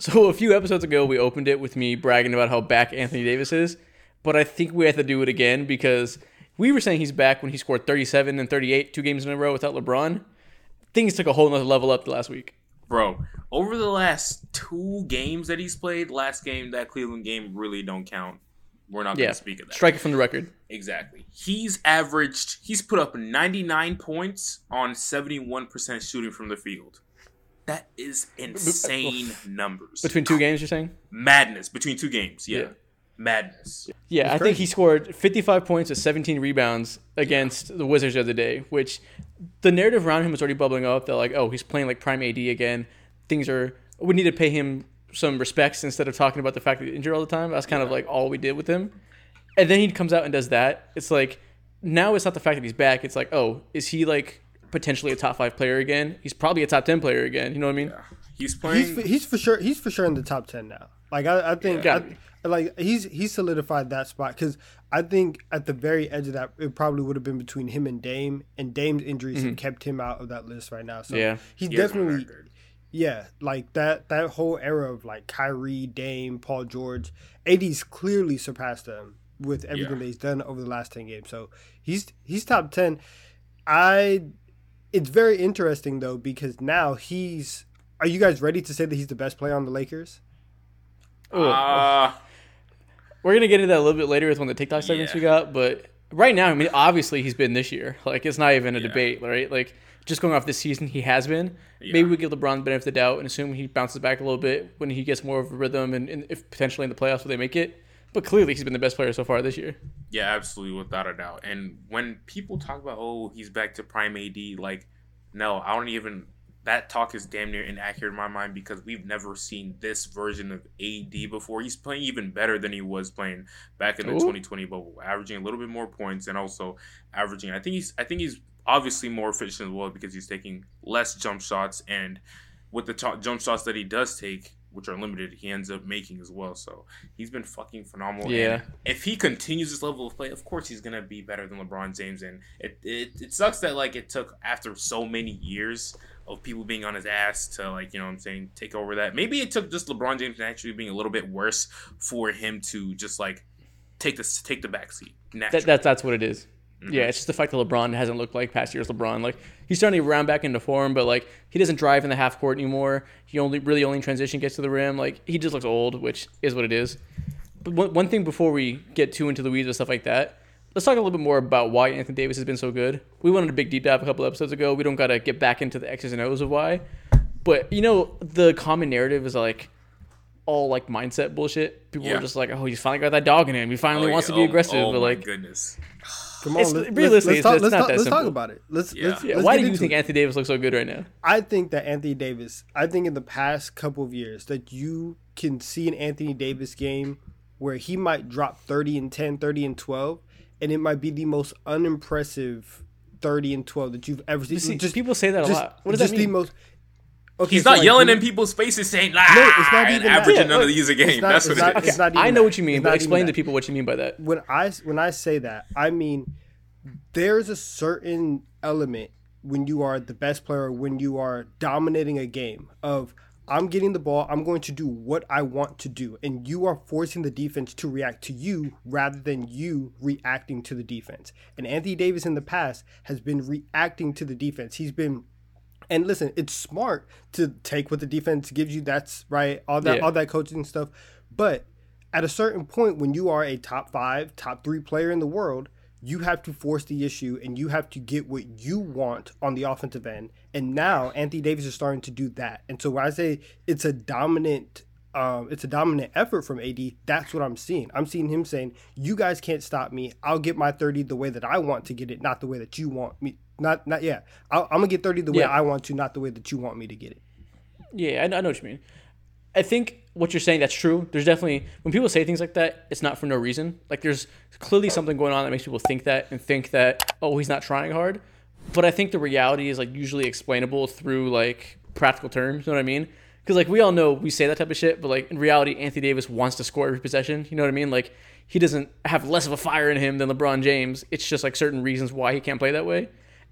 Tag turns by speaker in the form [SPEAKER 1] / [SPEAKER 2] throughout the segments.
[SPEAKER 1] So a few episodes ago, we opened it with me bragging about how back Anthony Davis is, but I think we have to do it again because we were saying he's back when he scored 37 and 38 two games in a row without LeBron. Things took a whole nother level up the last week.
[SPEAKER 2] Bro, over the last two games that he's played, last game, that Cleveland game really don't count. We're not going
[SPEAKER 1] Yeah,
[SPEAKER 2] to speak of that.
[SPEAKER 1] strike it from the record.
[SPEAKER 2] Exactly. He's averaged, he's put up 99 points on 71% shooting from the field. That is insane numbers.
[SPEAKER 1] Between two games, you're saying?
[SPEAKER 2] Madness. Between two games, yeah.
[SPEAKER 1] Yeah.
[SPEAKER 2] Madness.
[SPEAKER 1] Yeah, I think he scored 55 points with 17 rebounds against the Wizards the other day, which the narrative around him was already bubbling up. That like, oh, he's playing like prime AD again. Things are we need to pay him some respects instead of talking about the fact that he's injured all the time. That's kind of like all we did with him. And then he comes out and does that. It's like now it's not the fact that he's back. It's like, oh, is he like potentially a top five player again? He's probably a top ten player again. You know what I mean?
[SPEAKER 2] He's playing.
[SPEAKER 3] He's for, he's for sure he's for sure in the top ten now. Like I, I think
[SPEAKER 1] Gotta
[SPEAKER 3] I- like he's he's solidified that spot because I think at the very edge of that it probably would have been between him and Dame and Dame's injuries have kept him out of that list right now. So
[SPEAKER 1] Yeah.
[SPEAKER 3] he's
[SPEAKER 2] He
[SPEAKER 3] definitely yeah like that that whole era of like Kyrie, Dame, Paul George, AD's clearly surpassed them with everything
[SPEAKER 2] Yeah.
[SPEAKER 3] that he's done over the last ten games. So he's he's top ten. I it's very interesting though because now he's. Are you guys ready to say that he's the best player on the Lakers?
[SPEAKER 2] Uh,
[SPEAKER 1] We're gonna get into that a little bit later with one of the TikTok segments
[SPEAKER 2] Yeah.
[SPEAKER 1] we got, but right now, I mean, obviously he's been this year. Like it's not even a
[SPEAKER 2] Yeah.
[SPEAKER 1] debate, right? Like just going off this season, he has been.
[SPEAKER 2] Yeah.
[SPEAKER 1] Maybe we give LeBron the benefit of the doubt and assume he bounces back a little bit when he gets more of a rhythm and, and if potentially in the playoffs will they make it. But clearly, he's been the best player so far this year.
[SPEAKER 2] yeah, absolutely, without a doubt. And when people talk about, oh, he's back to prime AD, like, no, I don't even. That talk is damn near inaccurate in my mind because we've never seen this version of AD before. He's playing even better than he was playing back in the
[SPEAKER 1] Ooh.
[SPEAKER 2] 2020 bubble, averaging a little bit more points and also averaging. I think he's. I think he's obviously more efficient as well because he's taking less jump shots and with the to- jump shots that he does take, which are limited, he ends up making as well. So he's been fucking phenomenal.
[SPEAKER 1] Yeah.
[SPEAKER 2] And if he continues this level of play, of course he's gonna be better than LeBron James. And it it, it sucks that like it took after so many years of people being on his ass to like you know what I'm saying take over that. Maybe it took just LeBron James actually being a little bit worse for him to just like take this take the back seat.
[SPEAKER 1] That, that that's what it is.
[SPEAKER 2] Mm-hmm.
[SPEAKER 1] Yeah, it's just the fact that LeBron hasn't looked like past years LeBron. Like he's starting to round back into form, but like he doesn't drive in the half court anymore. He only really only transition gets to the rim. Like he just looks old, which is what it is. But one, one thing before we get too into the weeds and stuff like that, let's talk a little bit more about why Anthony Davis has been so good. We went on a big deep dive a couple episodes ago. We don't got to get back into the X's and O's of why, but you know the common narrative is like all like mindset bullshit. People
[SPEAKER 2] Yeah.
[SPEAKER 1] are just like, oh, he's finally got that dog in him. He finally
[SPEAKER 2] Oh,
[SPEAKER 1] wants
[SPEAKER 2] yeah.
[SPEAKER 1] to be
[SPEAKER 2] Oh-
[SPEAKER 1] aggressive,
[SPEAKER 2] Oh,
[SPEAKER 1] but
[SPEAKER 2] my
[SPEAKER 1] like.
[SPEAKER 2] goodness.
[SPEAKER 3] Come on,
[SPEAKER 1] It's-
[SPEAKER 3] let's, let's,
[SPEAKER 1] realistically,
[SPEAKER 3] let's
[SPEAKER 1] it's-
[SPEAKER 3] talk,
[SPEAKER 1] it's
[SPEAKER 3] let's,
[SPEAKER 1] not
[SPEAKER 3] talk,
[SPEAKER 1] that
[SPEAKER 3] let's talk
[SPEAKER 1] simple.
[SPEAKER 3] about it. Let's,
[SPEAKER 2] Yeah.
[SPEAKER 3] let's,
[SPEAKER 1] Yeah,
[SPEAKER 3] let's
[SPEAKER 1] why do you think
[SPEAKER 3] it.
[SPEAKER 1] Anthony Davis looks so good right now?
[SPEAKER 3] I think that Anthony Davis, I think in the past couple of years that you can see an Anthony Davis game where he might drop 30 and 10, 30 and 12, and it might be the most unimpressive 30 and 12 that you've ever seen.
[SPEAKER 1] See, people say that a lot. What does
[SPEAKER 3] just
[SPEAKER 1] that mean?
[SPEAKER 3] the most Okay,
[SPEAKER 2] He's
[SPEAKER 3] so,
[SPEAKER 2] not
[SPEAKER 3] like,
[SPEAKER 2] yelling
[SPEAKER 3] who-
[SPEAKER 2] in people's faces saying, "Ah,"
[SPEAKER 3] No, it's not
[SPEAKER 2] and
[SPEAKER 3] even
[SPEAKER 2] averaging
[SPEAKER 3] Yeah,
[SPEAKER 2] none of these a game.
[SPEAKER 3] not-
[SPEAKER 2] That's
[SPEAKER 3] it's
[SPEAKER 2] what
[SPEAKER 3] not-
[SPEAKER 2] it is.
[SPEAKER 3] it's not even
[SPEAKER 1] I know
[SPEAKER 3] that.
[SPEAKER 1] what you mean,
[SPEAKER 3] It's
[SPEAKER 1] but explain to people what you mean by that.
[SPEAKER 3] when I when I say that, I mean there's a certain element when you are the best player, when you are dominating a game of I'm getting the ball, I'm going to do what I want to do, and you are forcing the defense to react to you rather than you reacting to the defense. And Anthony Davis in the past has been reacting to the defense. He's been and listen, it's smart to take what the defense gives you. That's right, all that
[SPEAKER 1] Yeah.
[SPEAKER 3] all that coaching stuff. But at a certain point, when you are a top five, top three player in the world, you have to force the issue and you have to get what you want on the offensive end. And now Anthony Davis is starting to do that. And so when I say it's a dominant um, it's a dominant effort from AD. That's what I'm seeing. I'm seeing him saying, "You guys can't stop me. I'll get my 30 the way that I want to get it, not the way that you want me. Not, not yeah. I'll, I'm gonna get 30 the way
[SPEAKER 1] Yeah.
[SPEAKER 3] I want to, not the way that you want me to get it."
[SPEAKER 1] Yeah, I, I know what you mean. I think what you're saying that's true. There's definitely when people say things like that, it's not for no reason. Like there's clearly something going on that makes people think that and think that oh he's not trying hard. But I think the reality is like usually explainable through like practical terms. You know what I mean? Because like we all know we say that type of shit, but like in reality, Anthony Davis wants to score every possession. You know what I mean? Like he doesn't have less of a fire in him than LeBron James. It's just like certain reasons why he can't play that way.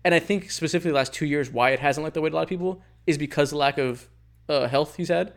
[SPEAKER 1] And I think specifically the last two years why it hasn't looked the way to a lot of people is because the lack of uh, health he's had.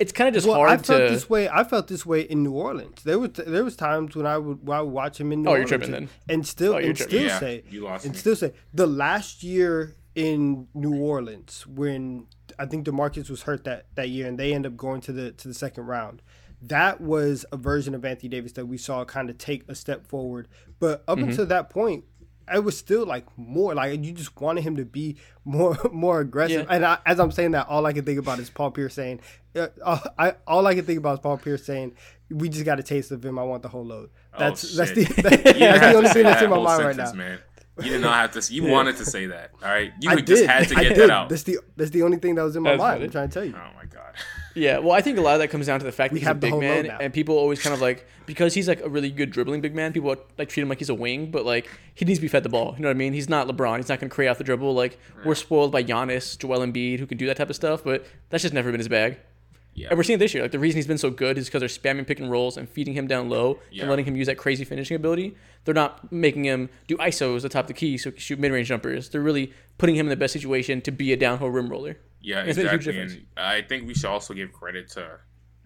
[SPEAKER 1] it's kind of just
[SPEAKER 3] Well,
[SPEAKER 1] hard
[SPEAKER 3] I felt
[SPEAKER 1] to.
[SPEAKER 3] this way. I felt this way in New Orleans. There was there was times when I would, when I would watch him in New
[SPEAKER 1] Oh, you're
[SPEAKER 3] Orleans
[SPEAKER 1] tripping
[SPEAKER 3] and,
[SPEAKER 1] then.
[SPEAKER 3] and still
[SPEAKER 1] Oh,
[SPEAKER 3] and
[SPEAKER 1] tripping.
[SPEAKER 3] still
[SPEAKER 2] Yeah,
[SPEAKER 3] say
[SPEAKER 2] you lost
[SPEAKER 3] and
[SPEAKER 2] me.
[SPEAKER 3] still say the last year in New Orleans when I think Demarcus was hurt that that year and they end up going to the to the second round. That was a version of Anthony Davis that we saw kind of take a step forward. But up
[SPEAKER 1] Mm-hmm.
[SPEAKER 3] until that point, it was still like more like you just wanted him to be more more aggressive.
[SPEAKER 1] Yeah.
[SPEAKER 3] And I, as I'm saying that, all I can think about is Paul Pierce saying, uh, uh, I all I can think about is Paul Pierce saying, "We just got a taste of him. I want the whole load." That's
[SPEAKER 2] Oh,
[SPEAKER 3] that's the
[SPEAKER 2] shit.
[SPEAKER 3] that's, the only thing that's in my
[SPEAKER 2] whole
[SPEAKER 3] mind right now.
[SPEAKER 2] man. You did not have to. You wanted to say that. All right. You
[SPEAKER 3] I
[SPEAKER 2] just
[SPEAKER 3] did.
[SPEAKER 2] had to
[SPEAKER 3] I
[SPEAKER 2] get
[SPEAKER 3] did.
[SPEAKER 2] that out.
[SPEAKER 3] That's the that's the only thing that was in my
[SPEAKER 1] That's
[SPEAKER 3] mind. I'm trying to tell you.
[SPEAKER 2] Oh my god.
[SPEAKER 1] Yeah, well, I think a lot of that comes down to the fact that
[SPEAKER 3] We
[SPEAKER 1] he's a
[SPEAKER 3] have the
[SPEAKER 1] big man, and people always kind of like because he's like a really good dribbling big man. People like treat him like he's a wing, but like he needs to be fed the ball. You know what I mean? He's not LeBron. He's not going to create off the dribble. Like we're spoiled by Giannis, Joel Embiid, who can do that type of stuff, but that's just never been his bag.
[SPEAKER 2] Yeah.
[SPEAKER 1] And we're seeing it this year. Like the reason he's been so good is because they're spamming pick and rolls and feeding him down low
[SPEAKER 2] Yeah.
[SPEAKER 1] and letting him use that crazy finishing ability. They're not making him do ISOs atop the key so he can shoot mid range jumpers. They're really putting him in the best situation to be a downhill rim roller.
[SPEAKER 2] Yeah,
[SPEAKER 1] It's made a huge
[SPEAKER 2] exactly. And I think we should also give credit to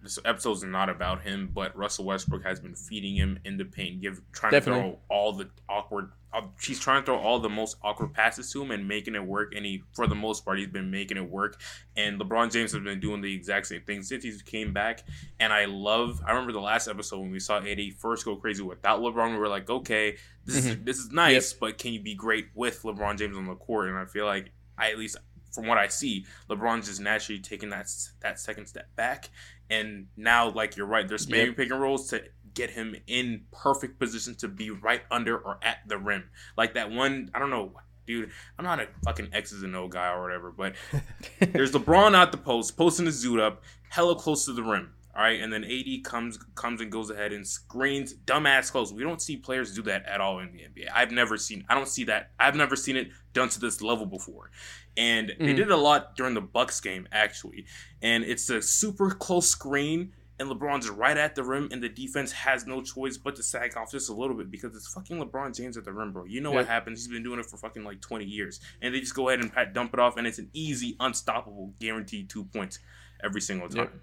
[SPEAKER 2] this episode's not about him, but Russell Westbrook has been feeding him in the paint, give trying
[SPEAKER 1] Definitely.
[SPEAKER 2] to throw all the awkward. Uh, she's trying to throw all the most awkward passes to him and making it work. And he, for the most part, he's been making it work. And LeBron James has been doing the exact same thing since he came back. And I love. I remember the last episode when we saw AD first go crazy without LeBron. We were like, okay, this is this is nice, but can you be great with LeBron James on the court? And I feel like I at least from what I see, LeBron's just naturally taking that that second step back, and now like you're right, there's maybe
[SPEAKER 1] Yep.
[SPEAKER 2] pick and rolls to get him in perfect position to be right under or at the rim, like that one. I don't know, dude. I'm not a fucking X's and O guy or whatever, but there's LeBron out the post, posting the zoot up, hella close to the rim. All right, and then AD comes comes and goes ahead and screens dumbass close. We don't see players do that at all in the NBA. I've never seen. I don't see that. I've never seen it done to this level before. And they
[SPEAKER 1] Mhm.
[SPEAKER 2] did it a lot during the Bucks game actually. And it's a super close screen, and LeBron's right at the rim, and the defense has no choice but to sag off just a little bit because it's fucking LeBron James at the rim, bro. You know what
[SPEAKER 1] Yep.
[SPEAKER 2] happens? He's been doing it for fucking like 20 years, and they just go ahead and pat, dump it off, and it's an easy, unstoppable, guaranteed two points every single time.
[SPEAKER 1] Yep.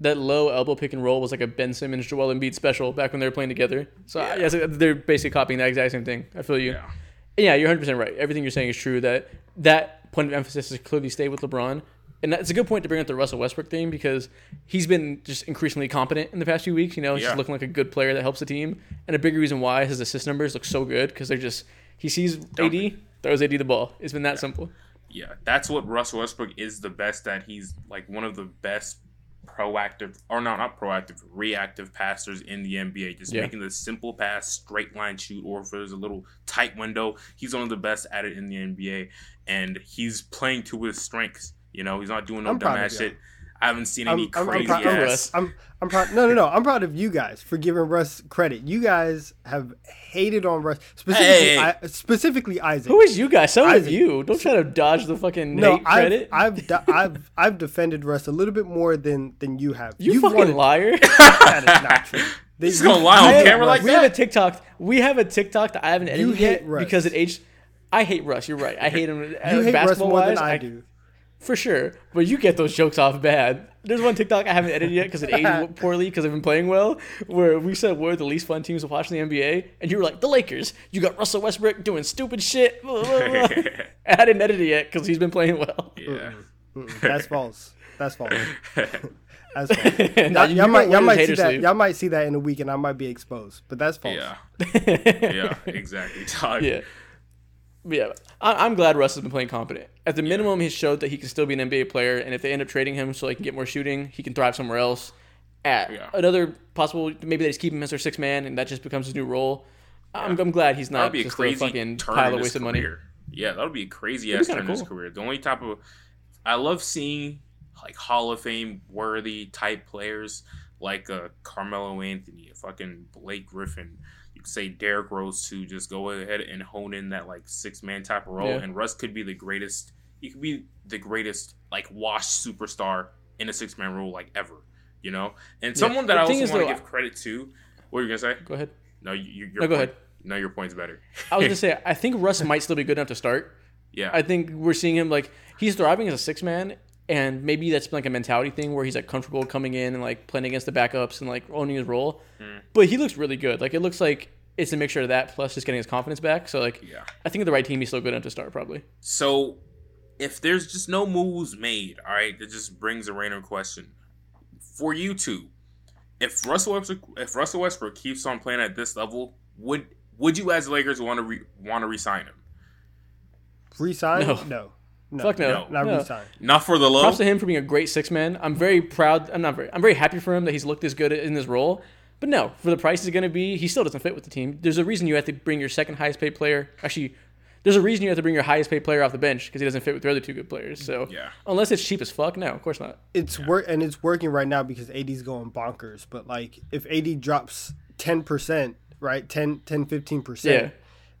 [SPEAKER 1] That low elbow pick and roll was like a Ben Simmons, Joel Embiid special back when they were playing together. So
[SPEAKER 2] Yeah.
[SPEAKER 1] yeah, so they're basically copying that exact same thing. I feel you.
[SPEAKER 2] Yeah.
[SPEAKER 1] Yeah, you're 100 percent right. Everything you're saying is true. That that point of emphasis has clearly stayed with LeBron, and that's a good point to bring up the Russell Westbrook thing because he's been just increasingly competent in the past few weeks. You know, he's
[SPEAKER 2] Yeah.
[SPEAKER 1] just looking like a good player that helps the team, and a bigger reason why his assist numbers look so good because they're just he sees. AD throws AD the ball. It's been that simple.
[SPEAKER 2] Yeah, that's what Russell Westbrook is the best at. He's like one of the best proactive, or no, not proactive, reactive passers in the NBA. Just
[SPEAKER 1] Yeah.
[SPEAKER 2] making the simple pass, straight line shoot, or if there's a little tight window, he's one of the best at it in the NBA. And he's playing to his strengths. You know, he's not doing no
[SPEAKER 3] I'm proud of
[SPEAKER 2] dumbass shit. I haven't seen
[SPEAKER 3] I'm,
[SPEAKER 2] any
[SPEAKER 3] I'm, I'm, proud,
[SPEAKER 1] proud
[SPEAKER 2] ass.
[SPEAKER 3] I'm, I'm proud. No, no, no. I'm proud of you guys for giving Russ credit. You guys have hated on Russ specifically.
[SPEAKER 2] Hey.
[SPEAKER 3] I, specifically Isaac.
[SPEAKER 1] Who is you guys? So have
[SPEAKER 3] Isaac.
[SPEAKER 1] you. Don't try to dodge the fucking
[SPEAKER 3] no,
[SPEAKER 1] hate
[SPEAKER 3] I've,
[SPEAKER 1] credit.
[SPEAKER 3] I've, de- I've, I've defended Russ a little bit more than than you have.
[SPEAKER 1] you
[SPEAKER 3] You've
[SPEAKER 1] fucking
[SPEAKER 3] wanted-
[SPEAKER 1] liar.
[SPEAKER 3] That is not true. They-
[SPEAKER 2] He's gonna
[SPEAKER 3] you-
[SPEAKER 2] lie on
[SPEAKER 3] you hate
[SPEAKER 2] camera
[SPEAKER 3] Russ.
[SPEAKER 2] like
[SPEAKER 1] we
[SPEAKER 2] that?
[SPEAKER 1] have a TikTok. We have a TikTok that I haven't edited
[SPEAKER 3] You hate
[SPEAKER 1] yet
[SPEAKER 3] Russ.
[SPEAKER 1] because it aged. I hate Russ. You're right. I hate him.
[SPEAKER 3] You hate Russ
[SPEAKER 1] basketball
[SPEAKER 3] more than
[SPEAKER 1] wise,
[SPEAKER 3] I do.
[SPEAKER 1] For sure. But you get those jokes off bad. There's one TikTok I haven't edited yet because it aged poorly because I've been playing well. Where we said we're the least fun teams to watch in the NBA, and you were like the Lakers. You got Russell Westbrook doing stupid shit. blah, blah, blah. I didn't edit it yet because he's been playing well.
[SPEAKER 2] yeah.
[SPEAKER 3] Mm-mm, That's false. That's false. That's false.
[SPEAKER 1] Nah,
[SPEAKER 3] Y'all,
[SPEAKER 1] you-
[SPEAKER 3] y'all might, y'all might see
[SPEAKER 1] his
[SPEAKER 3] that.
[SPEAKER 1] haters
[SPEAKER 3] Y'all might see that in a week, and I might be exposed. But that's false.
[SPEAKER 2] yeah. Yeah. Exactly. Dog.
[SPEAKER 1] Yeah. Yeah, I- I'm glad Russ has been playing competent. At the minimum, he's showed that he can still be an NBA player, and if they end up trading him so they can get more shooting, he can thrive somewhere else. At
[SPEAKER 2] Yeah.
[SPEAKER 1] another possible, maybe they just keep him as their sixth man, and that just becomes his new role. I'm, I'm glad he's not
[SPEAKER 2] be a
[SPEAKER 1] just a
[SPEAKER 2] crazy
[SPEAKER 1] fucking pile of wasted money.
[SPEAKER 2] Yeah, that would be a crazy ass turn
[SPEAKER 1] kinda
[SPEAKER 2] in his career. The only type of I love seeing like Hall of Fame worthy type players like uh, Carmelo Anthony, a fucking Blake Griffin. Say Derrick Rose to just go ahead and hone in that like six man type of role.
[SPEAKER 1] Yeah.
[SPEAKER 2] And Russ could be the greatest. He could be the greatest like washed superstar in a six man role like ever. You know, and someone that
[SPEAKER 1] The
[SPEAKER 2] I also want to give credit to. What are you gonna say?
[SPEAKER 1] Go ahead.
[SPEAKER 2] No, you,
[SPEAKER 1] No, go
[SPEAKER 2] point-
[SPEAKER 1] ahead.
[SPEAKER 2] No, your point's better.
[SPEAKER 1] I was gonna say, I think Russ might still be good enough to start.
[SPEAKER 2] yeah.
[SPEAKER 1] I think we're seeing him like he's thriving as a six man, and maybe that's like a mentality thing where he's like comfortable coming in and like playing against the backups and like owning his role. Hmm. But he looks really good. Like it looks like it's a mixture of that plus just getting his confidence back. So like,
[SPEAKER 2] Yeah.
[SPEAKER 1] I think the right team he's still good enough to start probably.
[SPEAKER 2] So, if there's just no moves made, all right, that just brings a random question for you two. If Russell Westbrook, if Russell Westbrook keeps on playing at this level, would would you as Lakers want to re, want to resign him?
[SPEAKER 3] Resign?
[SPEAKER 1] No.
[SPEAKER 3] No. No.
[SPEAKER 1] Fuck no.
[SPEAKER 2] No.
[SPEAKER 3] Not
[SPEAKER 1] No.
[SPEAKER 3] resign.
[SPEAKER 2] Not for the low.
[SPEAKER 1] Props to him for being a great six man. I'm very proud. I'm not very. I'm very happy for him that he's looked this good in this role. But no, for the price he's going to be, he still doesn't fit with the team. There's a reason you have to bring your second highest paid player. Actually, there's a reason you have to bring your highest paid player off the bench because he doesn't fit with the other two good players. So
[SPEAKER 2] Yeah.
[SPEAKER 1] unless it's cheap as fuck, no, of course not.
[SPEAKER 3] It's work and it's working right now because AD's going bonkers. But like if AD drops ten percent, right, 10, 10 15
[SPEAKER 1] Yeah.
[SPEAKER 3] percent,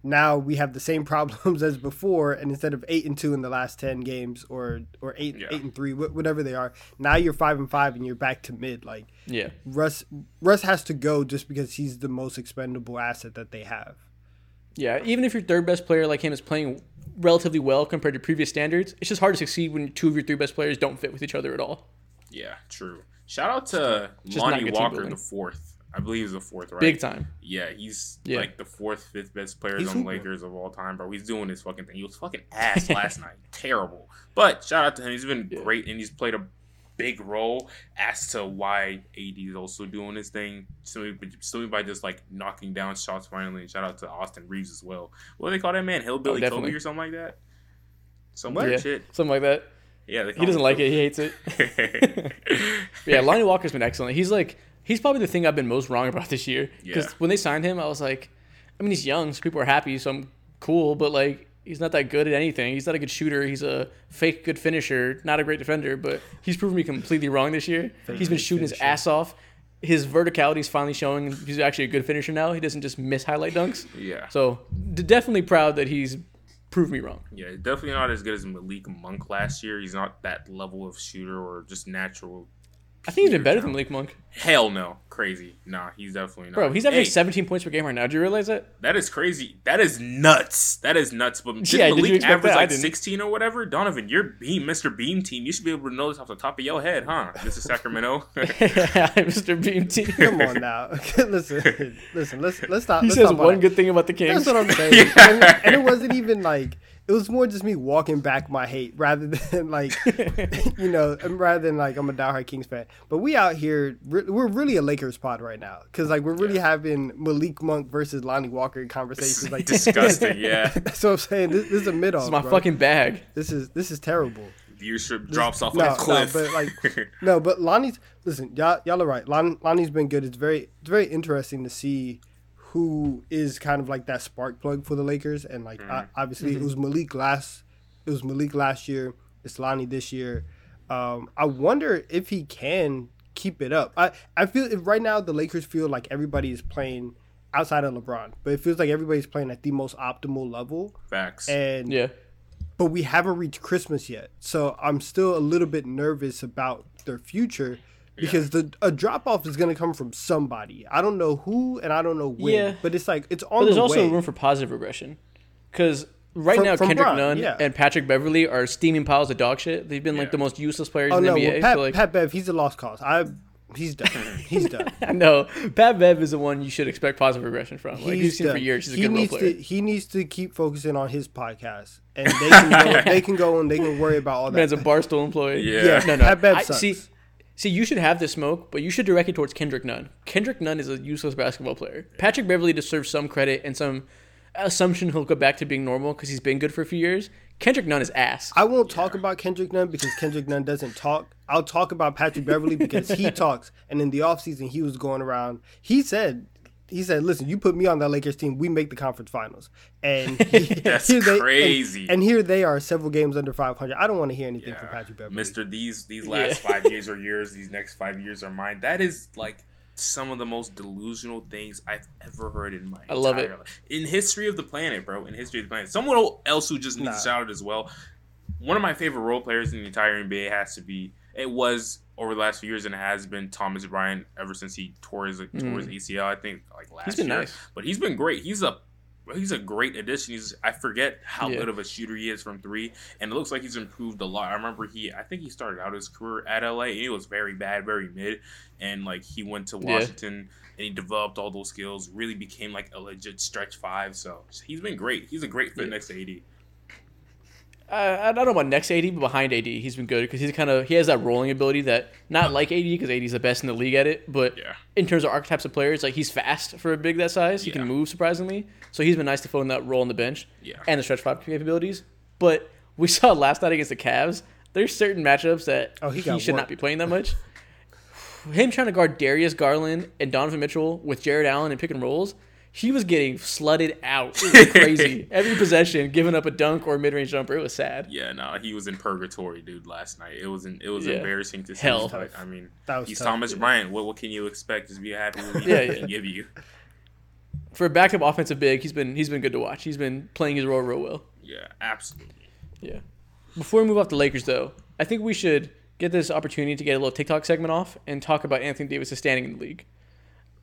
[SPEAKER 3] now we have the same problems as before. And instead of eight and two in the last ten games, or or eight
[SPEAKER 2] Yeah.
[SPEAKER 3] eight and three, wh- whatever they are, now you're five and five and you're back to mid. Like
[SPEAKER 1] Yeah.
[SPEAKER 3] Russ, Russ has to go just because he's the most expendable asset that they have.
[SPEAKER 1] Yeah, even if your third best player like him is playing relatively well compared to previous standards, it's just hard to succeed when two of your three best players don't fit with each other at all.
[SPEAKER 2] Yeah, true. Shout out to
[SPEAKER 1] Just
[SPEAKER 2] Lonnie Walker, the fourth. I believe he's the fourth, right?
[SPEAKER 1] Big time.
[SPEAKER 2] Yeah, he's
[SPEAKER 1] Yeah.
[SPEAKER 2] like the fourth, fifth best players
[SPEAKER 3] He's
[SPEAKER 2] on the. Lakers of all time, bro. He's doing his fucking thing. He was fucking ass last night. Terrible. But shout out to him. He's been
[SPEAKER 1] Yeah.
[SPEAKER 2] great and he's played a big role as to why AD is also doing his thing. Simply, simply by just like knocking down shots finally. And shout out to Austin Reaves as well. What do they call that man? Hillbilly
[SPEAKER 1] Oh, definitely.
[SPEAKER 2] Kobe or something like that? Some
[SPEAKER 1] Yeah,
[SPEAKER 2] shit.
[SPEAKER 1] something like that.
[SPEAKER 2] Yeah,
[SPEAKER 1] He doesn't like it. He hates it. Yeah, Lonnie Walker's been excellent. He's like he's probably the thing I've been most wrong about this year. Because
[SPEAKER 2] Yeah.
[SPEAKER 1] when they signed him, I was like, I mean, he's young, so people are happy, so I'm cool. But like, he's not that good at anything. He's not a good shooter. He's a fake good finisher, not a great defender. But he's proven me completely wrong this year. he's been shooting his ass off. His verticality is finally showing. He's actually a good finisher now. He doesn't just miss highlight dunks.
[SPEAKER 2] yeah.
[SPEAKER 1] So d- definitely proud that he's proved me wrong.
[SPEAKER 2] Yeah, definitely not as good as Malik Monk last year. He's not that level of shooter or just natural.
[SPEAKER 1] I think he's been
[SPEAKER 2] pure
[SPEAKER 1] better than
[SPEAKER 2] talent.
[SPEAKER 1] Malik Monk.
[SPEAKER 2] Hell no, crazy. Nah, he's definitely not.
[SPEAKER 1] Bro, he's averaging
[SPEAKER 2] Hey,
[SPEAKER 1] 17 points per game right now. Do you realize that?
[SPEAKER 2] That is crazy. That is nuts. That is nuts. But did
[SPEAKER 1] Yeah, did you
[SPEAKER 2] Malik
[SPEAKER 1] expect
[SPEAKER 2] average
[SPEAKER 1] that?
[SPEAKER 2] Like 16 or whatever? Donnavan, you're Beam, Mr. Beam team. You should be able to know this off the top of your head, huh? This is Sacramento.
[SPEAKER 1] Mr. Beam Team.
[SPEAKER 3] Come on now, listen, listen, let's let's stop.
[SPEAKER 1] He
[SPEAKER 3] let's
[SPEAKER 1] says
[SPEAKER 3] stop all
[SPEAKER 1] one
[SPEAKER 3] that.
[SPEAKER 1] good thing about the Kings.
[SPEAKER 3] That's what I'm saying. and, and it wasn't even like it was more just me walking back my hate rather than like you know um, rather than like I'm a diehard Kings fan. But we out here we're really a Lakers pod right now because like we're really having Malik Monk versus Lonnie Walker conversations. Like
[SPEAKER 2] Disgusting, yeah.
[SPEAKER 3] That's what I'm saying. This, this is a mid
[SPEAKER 1] This
[SPEAKER 3] off.
[SPEAKER 1] is my fucking bag.
[SPEAKER 3] This is this is terrible.
[SPEAKER 2] Viewership drops off
[SPEAKER 3] no,
[SPEAKER 2] like a cliff.
[SPEAKER 3] no, but like no, but Lonnie's listen, y'all, y'all are right. Lon, Lonnie's been good. It's very it's very interesting to see who is kind of like that spark plug for the Lakers. And like
[SPEAKER 2] Mm-hmm.
[SPEAKER 3] I, obviously it was Malik last it was Malik last year. It's Lonnie this year. Um, I wonder if he can keep it up. I I feel if right now the Lakers feel like everybody is playing outside of LeBron, but it feels like everybody's playing at the most optimal level.
[SPEAKER 2] Facts.
[SPEAKER 3] And
[SPEAKER 1] Yeah.
[SPEAKER 3] but we haven't reached Christmas yet. So I'm still a little bit nervous about their future because the a drop off is going to come from somebody. I don't know who and I don't know when,
[SPEAKER 1] Yeah.
[SPEAKER 3] but it's like it's on
[SPEAKER 1] But there's
[SPEAKER 3] the
[SPEAKER 1] also
[SPEAKER 3] way.
[SPEAKER 1] room for positive regression. Because right
[SPEAKER 3] From-
[SPEAKER 1] now,
[SPEAKER 3] from
[SPEAKER 1] Kendrick
[SPEAKER 3] Bron,
[SPEAKER 1] Nunn
[SPEAKER 3] yeah.
[SPEAKER 1] and Patrick Beverley are steaming piles of dog shit. They've been like the most useless players
[SPEAKER 3] oh
[SPEAKER 1] in the
[SPEAKER 3] no,
[SPEAKER 1] NBA.
[SPEAKER 3] well, Pat,
[SPEAKER 1] so, like,
[SPEAKER 3] Pat Bev, he's a lost cause. I he's done. He's done.
[SPEAKER 1] I know. Pat Bev is the one you should expect positive regression from. Like,
[SPEAKER 3] He's
[SPEAKER 1] you've seen for years. He's a
[SPEAKER 3] he
[SPEAKER 1] good role
[SPEAKER 3] needs
[SPEAKER 1] player.
[SPEAKER 3] to he needs to keep focusing on his podcast, and they can go, they can go and they can worry about all that.
[SPEAKER 1] Man's a barstool employee.
[SPEAKER 2] Yeah.
[SPEAKER 3] yeah,
[SPEAKER 1] No, no.
[SPEAKER 3] Pat Bev
[SPEAKER 1] I-
[SPEAKER 3] sucks.
[SPEAKER 1] see, see, you should have this smoke, but you should direct it towards Kendrick Nunn. Kendrick Nunn is a useless basketball player. Patrick Beverley deserves some credit and some assumption he'll go back to being normal because he's been good for a few years. Kendrick Nunn is ass.
[SPEAKER 3] I won't talk about Kendrick Nunn because Kendrick Nunn doesn't talk. I'll talk about Patrick Beverley because he talks. And in the offseason, he was going around. He said, he said, listen, you put me on that Lakers team, we make the conference finals. And he,
[SPEAKER 2] That's
[SPEAKER 3] here they-
[SPEAKER 2] crazy.
[SPEAKER 3] And, here they are, several games under 500. I don't want to hear anything from
[SPEAKER 2] Yeah.
[SPEAKER 3] Patrick Beverley.
[SPEAKER 2] Mister, these these last
[SPEAKER 1] Yeah.
[SPEAKER 2] five years or years, these next five years are mine. That is like some of the most delusional things I've ever heard in my
[SPEAKER 1] I love it.
[SPEAKER 2] entire life. In history of the planet, bro. In history of the planet. Someone else who just needs
[SPEAKER 3] Nah.
[SPEAKER 2] a shout out as well. One of my favorite role players in the entire NBA has to be. It was over the last few years and it has been Thomas Bryant ever since he tore his tore his ACL. I think like last
[SPEAKER 1] Mm. He's been
[SPEAKER 2] year.
[SPEAKER 1] nice.
[SPEAKER 2] But he's been great. He's a he's a great addition. He's I forget how
[SPEAKER 1] Yeah.
[SPEAKER 2] good of a shooter he is from three, and it looks like he's improved a lot. I remember he, I think he started out his career at LA, and he was very bad, very mid, and like he went to
[SPEAKER 1] Yeah.
[SPEAKER 2] Washington and he developed all those skills. Really became like a legit stretch five. So he's been great. He's a great fit
[SPEAKER 1] Yeah.
[SPEAKER 2] next to AD.
[SPEAKER 1] Uh, I don't know about next AD, but behind AD, he's been good because he's kind of he has that rolling ability that not like AD because AD is the best in the league at it, but
[SPEAKER 2] Yeah.
[SPEAKER 1] in terms of archetypes of players, like he's fast for a big that size. He
[SPEAKER 2] Yeah.
[SPEAKER 1] can move surprisingly, so he's been nice to fill in that role on the bench
[SPEAKER 2] Yeah.
[SPEAKER 1] and the stretch five capabilities. But we saw last night against the Cavs. There's certain matchups that
[SPEAKER 3] Oh, he
[SPEAKER 1] he, should
[SPEAKER 3] worked.
[SPEAKER 1] not be playing that much. Him trying to guard Darius Garland and Donovan Mitchell with Jarrett Allen and pick and rolls, he was getting slutted out. It was crazy. Every possession, giving up a dunk or mid range jumper. It was sad.
[SPEAKER 2] Yeah, no, he was in purgatory, dude. Last night, it was an, it was
[SPEAKER 1] Yeah.
[SPEAKER 2] embarrassing to see.
[SPEAKER 1] Hell.
[SPEAKER 2] But I mean,
[SPEAKER 3] That was
[SPEAKER 2] he's
[SPEAKER 3] tough.
[SPEAKER 2] Thomas Bryant. What what can you expect? Just be happy with what
[SPEAKER 1] Yeah,
[SPEAKER 2] he
[SPEAKER 1] yeah.
[SPEAKER 2] can give you.
[SPEAKER 1] For a backup offensive big, he's been he's been good to watch. He's been playing his role real well.
[SPEAKER 2] Yeah, absolutely.
[SPEAKER 1] Yeah. Before we move off the Lakers, though, I think we should get this opportunity to get a little TikTok segment off and talk about Anthony Davis' standing in the league.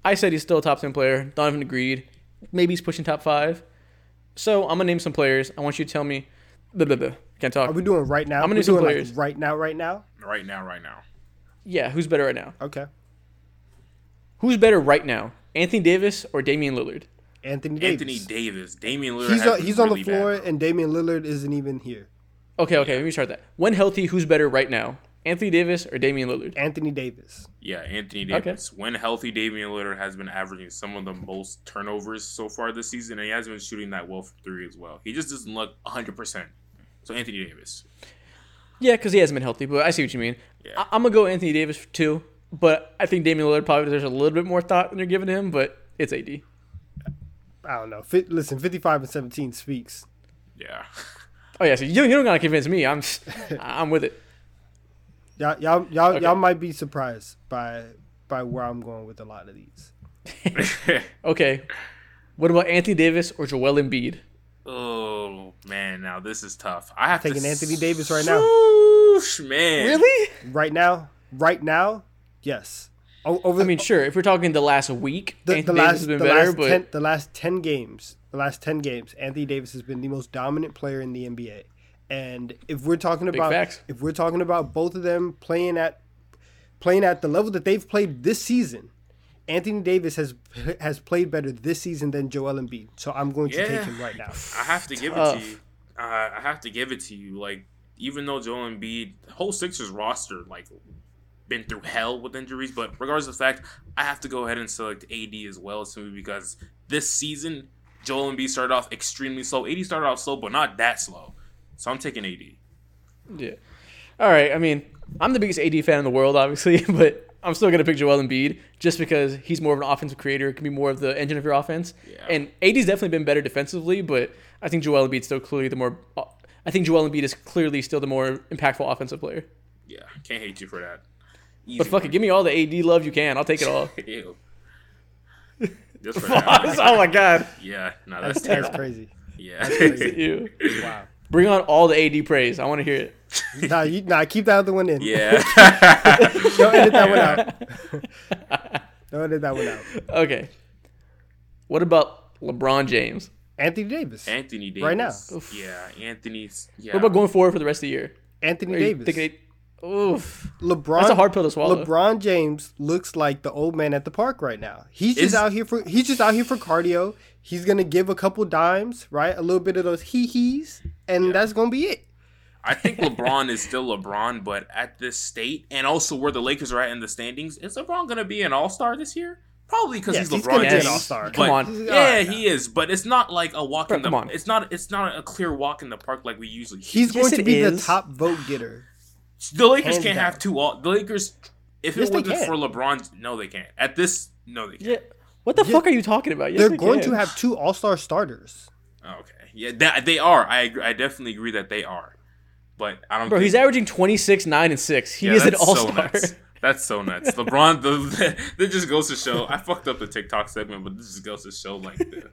[SPEAKER 1] I said he's still a top ten player. Donnavan agreed. Maybe he's pushing top five. So I'm gonna name some players. I want you to tell me. Blah, blah, blah. Can't talk.
[SPEAKER 3] Are we doing right now?
[SPEAKER 1] I'm gonna
[SPEAKER 3] We're
[SPEAKER 1] some players.
[SPEAKER 3] like right now, right now.
[SPEAKER 2] Right now, right now.
[SPEAKER 1] yeah, who's better right now?
[SPEAKER 3] Okay.
[SPEAKER 1] Who's better right now? Anthony Davis or Damian Lillard?
[SPEAKER 3] Anthony Davis.
[SPEAKER 2] Anthony Davis, Damian Lillard.
[SPEAKER 3] He's
[SPEAKER 2] has
[SPEAKER 3] on,
[SPEAKER 2] been
[SPEAKER 3] he's on
[SPEAKER 2] really
[SPEAKER 3] the floor,
[SPEAKER 2] bad.
[SPEAKER 3] and Damian Lillard isn't even here.
[SPEAKER 1] Okay, okay, let me start that. When healthy, who's better right now? Anthony Davis or Damian Lillard?
[SPEAKER 3] Anthony Davis.
[SPEAKER 2] Yeah, Anthony
[SPEAKER 1] Okay.
[SPEAKER 2] Davis. When healthy, Damian Lillard has been averaging some of the most turnovers so far this season, and he hasn't been shooting that well from three as well. He just doesn't look 100%. So Anthony Davis.
[SPEAKER 1] Yeah, because he hasn't been healthy, but I see what you mean.
[SPEAKER 2] Yeah.
[SPEAKER 1] I- I'm gonna go Anthony Davis too, but I think Damian Lillard probably deserves a little bit more thought than they're giving him. But it's AD.
[SPEAKER 3] I don't know. Fit, listen, 55 and 17 speaks.
[SPEAKER 2] Yeah.
[SPEAKER 1] Oh yeah, so you, you don't gotta convince me. I'm I'm with it.
[SPEAKER 3] Y'all, y'all, y'all,
[SPEAKER 1] Okay.
[SPEAKER 3] y'all might be surprised by by where I'm going with a lot of these.
[SPEAKER 1] Okay, what about Anthony Davis or Joel Embiid?
[SPEAKER 2] oh, man. Now this is tough. I have to.
[SPEAKER 3] Taking
[SPEAKER 2] to.
[SPEAKER 3] Anthony Davis right now.
[SPEAKER 2] Swoosh, man.
[SPEAKER 3] Right now, right now, yes. O- over
[SPEAKER 1] I mean, sure. If we're talking the last week,
[SPEAKER 3] the,
[SPEAKER 1] Anthony
[SPEAKER 3] the
[SPEAKER 1] Davis
[SPEAKER 3] last
[SPEAKER 1] has been
[SPEAKER 3] the
[SPEAKER 1] better,
[SPEAKER 3] last
[SPEAKER 1] but
[SPEAKER 3] 10, the last 10 games, the last 10 games, Anthony Davis has been the most dominant player in the NBA. And if we're talking about if we're talking about both of them playing at playing at the level that they've played this season, Anthony Davis has has played better this season than Joel Embiid. So I'm going to
[SPEAKER 2] Yeah.
[SPEAKER 3] take him right now.
[SPEAKER 2] I have to give it to you. Uh, I have to give it to you. Like, even though Joel Embiid, the whole Sixers roster, like, been through hell with injuries, but regardless of the fact, I have to go ahead and select AD as well, simply because this season, Joel Embiid started off extremely slow. AD started off slow, but not that slow. So I'm taking AD.
[SPEAKER 1] yeah. All right. I mean, I'm the biggest AD fan in the world, obviously, but I'm still gonna pick Joel Embiid just because he's more of an offensive creator, can be more of the engine of your offense.
[SPEAKER 2] Yeah.
[SPEAKER 1] And AD's definitely been better defensively, but I think Joel Embiid's still clearly the more. I think Joel Embiid is clearly still the more impactful offensive player.
[SPEAKER 2] Yeah, can't hate you for that. Easy
[SPEAKER 1] But fuck it, give me all the AD love you can. I'll take it all.
[SPEAKER 2] Ew. Just for that.
[SPEAKER 1] oh my god.
[SPEAKER 2] Yeah, no, that's
[SPEAKER 3] That's
[SPEAKER 2] terrible.
[SPEAKER 3] crazy.
[SPEAKER 2] Yeah.
[SPEAKER 1] You.
[SPEAKER 3] Wow.
[SPEAKER 1] Bring on all the AD praise. I want to hear it.
[SPEAKER 3] nah, you, nah, keep that other one in.
[SPEAKER 2] yeah.
[SPEAKER 3] Don't edit that one out. Don't edit that one out.
[SPEAKER 1] Okay. What about LeBron James?
[SPEAKER 3] Anthony Davis.
[SPEAKER 2] Anthony Davis.
[SPEAKER 3] Right now.
[SPEAKER 2] Yeah, Anthony's. Yeah.
[SPEAKER 1] What about going forward for the rest of the year?
[SPEAKER 3] Anthony
[SPEAKER 1] Are
[SPEAKER 3] Davis.
[SPEAKER 1] thinking it- Oof.
[SPEAKER 3] LeBron.
[SPEAKER 1] That's a hard pill to swallow.
[SPEAKER 3] LeBron James looks like the old man at the park right now. He's just
[SPEAKER 2] Is-
[SPEAKER 3] out here for he's just out here for cardio. He's gonna give a couple dimes, right? A little bit of those hee hees, and that's gonna be it.
[SPEAKER 2] I think LeBron is still LeBron, but at this state and also where the Lakers are at in the standings, is LeBron going to be an All Star this year? Probably because
[SPEAKER 3] Yes,
[SPEAKER 2] he's
[SPEAKER 3] he's
[SPEAKER 2] LeBron
[SPEAKER 3] gonna be
[SPEAKER 1] an
[SPEAKER 3] all-star.
[SPEAKER 1] Come on.
[SPEAKER 2] Yeah,
[SPEAKER 3] alright,
[SPEAKER 2] he is, but it's not like a walk
[SPEAKER 1] Bro,
[SPEAKER 2] in the.
[SPEAKER 1] come on.
[SPEAKER 2] It's not. It's not a clear walk in the park like we usually. see.
[SPEAKER 3] He's
[SPEAKER 1] Yes,
[SPEAKER 3] going to
[SPEAKER 1] it
[SPEAKER 3] be the top vote getter.
[SPEAKER 2] the Lakers
[SPEAKER 3] hands
[SPEAKER 2] can't
[SPEAKER 3] down.
[SPEAKER 2] have two. All the Lakers, if
[SPEAKER 3] Yes,
[SPEAKER 2] it wasn't for LeBron, no, they can't. At this, no, they can't.
[SPEAKER 1] Yeah. What the
[SPEAKER 3] Yeah.
[SPEAKER 1] fuck are you talking about? Yes,
[SPEAKER 3] They're
[SPEAKER 1] they
[SPEAKER 3] going
[SPEAKER 1] can.
[SPEAKER 3] to have two All Star starters.
[SPEAKER 2] Oh, okay, yeah, that, they are. I agree, I definitely agree that they are, but I don't.
[SPEAKER 1] Bro,
[SPEAKER 2] think,
[SPEAKER 1] he's averaging 26, 9, and 6. He
[SPEAKER 2] Yeah,
[SPEAKER 1] is an
[SPEAKER 2] that's
[SPEAKER 1] all
[SPEAKER 2] so
[SPEAKER 1] star.
[SPEAKER 2] nuts. That's so nuts. LeBron, the, that just goes to show. I fucked up the TikTok segment, but this just goes to show like the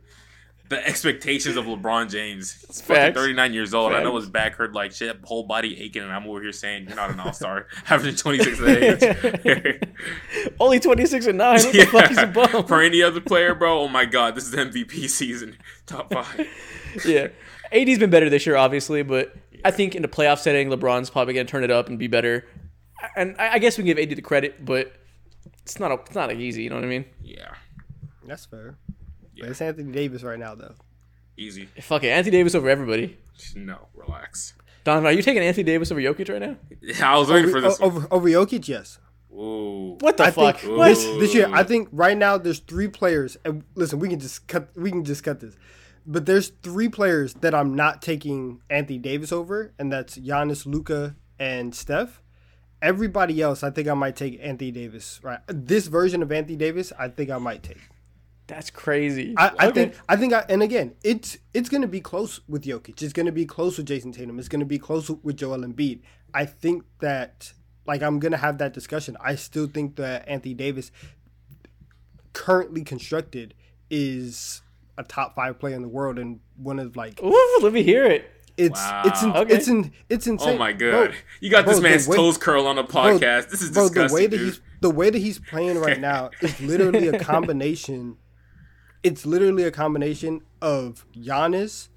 [SPEAKER 2] the expectations of LeBron James. He's fucking 39 years old. I know
[SPEAKER 1] Facts.
[SPEAKER 2] his back hurt like shit, whole body aching, and I'm over here saying you're not an all star, having 26 at age.
[SPEAKER 1] Only 26 and 9. What the fuck is a bum?
[SPEAKER 2] For any other player, bro, oh my god, this is MVP season. Top five.
[SPEAKER 1] yeah. AD's been better this year, obviously, but I think in the playoff setting, LeBron's probably going to turn it up and be better. And I I guess we can give AD the credit, but it's not a, it's not like easy. You know what I mean?
[SPEAKER 2] Yeah,
[SPEAKER 3] That's fair.
[SPEAKER 2] Yeah.
[SPEAKER 3] But it's Anthony Davis right now, though.
[SPEAKER 2] easy.
[SPEAKER 1] Fuck it, Anthony Davis over everybody.
[SPEAKER 2] No, relax.
[SPEAKER 1] Donnavan, are you taking Anthony Davis over Jokic right now?
[SPEAKER 2] Yeah, I was waiting for this.
[SPEAKER 3] O- over, over Jokic, yes.
[SPEAKER 2] Ooh.
[SPEAKER 1] What the
[SPEAKER 3] I
[SPEAKER 1] fuck?
[SPEAKER 3] think
[SPEAKER 1] What?
[SPEAKER 3] this, this year, I think right now there's three players. And listen, we can just cut. We can just cut this. But there's three players that I'm not taking Anthony Davis over, and that's Giannis, Luka, and Steph. Everybody else, I think I might take Anthony Davis. Right, this version of Anthony Davis, I think I might take.
[SPEAKER 1] That's crazy.
[SPEAKER 3] I, I think I think I and again it's it's gonna be close with Jokic. It's gonna be close with Jayson Tatum. It's gonna be close with Joel Embiid. I think that like I'm gonna have that discussion. I still think that Anthony Davis currently constructed is a top five player in the world and one of like
[SPEAKER 1] Ooh, let me hear it.
[SPEAKER 3] it's it's in,
[SPEAKER 1] Okay.
[SPEAKER 3] it's in it's insane.
[SPEAKER 2] Oh my
[SPEAKER 3] Bro,
[SPEAKER 2] god. you got this
[SPEAKER 3] bro, the
[SPEAKER 2] man's
[SPEAKER 3] way-
[SPEAKER 2] toes curl on a podcast. this is
[SPEAKER 3] bro,
[SPEAKER 2] disgusting.
[SPEAKER 3] the way that
[SPEAKER 2] dude.
[SPEAKER 3] he's the way that he's playing right now is literally a combination. It's literally a combination of Giannis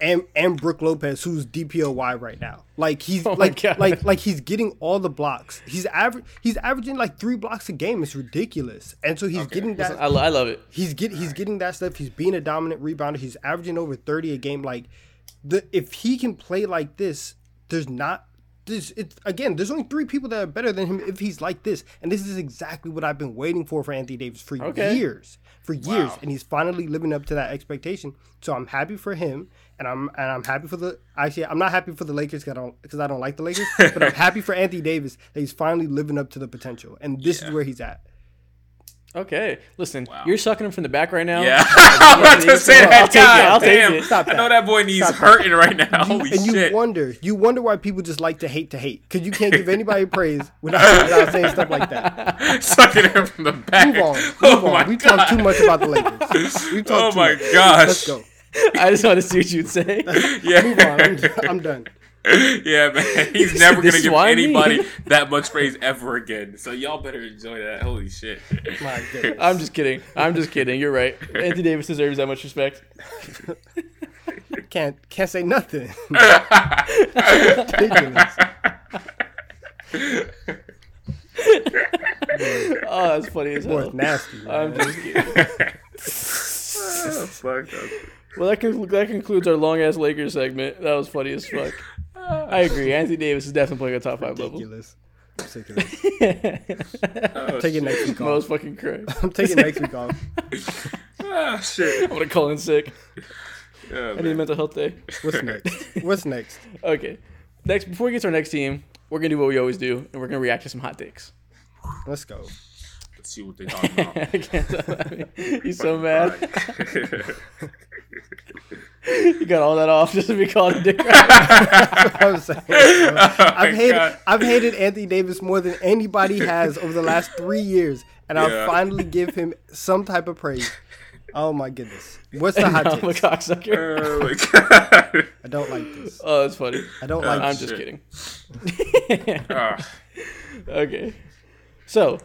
[SPEAKER 3] and and Brook Lopez, who's DPOY right now. Like he's
[SPEAKER 1] Oh
[SPEAKER 3] like
[SPEAKER 1] God.
[SPEAKER 3] like like he's getting all the blocks. He's average. He's averaging like three blocks a game. It's ridiculous. And so he's getting that.
[SPEAKER 1] I, I love it.
[SPEAKER 3] He's get he's getting that stuff. He's being a dominant rebounder. He's averaging over thirty a game. Like the if he can play like this, there's not there's it's again. There's only three people that are better than him if he's like this. And this is exactly what I've been waiting for for Anthony Davis for
[SPEAKER 1] Okay.
[SPEAKER 3] years, for years.
[SPEAKER 2] Wow.
[SPEAKER 3] And he's finally living up to that expectation. So I'm happy for him, and I'm and I'm happy for the actually I'm not happy for the Lakers because I don't because I don't like the Lakers, but I'm happy for Anthony Davis that he's finally living up to the potential. And this is where he's at.
[SPEAKER 1] Okay, listen,
[SPEAKER 2] Wow.
[SPEAKER 1] you're sucking him from the back right now.
[SPEAKER 2] Yeah, I'm about to say
[SPEAKER 1] I'll
[SPEAKER 2] that.
[SPEAKER 1] take it, I'll
[SPEAKER 2] God
[SPEAKER 1] take
[SPEAKER 2] damn.
[SPEAKER 1] it.
[SPEAKER 3] Stop
[SPEAKER 2] I know
[SPEAKER 3] that.
[SPEAKER 2] that boy needs
[SPEAKER 3] that.
[SPEAKER 2] hurting right now. Holy
[SPEAKER 3] and you wonder, you wonder why people just like to hate to hate because you can't give anybody praise without, without saying stuff like that.
[SPEAKER 2] Sucking him from the back.
[SPEAKER 3] Move on, oh move
[SPEAKER 2] oh
[SPEAKER 3] on.
[SPEAKER 2] my
[SPEAKER 3] We
[SPEAKER 2] god.
[SPEAKER 3] talked too much about the Lakers. We talked
[SPEAKER 2] Oh
[SPEAKER 3] too
[SPEAKER 2] my
[SPEAKER 3] much.
[SPEAKER 2] gosh.
[SPEAKER 3] Let's go.
[SPEAKER 1] I just want to see what you'd say.
[SPEAKER 2] Yeah.
[SPEAKER 3] Move on. I'm, I'm done.
[SPEAKER 2] Yeah, man. He's never gonna
[SPEAKER 1] is
[SPEAKER 2] give
[SPEAKER 1] why me.
[SPEAKER 2] anybody that much praise ever again. So y'all better enjoy that. Holy shit.
[SPEAKER 3] My goodness.
[SPEAKER 1] I'm just kidding. I'm just kidding. You're right. Anthony Davis deserves that much respect.
[SPEAKER 3] Can't can't say nothing.
[SPEAKER 1] Oh, that's funny as
[SPEAKER 3] Boy,
[SPEAKER 1] hell.
[SPEAKER 3] it's nasty.
[SPEAKER 1] I'm just kidding.
[SPEAKER 2] Oh, fuck.
[SPEAKER 1] Well, that, conclu- that concludes our long ass Lakers segment. That was funny as fuck. I agree. Anthony Davis is definitely playing a top five level.
[SPEAKER 3] Ridiculous. Ridiculous.
[SPEAKER 2] Oh,
[SPEAKER 3] Take it next week
[SPEAKER 1] Most
[SPEAKER 3] off.
[SPEAKER 1] fucking correct.
[SPEAKER 3] I'm taking next week off.
[SPEAKER 2] Ah, shit.
[SPEAKER 1] I'm gonna call in sick.
[SPEAKER 2] Yeah,
[SPEAKER 1] I need a
[SPEAKER 2] man.
[SPEAKER 1] mental health day.
[SPEAKER 3] What's next? What's next?
[SPEAKER 1] Okay. Next, before we get to our next team, we're gonna do what we always do, and we're gonna react to some hot takes.
[SPEAKER 3] Let's go.
[SPEAKER 2] Let's see what they talking about.
[SPEAKER 1] I can't tell. He's so mad. You got all that off just to be called a dick.
[SPEAKER 3] I was saying, bro. I've hated
[SPEAKER 2] God.
[SPEAKER 3] I've hated Anthony Davis more than anybody has over the last three years, and
[SPEAKER 2] Yeah.
[SPEAKER 3] I'll finally give him some type of praise. Oh my goodness! What's the hot
[SPEAKER 1] I'm a cocksucker.
[SPEAKER 2] oh my god.
[SPEAKER 3] I don't like this.
[SPEAKER 1] Oh, that's funny.
[SPEAKER 3] I don't
[SPEAKER 2] Uh,
[SPEAKER 3] like.
[SPEAKER 1] I'm
[SPEAKER 3] this.
[SPEAKER 1] just kidding.
[SPEAKER 2] Ah,
[SPEAKER 1] okay. So,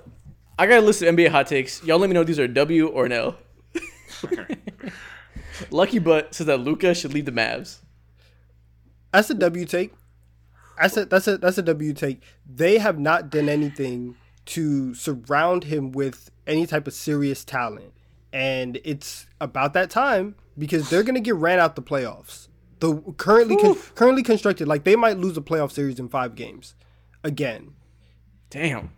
[SPEAKER 1] I got a list of NBA hot takes. Y'all let me know if these are a W or an L. Lucky Butt says that Luka should leave the Mavs.
[SPEAKER 3] That's a W take. That's a that's a that's a W take. They have not done anything to surround him with any type of serious talent, and it's about that time because they're gonna get ran out the playoffs. The currently con- currently constructed like they might lose a playoff series in five games, again.
[SPEAKER 1] Damn.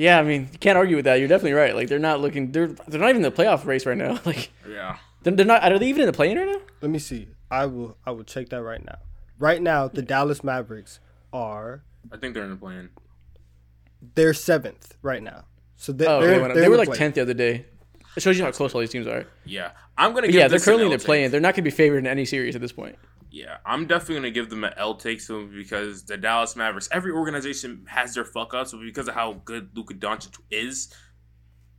[SPEAKER 1] Yeah, I mean, you can't argue with that. You're definitely right. Like, they're not looking. They're they're not even in the playoff race right now. Like,
[SPEAKER 2] yeah.
[SPEAKER 1] they're, they're not. Are they even in the play-in right now?
[SPEAKER 3] Let me see. I will I will check that right now. Right now, the Dallas Mavericks are
[SPEAKER 2] I think they're in the plan.
[SPEAKER 3] they're seventh right now. So they,
[SPEAKER 1] Oh,
[SPEAKER 3] they're,
[SPEAKER 1] they, went
[SPEAKER 3] they're
[SPEAKER 1] they were
[SPEAKER 3] the
[SPEAKER 1] like tenth the other day. It shows you how close all these teams are.
[SPEAKER 2] Yeah. I'm gonna give
[SPEAKER 1] yeah, they're currently in the play-in. They're not going to be favored in any series at this point.
[SPEAKER 2] Yeah, I'm definitely gonna give them an L take them because the Dallas Mavericks. Every organization has their fuck ups, but because of how good Luka Doncic is,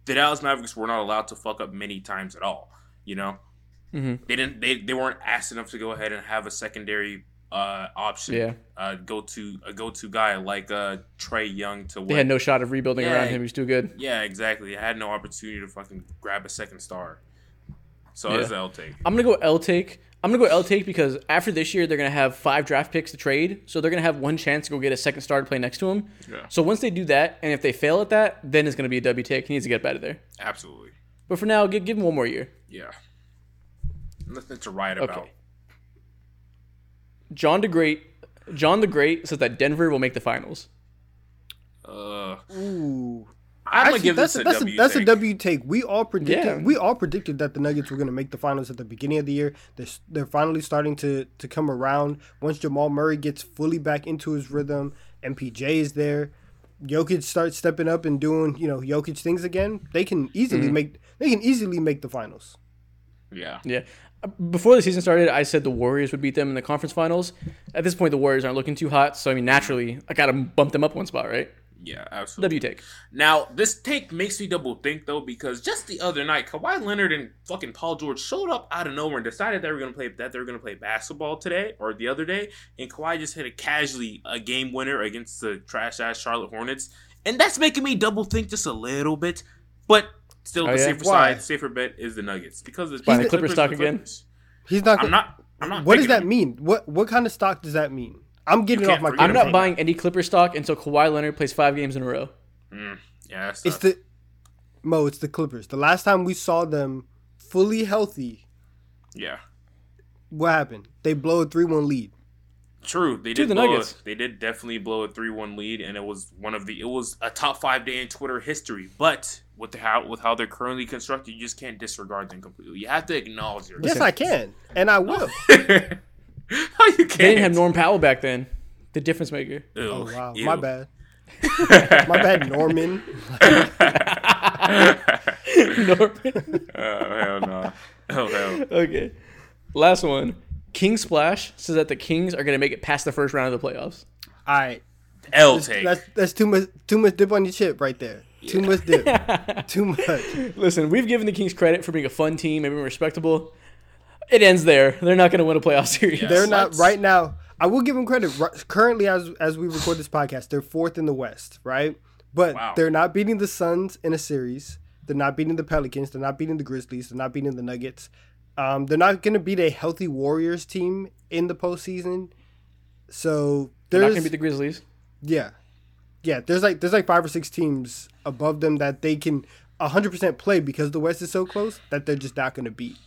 [SPEAKER 2] the Dallas Mavericks were not allowed to fuck up many times at all. You know,
[SPEAKER 1] Mhm.
[SPEAKER 2] They didn't. They, they weren't asked enough to go ahead and have a secondary uh, option.
[SPEAKER 1] Yeah.
[SPEAKER 2] Uh, go to a go to guy like uh, Trae Young to.
[SPEAKER 1] They had no shot of rebuilding
[SPEAKER 2] Yeah.
[SPEAKER 1] around him. He's too good.
[SPEAKER 2] Yeah, exactly. They had no opportunity to fucking grab a second star. So
[SPEAKER 1] Yeah.
[SPEAKER 2] it's an L take.
[SPEAKER 1] I'm gonna go L take. I'm gonna go L take because after this year they're gonna have five draft picks to trade, so they're gonna have one chance to go get a second star to play next to him.
[SPEAKER 2] Yeah.
[SPEAKER 1] So once they do that, and if they fail at that, then it's gonna be a W take. He needs to get better there.
[SPEAKER 2] Absolutely.
[SPEAKER 1] But for now, give, give him one more year.
[SPEAKER 2] Yeah. Nothing to write about.
[SPEAKER 1] Okay. John the Great, John the Great says that Denver will make the finals.
[SPEAKER 2] Uh,
[SPEAKER 3] Ooh.
[SPEAKER 2] I'm
[SPEAKER 3] Actually,
[SPEAKER 2] gonna give
[SPEAKER 3] that's
[SPEAKER 2] this a,
[SPEAKER 3] that's
[SPEAKER 2] W.
[SPEAKER 3] a, that's
[SPEAKER 2] take.
[SPEAKER 3] a W take. We all predicted
[SPEAKER 1] Yeah.
[SPEAKER 3] we all predicted that the Nuggets were going to make the finals at the beginning of the year. They're, they're finally starting to to come around. Once Jamal Murray gets fully back into his rhythm, MPJ is there. Jokic starts stepping up and doing you know Jokic things again. They can easily
[SPEAKER 1] Mm-hmm.
[SPEAKER 3] make they can easily make the finals.
[SPEAKER 2] Yeah.
[SPEAKER 1] Yeah. Before the season started, I said the Warriors would beat them in the conference finals. At this point, the Warriors aren't looking too hot, so I mean, naturally, I gotta bump them up one spot, right?
[SPEAKER 2] Yeah, absolutely.
[SPEAKER 1] W take.
[SPEAKER 2] Now, this take makes me double think though, because just the other night, Kawhi Leonard and fucking Paul George showed up out of nowhere and decided they were gonna play that they were gonna play basketball today or the other day, and Kawhi just hit a casually a game winner against the trash ass Charlotte Hornets, and that's making me double think just a little bit, but still
[SPEAKER 1] Oh,
[SPEAKER 2] the
[SPEAKER 1] yeah?
[SPEAKER 2] safer
[SPEAKER 3] Why?
[SPEAKER 2] side, safer bet is the Nuggets because it's
[SPEAKER 1] Buying
[SPEAKER 3] the
[SPEAKER 1] Clippers stock again?
[SPEAKER 3] He's not.
[SPEAKER 2] I'm not. I'm not.
[SPEAKER 3] what does that
[SPEAKER 2] them.
[SPEAKER 3] mean? What what kind of stock does that mean? I'm getting off my.
[SPEAKER 1] I'm not
[SPEAKER 2] bro.
[SPEAKER 1] buying any Clipper stock until Kawhi Leonard plays five games in a row.
[SPEAKER 2] Mm, yeah,
[SPEAKER 3] It's
[SPEAKER 2] tough.
[SPEAKER 3] the Mo. It's the Clippers. The last time we saw them fully healthy,
[SPEAKER 2] yeah.
[SPEAKER 3] what happened? They blow a three-one lead.
[SPEAKER 2] True, they
[SPEAKER 1] To
[SPEAKER 2] did.
[SPEAKER 1] the
[SPEAKER 2] blow
[SPEAKER 1] Nuggets.
[SPEAKER 2] A, they did definitely blow a three-one lead, and it was one of the. It was a top five day in Twitter history. But with the how with how they're currently constructed, you just can't disregard them completely. You have to acknowledge their.
[SPEAKER 3] Yes, I can, and I will.
[SPEAKER 2] how oh, you can't?
[SPEAKER 1] They didn't have Norm Powell back then, the difference maker.
[SPEAKER 2] Ew,
[SPEAKER 3] Oh wow,
[SPEAKER 2] ew.
[SPEAKER 3] my bad. My bad, Norman.
[SPEAKER 1] Norman.
[SPEAKER 2] Oh hell no! Oh hell.
[SPEAKER 1] okay. Last one. King Splash says that the Kings are going to make it past the first round of the playoffs.
[SPEAKER 3] All right,
[SPEAKER 2] L
[SPEAKER 3] that's,
[SPEAKER 2] take.
[SPEAKER 3] that's that's too much too much dip on your chip right there. Too much dip. too much.
[SPEAKER 1] Listen, we've given the Kings credit for being a fun team and being respectable. It ends there. They're not going to win a playoff series.
[SPEAKER 2] Yeah.
[SPEAKER 3] They're not
[SPEAKER 2] Let's-
[SPEAKER 3] right now. I will give them credit. Currently, as as we record this podcast, they're fourth in the West, right? But
[SPEAKER 2] Wow.
[SPEAKER 3] they're not beating the Suns in a series. They're not beating the Pelicans. They're not beating the Grizzlies. They're not beating the Nuggets. Um, they're not going to beat a healthy Warriors team in the postseason. So
[SPEAKER 1] They're not going to beat the Grizzlies.
[SPEAKER 3] yeah, yeah. There's like there's like five or six teams above them that they can 100% play because the West is so close that they're just not going to beat.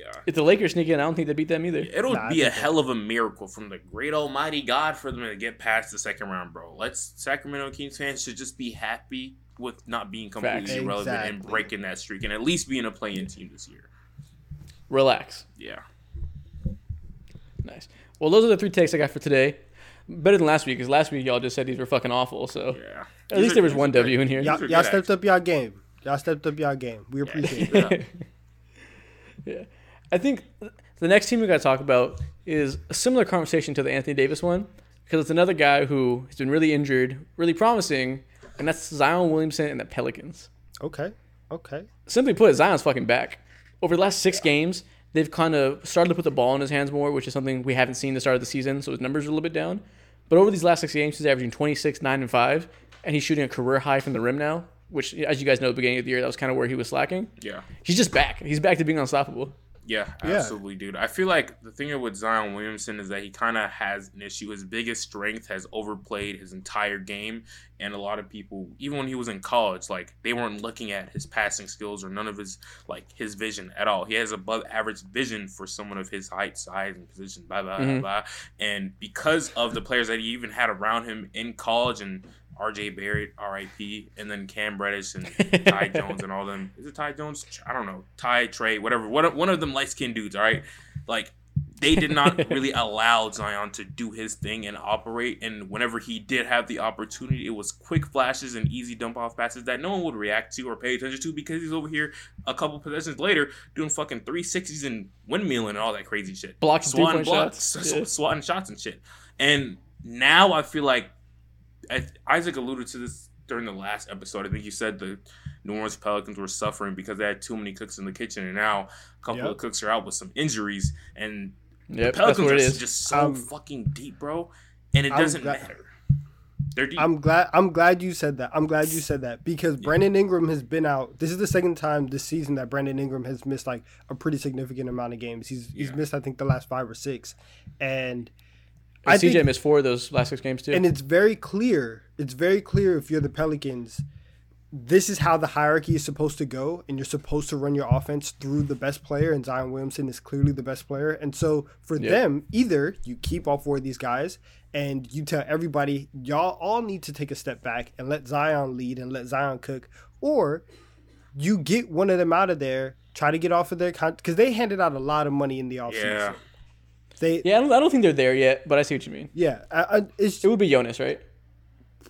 [SPEAKER 2] Yeah.
[SPEAKER 1] If the Lakers sneak in, I don't think they beat them either.
[SPEAKER 2] It'll
[SPEAKER 3] Nah,
[SPEAKER 2] be a hell of a miracle from the great Almighty God for them to get past the second round, bro. Let's Sacramento Kings fans should just be happy with not being completely
[SPEAKER 1] Facts.
[SPEAKER 2] irrelevant and breaking that streak, and at least being a play-in team this year.
[SPEAKER 1] Relax.
[SPEAKER 2] Yeah,
[SPEAKER 1] Nice. Well, those are the three takes I got for today. Better than last week, because last week y'all just said these were fucking awful. So
[SPEAKER 2] yeah.
[SPEAKER 1] at least there was one W in here.
[SPEAKER 3] Y'all, y'all stepped up y'all game. Y'all stepped up y'all game. We appreciate it.
[SPEAKER 2] Yeah.
[SPEAKER 1] Yeah. I think the next team we got to talk about is a similar conversation to the Anthony Davis one because it's another guy who has been really injured, really promising, and that's Zion Williamson and the Pelicans.
[SPEAKER 3] Okay. Okay.
[SPEAKER 1] Simply put, Zion's fucking back. Over the last six games, they've kind of started to put the ball in his hands more, which is something we haven't seen the start of the season, so his numbers are a little bit down. But over these last six games, he's averaging 26, 9, and 5, and he's shooting a career high from the rim now, which, as you guys know, at the beginning of the year, that was kind of where he was slacking.
[SPEAKER 2] Yeah.
[SPEAKER 1] He's just back. He's back to being unstoppable.
[SPEAKER 2] Yeah,
[SPEAKER 3] Yeah.
[SPEAKER 2] absolutely, dude. I feel like the thing with Zion Williamson is that he kind of has an issue. His biggest strength has overplayed his entire game, and a lot of people, even when he was in college, like they weren't looking at his passing skills or none of his like his vision at all. He has above average vision for someone of his height, size, and position. Blah blah
[SPEAKER 1] Mhm.
[SPEAKER 2] blah. And because of the players that he even had around him in college and. R.J. Barrett, R.I.P., and then Cam Reddish and Ty Jones and all them. Is it Ty Jones? I don't know. Ty, Trey, whatever. One, one of them light skinned dudes, all right? Like, they did not really allow Zion to do his thing and operate. And whenever he did have the opportunity, it was quick flashes and easy dump off passes that no one would react to or pay attention to because he's over here a couple possessions later doing fucking 360s and windmilling and all that crazy shit.
[SPEAKER 1] Blocking
[SPEAKER 2] Swatting blocks,
[SPEAKER 1] shots. Yeah.
[SPEAKER 2] swatting shots and shit. And now I feel like I- Isaac alluded to this during the last episode. I think you said the New Orleans Pelicans were suffering because they had too many cooks in the kitchen, and now a couple
[SPEAKER 3] Yep.
[SPEAKER 2] of cooks are out with some injuries, and
[SPEAKER 1] Yep, that's
[SPEAKER 2] Pelicans
[SPEAKER 1] what
[SPEAKER 2] are
[SPEAKER 1] it is.
[SPEAKER 2] just so
[SPEAKER 3] Um,
[SPEAKER 2] fucking deep, bro. And it
[SPEAKER 3] I'm
[SPEAKER 2] doesn't
[SPEAKER 3] glad-
[SPEAKER 2] matter. They're deep.
[SPEAKER 3] I'm glad. I'm glad you said that. I'm glad you said that because Brandon Ingram has been out. This is the second time this season that Brandon Ingram has missed like a pretty significant amount of games. He's he's missed I think the last five or six, and
[SPEAKER 1] And
[SPEAKER 3] I
[SPEAKER 1] CJ
[SPEAKER 3] think-
[SPEAKER 1] missed four of those last six games too.
[SPEAKER 3] and it's very clear. It's very clear if you're the Pelicans, this is how the hierarchy is supposed to go, and you're supposed to run your offense through the best player, and Zion Williamson is clearly the best player. And so for
[SPEAKER 1] Yeah.
[SPEAKER 3] them, either you keep all four of these guys and you tell everybody y'all all need to take a step back and let Zion lead and let Zion cook, or you get one of them out of there, try to get off of their con because they handed out a lot of money in the offseason.
[SPEAKER 2] yeah.
[SPEAKER 3] They
[SPEAKER 1] yeah, I don't, I don't think they're there yet, but I see what you mean.
[SPEAKER 3] yeah, I, I, it's
[SPEAKER 1] It would be Jonas, right?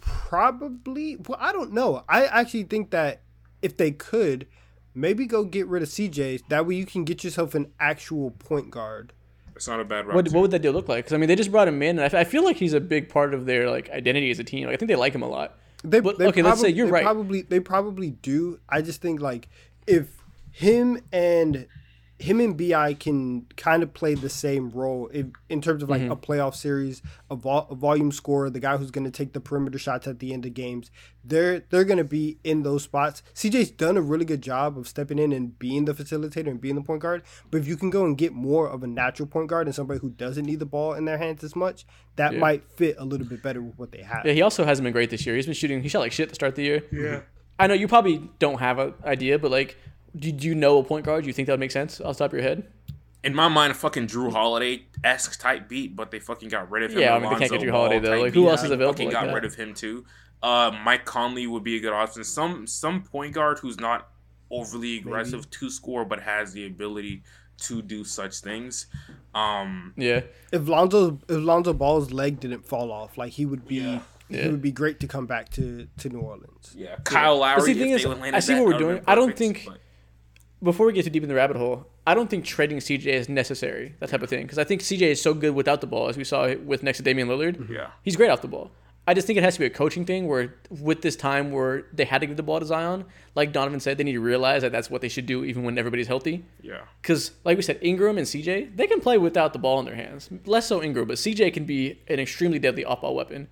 [SPEAKER 3] Probably. Well, I don't know. I actually think that if they could, maybe go get rid of CJ. That way you can get yourself an actual point guard.
[SPEAKER 2] It's not a bad route.
[SPEAKER 1] What, what would that deal look like? Because I mean, they just brought him in, and I, f- I feel like he's a big part of their like identity as a team. Like, I think they like him a lot.
[SPEAKER 3] They,
[SPEAKER 1] But,
[SPEAKER 3] they
[SPEAKER 1] okay, let's say you're
[SPEAKER 3] they
[SPEAKER 1] right.
[SPEAKER 3] Probably they probably do. I just think like if him and him and Bi can kind of play the same role if, in terms of like
[SPEAKER 1] Mm-hmm.
[SPEAKER 3] a playoff series, a, vol- a volume scorer, the guy who's going to take the perimeter shots at the end of games. They're they're going to be in those spots. CJ's done a really good job of stepping in and being the facilitator and being the point guard. But if you can go and get more of a natural point guard and somebody who doesn't need the ball in their hands as much, that
[SPEAKER 1] Yeah.
[SPEAKER 3] might fit a little bit better with what they have.
[SPEAKER 1] Yeah, he also hasn't been great this year. He's been shooting. He shot like shit to start the year.
[SPEAKER 2] Yeah.
[SPEAKER 1] I know you probably don't have an idea, but like, do, do you know a point guard? Do you think that would make sense off the top of your head?
[SPEAKER 2] In my mind, a fucking Jrue Holiday esque type beat, but they fucking got rid of him.
[SPEAKER 1] Yeah, I mean, they can't get Jrue Holiday, though. Like, who
[SPEAKER 2] beat,
[SPEAKER 1] else is
[SPEAKER 2] they
[SPEAKER 1] available
[SPEAKER 2] Fucking
[SPEAKER 1] like
[SPEAKER 2] got
[SPEAKER 1] that?
[SPEAKER 2] rid of him too. Uh, Mike Conley would be a good option. Some some point guard who's not overly aggressive to score, but has the ability to do such things. Um,
[SPEAKER 1] Yeah,
[SPEAKER 3] if Lonzo if Lonzo Ball's leg didn't fall off, like he would be
[SPEAKER 2] Yeah.
[SPEAKER 1] Yeah.
[SPEAKER 3] he would be great to come back to to New Orleans.
[SPEAKER 2] yeah, Kyle Lowry.
[SPEAKER 1] see, the thing is,
[SPEAKER 2] they would land
[SPEAKER 1] I see what we're doing.
[SPEAKER 2] been
[SPEAKER 1] I don't think-
[SPEAKER 2] but-
[SPEAKER 1] before we get too deep in the rabbit hole, I don't think trading CJ is necessary. That type of thing, because I think CJ is so good without the ball, as we saw with next to Damian Lillard. Mm-hmm.
[SPEAKER 2] Yeah.
[SPEAKER 1] he's great off the ball. I just think it has to be a coaching thing where, with this time where they had to give the ball to Zion, like Donnavan said, they need to realize that that's what they should do even when everybody's healthy.
[SPEAKER 2] Yeah.
[SPEAKER 1] Because, like we said, Ingram and CJ, they can play without the ball in their hands. Less so Ingram, but CJ can be an extremely deadly off-ball weapon.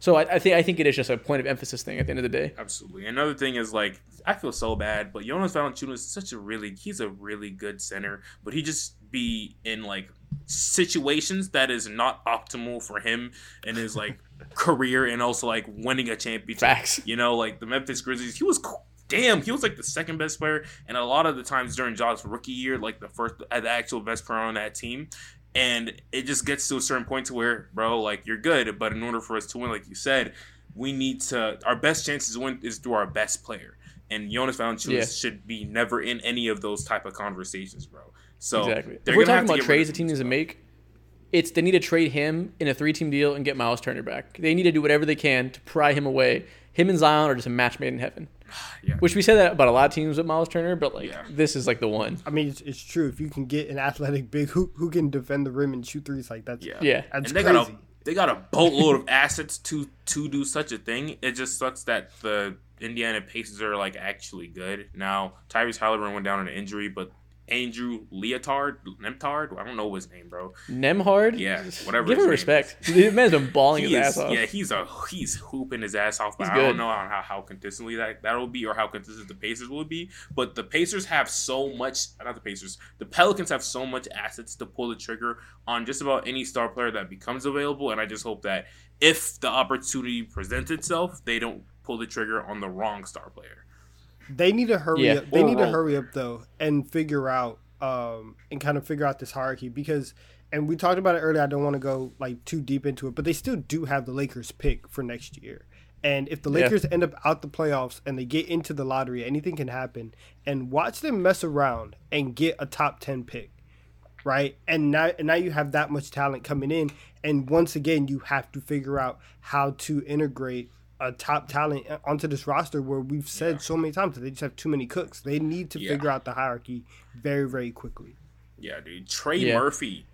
[SPEAKER 1] So I, I think I think it is just a point of emphasis thing at the end of the day.
[SPEAKER 2] Absolutely. Another thing is like I feel so bad, but Jonas Valanciunas is such a really he's a really good center, but he just be in like situations that is not optimal for him and his like career and also like winning a championship.
[SPEAKER 1] Facts.
[SPEAKER 2] You know, like the Memphis Grizzlies, he was damn, he was like the second best player, and a lot of the times during Ja's rookie year, like the first, uh, the actual best player on that team. And it just gets to a certain point to where, bro, like you're good, but in order for us to win, like you said, we need to. Our best chances to win is through our best player, and Jonas Valanciunas
[SPEAKER 1] Yeah.
[SPEAKER 2] should be never in any of those type of conversations, bro. So
[SPEAKER 1] exactly. If we're talking about trades the team needs to make, it's they need to trade him in a three-team deal and get Miles Turner back. They need to do whatever they can to pry him away. Him and Zion are just a match made in heaven.
[SPEAKER 2] Yeah.
[SPEAKER 1] Which we say that about a lot of teams with Miles Turner, but like
[SPEAKER 2] Yeah.
[SPEAKER 1] this is like the one.
[SPEAKER 3] I mean, it's, it's true. If you can get an athletic big who who can defend the rim and shoot threes like that's
[SPEAKER 2] Yeah.
[SPEAKER 1] Yeah.
[SPEAKER 3] that's
[SPEAKER 2] and they
[SPEAKER 3] crazy.
[SPEAKER 2] They got a boatload of assets to to do such a thing. It just sucks that the Indiana Pacers are like actually good now. Tyrese Halliburton went down on an injury, but Andrew Leotard, Nemtard, I don't know his name, bro.
[SPEAKER 1] Nembhard,
[SPEAKER 2] Yeah, whatever
[SPEAKER 1] Give him respect. The man's been balling his
[SPEAKER 2] is,
[SPEAKER 1] ass off.
[SPEAKER 2] yeah, he's a he's hooping his ass off. But I don't know how, how consistently that that will be or how consistent the Pacers will be. But the Pacers have so much. Not the Pacers. The Pelicans have so much assets to pull the trigger on just about any star player that becomes available. And I just hope that if the opportunity presents itself, they don't pull the trigger on the wrong star player.
[SPEAKER 3] They need to hurry
[SPEAKER 1] Yeah.
[SPEAKER 3] up. They need to hurry up though and figure out um and kind of figure out this hierarchy because and we talked about it earlier. I don't want to go like too deep into it, but they still do have the Lakers pick for next year. And if the
[SPEAKER 1] Yeah.
[SPEAKER 3] Lakers end up out the playoffs and they get into the lottery, anything can happen. And watch them mess around and get a top ten pick, right? And now and now you have that much talent coming in, and once again you have to figure out how to integrate a top talent onto this roster where we've said so many times that they just have too many cooks. They need to
[SPEAKER 2] Yeah.
[SPEAKER 3] figure out the hierarchy very very quickly.
[SPEAKER 2] Yeah, dude. Trey
[SPEAKER 1] Yeah.
[SPEAKER 2] Murphy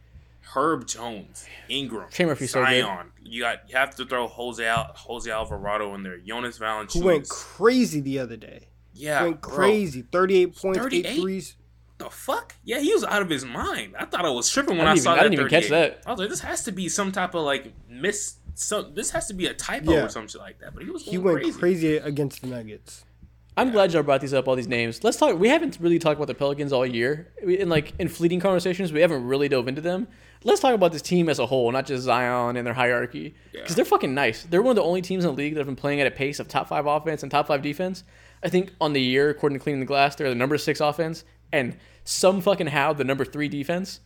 [SPEAKER 2] Herb Jones, Ingram,
[SPEAKER 1] Trey Murphy's so good.
[SPEAKER 2] Zion. You got you have to throw Jose Al, Jose Alvarado in there. Jonas Valanciunas.
[SPEAKER 3] Who went crazy the other day?
[SPEAKER 2] yeah,
[SPEAKER 3] went
[SPEAKER 2] bro.
[SPEAKER 3] crazy. 38 points,
[SPEAKER 2] 38?
[SPEAKER 3] 8 threes.
[SPEAKER 2] The fuck? Yeah, he was out of his mind. I thought I was tripping when
[SPEAKER 1] I
[SPEAKER 2] I, saw
[SPEAKER 1] even- I didn't even catch that.
[SPEAKER 2] I was like, this has to be some type of like miss. Some this has to be a typo
[SPEAKER 3] Yeah.
[SPEAKER 2] or some shit like that. But he was
[SPEAKER 3] He went
[SPEAKER 2] crazy.
[SPEAKER 3] crazy. against the Nuggets.
[SPEAKER 1] I'm glad y'all brought these up, all these names. Let's talk. We haven't really talked about the Pelicans all year. We, in like in fleeting conversations, we haven't really dove into them. Let's talk about this team as a whole, not just Zion and their hierarchy, because
[SPEAKER 2] Yeah.
[SPEAKER 1] they're fucking nice. They're one of the only teams in the league that have been playing at a pace of top five offense and top five defense. I think on the year, according to Cleaning the Glass, they're the number six offense and some fucking how the number three defense.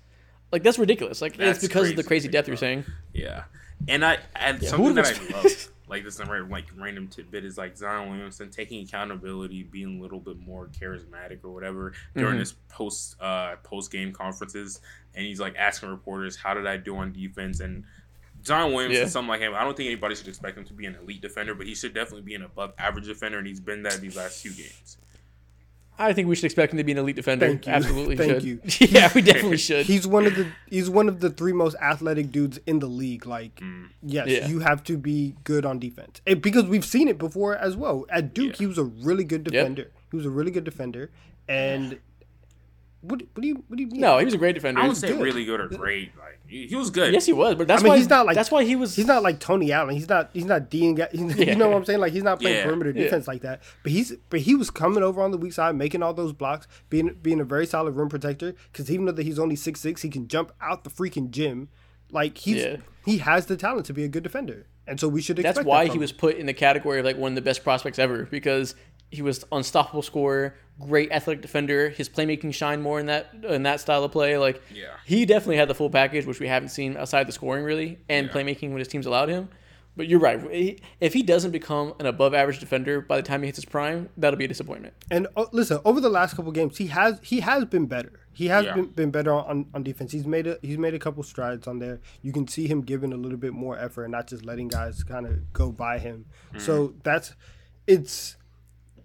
[SPEAKER 1] Like that's ridiculous. Like
[SPEAKER 2] That's
[SPEAKER 1] it's because of the
[SPEAKER 2] crazy
[SPEAKER 1] crazy depth
[SPEAKER 2] think
[SPEAKER 1] you're saying.
[SPEAKER 2] Yeah, and I and
[SPEAKER 1] Yeah,
[SPEAKER 2] something that I love, like this is like random tidbit, is like Zion Williamson taking accountability, being a little bit more charismatic or whatever during
[SPEAKER 1] Mhm.
[SPEAKER 2] his post uh post game conferences, and he's like asking reporters, "How did I do on defense?" and Zion Williamson,
[SPEAKER 1] Yeah.
[SPEAKER 2] something like him. I don't think anybody should expect him to be an elite defender, but he should definitely be an above average defender, and he's been that these last few games.
[SPEAKER 1] I think we should expect him to be an elite defender.
[SPEAKER 3] Thank you.
[SPEAKER 1] Absolutely
[SPEAKER 3] Thank
[SPEAKER 1] should. yeah, we definitely should.
[SPEAKER 3] He's one of the he's one of the three most athletic dudes in the league. Like,
[SPEAKER 2] Mm.
[SPEAKER 3] yes,
[SPEAKER 1] Yeah.
[SPEAKER 3] you have to be good on defense, and because we've seen it before as well. At Duke,
[SPEAKER 2] Yeah.
[SPEAKER 3] he was a really good defender. He was a really good defender, and what what do you what do you mean?
[SPEAKER 1] no, he was a great defender.
[SPEAKER 2] I don't say
[SPEAKER 3] good.
[SPEAKER 2] really good or great. Like he, he was good.
[SPEAKER 1] Yes, he was, but that's
[SPEAKER 3] I mean,
[SPEAKER 1] why
[SPEAKER 3] he's not like-
[SPEAKER 1] that's why he was.
[SPEAKER 3] He's not like Tony Allen. He's not. He's not Dean. Guy. he's-
[SPEAKER 1] Yeah.
[SPEAKER 3] You know what I'm saying? Like he's not playing
[SPEAKER 2] Yeah.
[SPEAKER 3] perimeter
[SPEAKER 1] Yeah.
[SPEAKER 3] defense like that. But he's. But he was coming over on the weak side, making all those blocks, being being a very solid rim protector. Because even though that he's only six six, he can jump out the freaking gym. Like he's
[SPEAKER 1] Yeah.
[SPEAKER 3] he has the talent to be a good defender, and so we should. Expect
[SPEAKER 1] that's
[SPEAKER 3] that
[SPEAKER 1] why
[SPEAKER 3] from
[SPEAKER 1] he
[SPEAKER 3] him.
[SPEAKER 1] was put in the category of like one of the best prospects ever because he was unstoppable scorer, great athletic defender. His playmaking shined more in that in that style of play. Like
[SPEAKER 2] Yeah.
[SPEAKER 1] he definitely had the full package, which we haven't seen outside the scoring really and
[SPEAKER 2] Yeah.
[SPEAKER 1] playmaking when his teams allowed him. But you're right. If he doesn't become an above average defender by the time he hits his prime, that'll be a disappointment.
[SPEAKER 3] And oh, listen, over the last couple games, he has he has been better. He has
[SPEAKER 2] Yeah.
[SPEAKER 3] been, been better on, on defense. He's made a he's made a couple strides on there. You can see him giving a little bit more effort and not just letting guys kind of go by him. Mm-hmm. So that's it's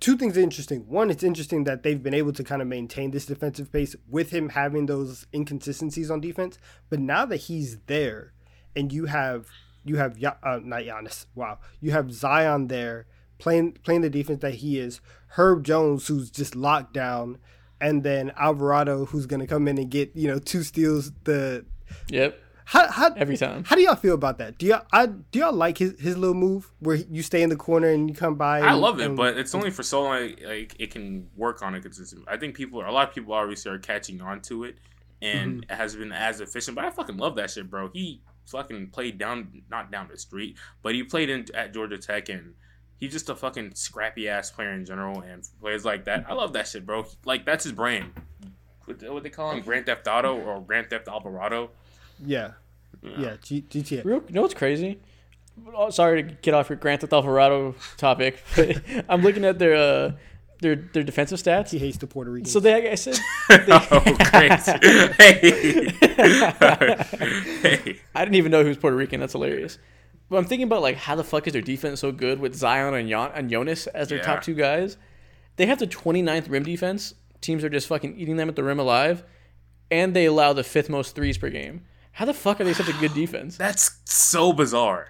[SPEAKER 3] two things are interesting. One, it's interesting that they've been able to kind of maintain this defensive pace with him having those inconsistencies on defense. But now that he's there, and you have you have uh, not Giannis, wow, you have Zion there playing playing the defense that he is. Herb Jones, who's just locked down, and then Alvarado, who's gonna come in and get you know two steals. The
[SPEAKER 1] Yep.
[SPEAKER 3] How how
[SPEAKER 1] Every time.
[SPEAKER 3] how do y'all feel about that? Do y'all I, do y'all like his his little move where you stay in the corner and you come by?
[SPEAKER 2] I love it,
[SPEAKER 3] and-
[SPEAKER 2] but it's only for so long like it can work on a consistent. I think people, a lot of people, obviously are catching on to it, and
[SPEAKER 3] Mm-hmm.
[SPEAKER 2] it has been as efficient. But I fucking love that shit, bro. He fucking played down, not down the street, but he played in at Georgia Tech, and he's just a fucking scrappy ass player in general. And for players like that, I love that shit, bro. Like that's his brand. What, what they call him, Grand Theft Auto or Grand Theft Alvarado.
[SPEAKER 3] Yeah, yeah, G- GTA.
[SPEAKER 1] Real, you know what's crazy? Oh, sorry to get off your Grand Theft Alvarado topic, but I'm looking at their uh, their their defensive stats.
[SPEAKER 3] He hates the Puerto Ricans.
[SPEAKER 1] So they, like I said,
[SPEAKER 2] oh, great! hey, hey.
[SPEAKER 1] I didn't even know he was Puerto Rican. That's hilarious. But I'm thinking about like how the fuck is their defense so good with Zion and, Yon- and Jonas as their
[SPEAKER 2] Yeah.
[SPEAKER 1] top two guys? They have the 29th rim defense. Teams are just fucking eating them at the rim alive, and they allow the fifth most threes per game. How the fuck are they such a good defense?
[SPEAKER 2] That's so bizarre.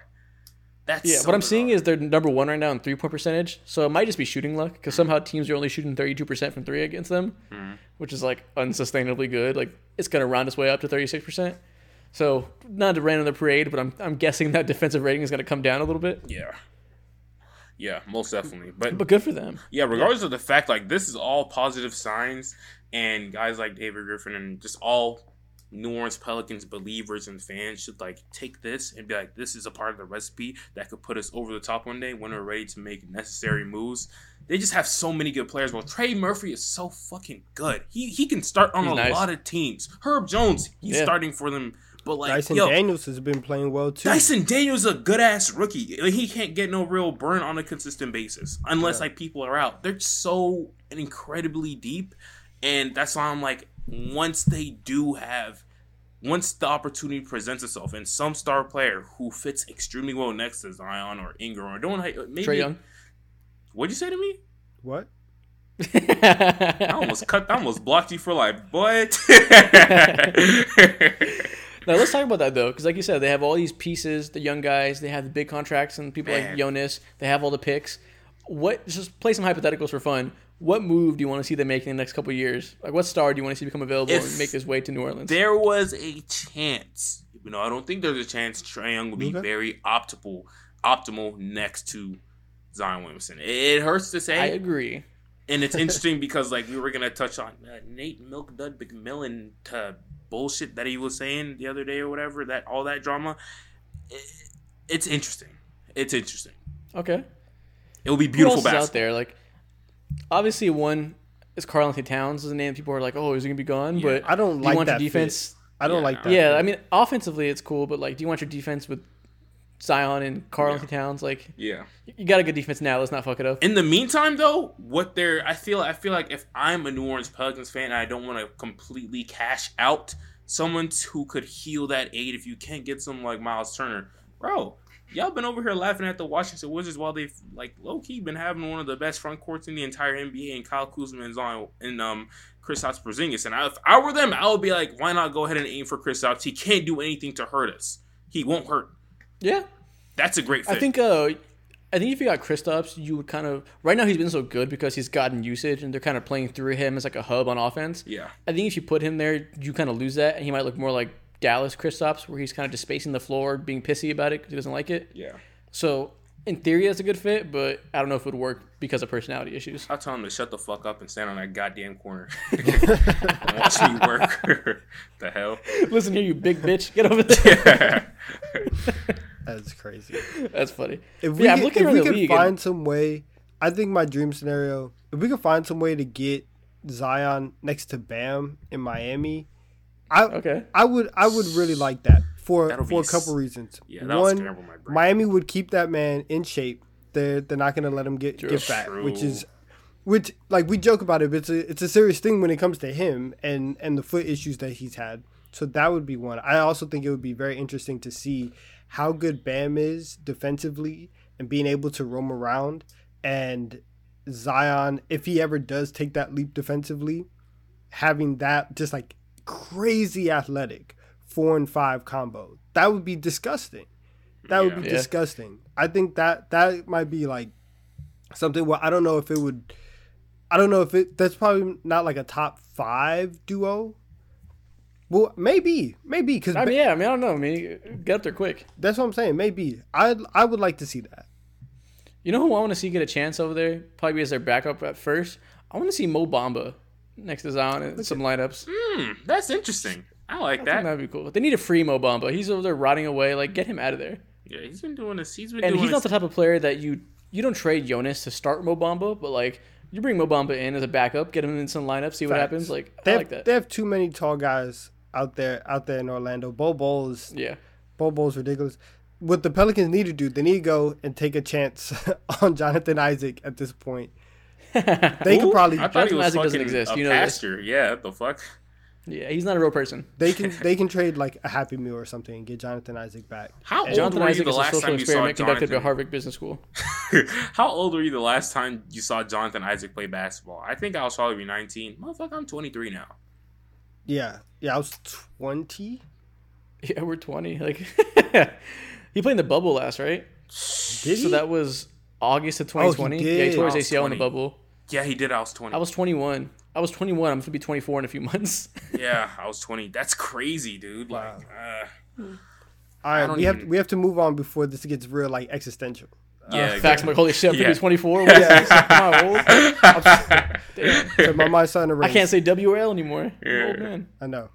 [SPEAKER 2] That's
[SPEAKER 1] Yeah,
[SPEAKER 2] so
[SPEAKER 1] what I'm seeing is they're number one right now in three point percentage. So it might just be shooting luck because somehow teams are only shooting 32% from three against them,
[SPEAKER 2] Mm-hmm.
[SPEAKER 1] which is like unsustainably good. Like it's gonna round its way up to 36%. So not to rain on the parade, but I'm I'm guessing that defensive rating is gonna come down a little bit.
[SPEAKER 2] yeah, yeah, most definitely. But
[SPEAKER 1] But good for them.
[SPEAKER 2] yeah, regardless of the fact, like this is all positive signs, and guys like David Griffin and just all New Orleans Pelicans believers and fans should like take this and be like, this is a part of the recipe that could put us over the top one day when we're ready to make necessary moves. They just have so many good players. Well, Trey Murphy is so fucking good. He he can start on
[SPEAKER 1] He's
[SPEAKER 2] a
[SPEAKER 1] nice.
[SPEAKER 2] lot of teams. Herb Jones, he's
[SPEAKER 1] Yeah.
[SPEAKER 2] starting for them. But like,
[SPEAKER 3] Dyson
[SPEAKER 2] yo,
[SPEAKER 3] Daniels has been playing well too.
[SPEAKER 2] Dyson Daniels a good ass rookie. Like, he can't get no real burn on a consistent basis unless
[SPEAKER 3] Yeah.
[SPEAKER 2] like people are out. They're so incredibly deep, and that's why I'm like, once they do have, once the opportunity presents itself, and some star player who fits extremely well next to Zion or Ingram or don't maybe
[SPEAKER 1] Trae Young.
[SPEAKER 2] What'd you say to me?
[SPEAKER 3] what?
[SPEAKER 2] I almost cut. I almost blocked you for life, but
[SPEAKER 1] Now let's talk about that though, because like you said, they have all these pieces, the young guys, they have the big contracts, and people
[SPEAKER 2] Man.
[SPEAKER 1] like Jonas, they have all the picks. What? Just play some hypotheticals for fun. What move do you want to see them make in the next couple of years? Like, what star do you want to see become available
[SPEAKER 2] If
[SPEAKER 1] and make his way to New Orleans?
[SPEAKER 2] there was a chance, you know, I don't think there's a chance Trae Young will be
[SPEAKER 3] Okay.
[SPEAKER 2] very optimal, optimal next to Zion Williamson. It hurts to say,
[SPEAKER 1] I agree.
[SPEAKER 2] and it's interesting because like we were gonna touch on uh, Nate Milk Dud McMillan uh, bullshit that he was saying the other day or whatever that all that drama. It, it's interesting. It's interesting.
[SPEAKER 1] Okay.
[SPEAKER 2] It will be
[SPEAKER 1] Who
[SPEAKER 2] beautiful
[SPEAKER 1] else is out there? Like, obviously, one is Karl Anthony Towns. Is a name people are like, oh, is he gonna be gone?
[SPEAKER 2] Yeah.
[SPEAKER 1] But
[SPEAKER 3] I don't
[SPEAKER 1] do
[SPEAKER 3] like
[SPEAKER 1] you want
[SPEAKER 3] that
[SPEAKER 1] your defense?
[SPEAKER 3] I don't
[SPEAKER 2] Yeah,
[SPEAKER 3] like that.
[SPEAKER 1] Yeah,
[SPEAKER 3] fit.
[SPEAKER 1] I mean, offensively, it's cool, but like, do you want your defense with Zion and Karl
[SPEAKER 2] Yeah.
[SPEAKER 1] Anthony Towns? Like,
[SPEAKER 2] Yeah.
[SPEAKER 1] you got a good defense now. Let's not fuck it up.
[SPEAKER 2] In the meantime, though, what they're I feel I feel like if I'm a New Orleans Pelicans fan and I don't want to completely cash out someone who could heal that aid if you can't get some like Miles Turner, bro. Y'all been over here laughing at the Washington Wizards while they've like low key been having one of the best front courts in the entire NBA and Kyle Kuzma and Zion and um Kristaps Porzingis. And I, if I were them, I would be like, why not go ahead and aim for Chris Kristaps? He can't do anything to hurt us. He won't hurt.
[SPEAKER 1] Yeah,
[SPEAKER 2] That's a great fit.
[SPEAKER 1] I think. Uh, I think if you got Kristaps, you would kind of. Right now, he's been so good because he's gotten usage, and they're kind of playing through him as like a hub on offense.
[SPEAKER 2] Yeah.
[SPEAKER 1] I think if you put him there, you kind of lose that, and he might look more like Dallas Kristaps, where he's kind of just spacing the floor, being pissy about it because he doesn't like it.
[SPEAKER 2] Yeah.
[SPEAKER 1] So in theory, that's a good fit, but I don't know if it would work because of personality issues.
[SPEAKER 2] I'll tell him to shut the fuck up and stand on that goddamn corner. and watch me work. the hell?
[SPEAKER 1] Listen here, you big bitch, get over there.
[SPEAKER 3] That's crazy.
[SPEAKER 1] That's funny.
[SPEAKER 3] If we
[SPEAKER 1] yeah, I'm
[SPEAKER 3] could,
[SPEAKER 1] looking
[SPEAKER 3] if
[SPEAKER 1] around
[SPEAKER 3] we
[SPEAKER 1] the
[SPEAKER 3] could
[SPEAKER 1] league.
[SPEAKER 3] find
[SPEAKER 1] and-
[SPEAKER 3] some way, I think my dream scenario, if we could find some way to get Zion next to Bam in Miami, I
[SPEAKER 1] okay.
[SPEAKER 3] I would I would really like that for
[SPEAKER 2] That'll
[SPEAKER 3] for a couple reasons.
[SPEAKER 2] Yeah,
[SPEAKER 3] One.
[SPEAKER 2] My brain.
[SPEAKER 3] Miami would keep that man in shape. They're they're not gonna let him get
[SPEAKER 1] True.
[SPEAKER 3] get fat, which is which like we joke about it, but it's a it's a serious thing when it comes to him and and the foot issues that he's had. So that would be one. I also think it would be very interesting to see how good Bam is defensively and being able to roam around and Zion if he ever does take that leap defensively, having that just like crazy athletic four and five combo. That would be disgusting. That would be
[SPEAKER 1] Yeah.
[SPEAKER 3] disgusting. I think that that might be like something where I don't know if it would I don't know if it that's probably not like a top five duo. Well, maybe, maybe because
[SPEAKER 1] I mean, yeah. I mean, I don't know. I mean, get up there quick.
[SPEAKER 3] that's what I'm saying. Maybe I I would like to see that.
[SPEAKER 1] You know who I want to see get a chance over there? Probably as their backup at first. I want to see Mo Bamba next to Zion in some lineups.
[SPEAKER 2] Hmm, that's interesting. I like
[SPEAKER 1] I think
[SPEAKER 2] that.
[SPEAKER 1] that'd be cool. They need a free Mo Bamba. He's over there rotting away. Like, get him out of there.
[SPEAKER 2] Yeah, he's been doing this. He's been
[SPEAKER 1] And
[SPEAKER 2] doing
[SPEAKER 1] he's not the type of player that you you don't trade Jonas to start Mo Bamba, but like you bring Mo Bamba in as a backup, get him in some lineups, see what
[SPEAKER 3] Facts.
[SPEAKER 1] happens. Like
[SPEAKER 3] They
[SPEAKER 1] I
[SPEAKER 3] have,
[SPEAKER 1] like that.
[SPEAKER 3] they have too many tall guys out there out there in Orlando. Bol Bol
[SPEAKER 1] Yeah.
[SPEAKER 3] Bol Bol ridiculous. What the Pelicans need to do, they need to go and take a chance on Jonathan Isaac at this point. They could probably
[SPEAKER 2] I thought he
[SPEAKER 1] Jonathan
[SPEAKER 2] was
[SPEAKER 1] Isaac doesn't
[SPEAKER 2] fucking
[SPEAKER 1] exist,
[SPEAKER 2] a
[SPEAKER 1] you know this.
[SPEAKER 2] Yeah, the fuck.
[SPEAKER 1] Yeah, he's not a real person.
[SPEAKER 3] they can they can trade like a Happy Meal or something and get Jonathan Isaac back.
[SPEAKER 2] How old
[SPEAKER 1] Jonathan
[SPEAKER 2] were you
[SPEAKER 1] Isaac
[SPEAKER 2] the
[SPEAKER 1] is a
[SPEAKER 2] last
[SPEAKER 1] social
[SPEAKER 2] time you saw
[SPEAKER 1] experiment conducted by Harvard Business School.
[SPEAKER 2] How old were you the last time you saw Jonathan Isaac play basketball? I think I was probably 19. Motherfucker, I'm 23 now.
[SPEAKER 3] Yeah, yeah, I was twenty.
[SPEAKER 1] Yeah, we're 20. Like he played in the bubble last, right?
[SPEAKER 3] Did
[SPEAKER 1] So that was August of 2020. yeah, he
[SPEAKER 3] did.
[SPEAKER 1] tore his
[SPEAKER 2] I was
[SPEAKER 1] ACL in the bubble.
[SPEAKER 2] Yeah, he did. I was 20.
[SPEAKER 1] I was 21. I was 21. I'm going to be 24 in a few months.
[SPEAKER 2] yeah, I was 20. That's crazy, dude.
[SPEAKER 3] Wow.
[SPEAKER 2] Like, uh,
[SPEAKER 3] All
[SPEAKER 2] I
[SPEAKER 3] right,
[SPEAKER 2] don't
[SPEAKER 3] we have
[SPEAKER 2] even-
[SPEAKER 3] we have to move on before this gets real like existential.
[SPEAKER 2] yeah.
[SPEAKER 1] Uh, Facts. I'm like, holy shit, I'm
[SPEAKER 2] Yeah.
[SPEAKER 1] going to be 24. What is this? Am old? Damn.
[SPEAKER 3] So my mind's starting to
[SPEAKER 1] I can't say WL anymore. I'm
[SPEAKER 2] Yeah.
[SPEAKER 1] old man.
[SPEAKER 3] I know.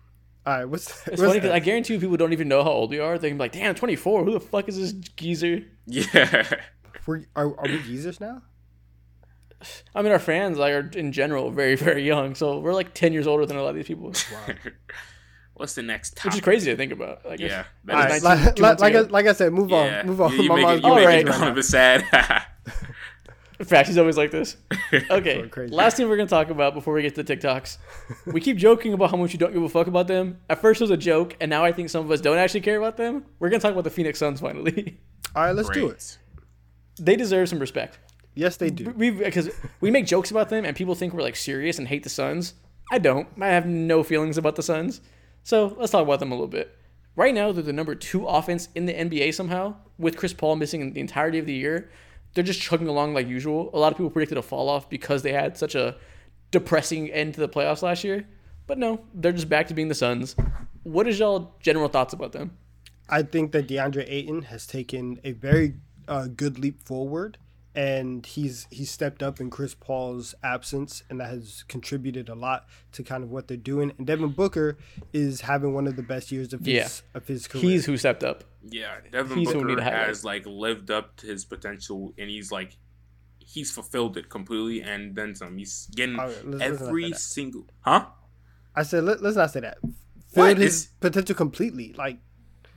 [SPEAKER 3] All right, what's
[SPEAKER 1] It's
[SPEAKER 3] what's
[SPEAKER 1] funny because I guarantee you people don't even know how old we are. They can be like, damn, 24. Who the fuck is this geezer?
[SPEAKER 2] yeah.
[SPEAKER 3] we're, are, are we geezers now?
[SPEAKER 1] I mean, our fans like are in general very, very young. So we're like 10 years older than a lot of these people, which
[SPEAKER 2] What's the next
[SPEAKER 1] Which
[SPEAKER 2] is
[SPEAKER 1] crazy to think about. Like,
[SPEAKER 2] Yeah.
[SPEAKER 3] All
[SPEAKER 2] that
[SPEAKER 3] right,
[SPEAKER 1] 19
[SPEAKER 3] like, like, like, I, like I said, move
[SPEAKER 2] yeah.
[SPEAKER 3] on, move on.
[SPEAKER 2] You, you
[SPEAKER 3] my
[SPEAKER 2] make
[SPEAKER 3] mind's
[SPEAKER 2] it, you
[SPEAKER 1] All
[SPEAKER 2] make
[SPEAKER 1] right.
[SPEAKER 2] it
[SPEAKER 3] right
[SPEAKER 2] kind
[SPEAKER 3] now.
[SPEAKER 2] of a sad.
[SPEAKER 1] In fact, he's always like this. Okay, last thing we're gonna talk about before we get to the TikToks. We keep joking about how much you don't give a fuck about them. At first it was a joke, and now I think some of us don't actually care about them. We're gonna talk about the Phoenix Suns finally.
[SPEAKER 3] All right, let's do it.
[SPEAKER 1] They deserve some respect.
[SPEAKER 3] Yes, they do.
[SPEAKER 1] We because we make jokes about them, and people think we're like serious and hate the Suns. I don't. I have no feelings about the Suns. So let's talk about them a little bit. right now they're the number two offense in the NBA somehow with Chris Paul missing the entirety of the year. They're just chugging along like usual. A lot of people predicted a fall off because they had such a depressing end to the playoffs last year. But no, they're just back to being the Suns. What is y'all general thoughts about them?
[SPEAKER 3] I think that DeAndre Ayton has taken a very uh, good leap forward, and he's he's stepped up in Chris Paul's absence, and that has contributed a lot to kind of what they're doing. And Devin Booker is having one of the best years of his
[SPEAKER 1] Yeah.
[SPEAKER 3] of his career.
[SPEAKER 1] He's who stepped up.
[SPEAKER 2] Yeah, Devin
[SPEAKER 1] He's who we need
[SPEAKER 2] Booker has like lived up to his potential, and he's like he's fulfilled it completely, and then some. He's getting
[SPEAKER 3] Oh, let's- let's
[SPEAKER 2] every single huh?
[SPEAKER 3] I said let, us not say that.
[SPEAKER 2] What?
[SPEAKER 3] His
[SPEAKER 2] Is-
[SPEAKER 3] potential completely. Like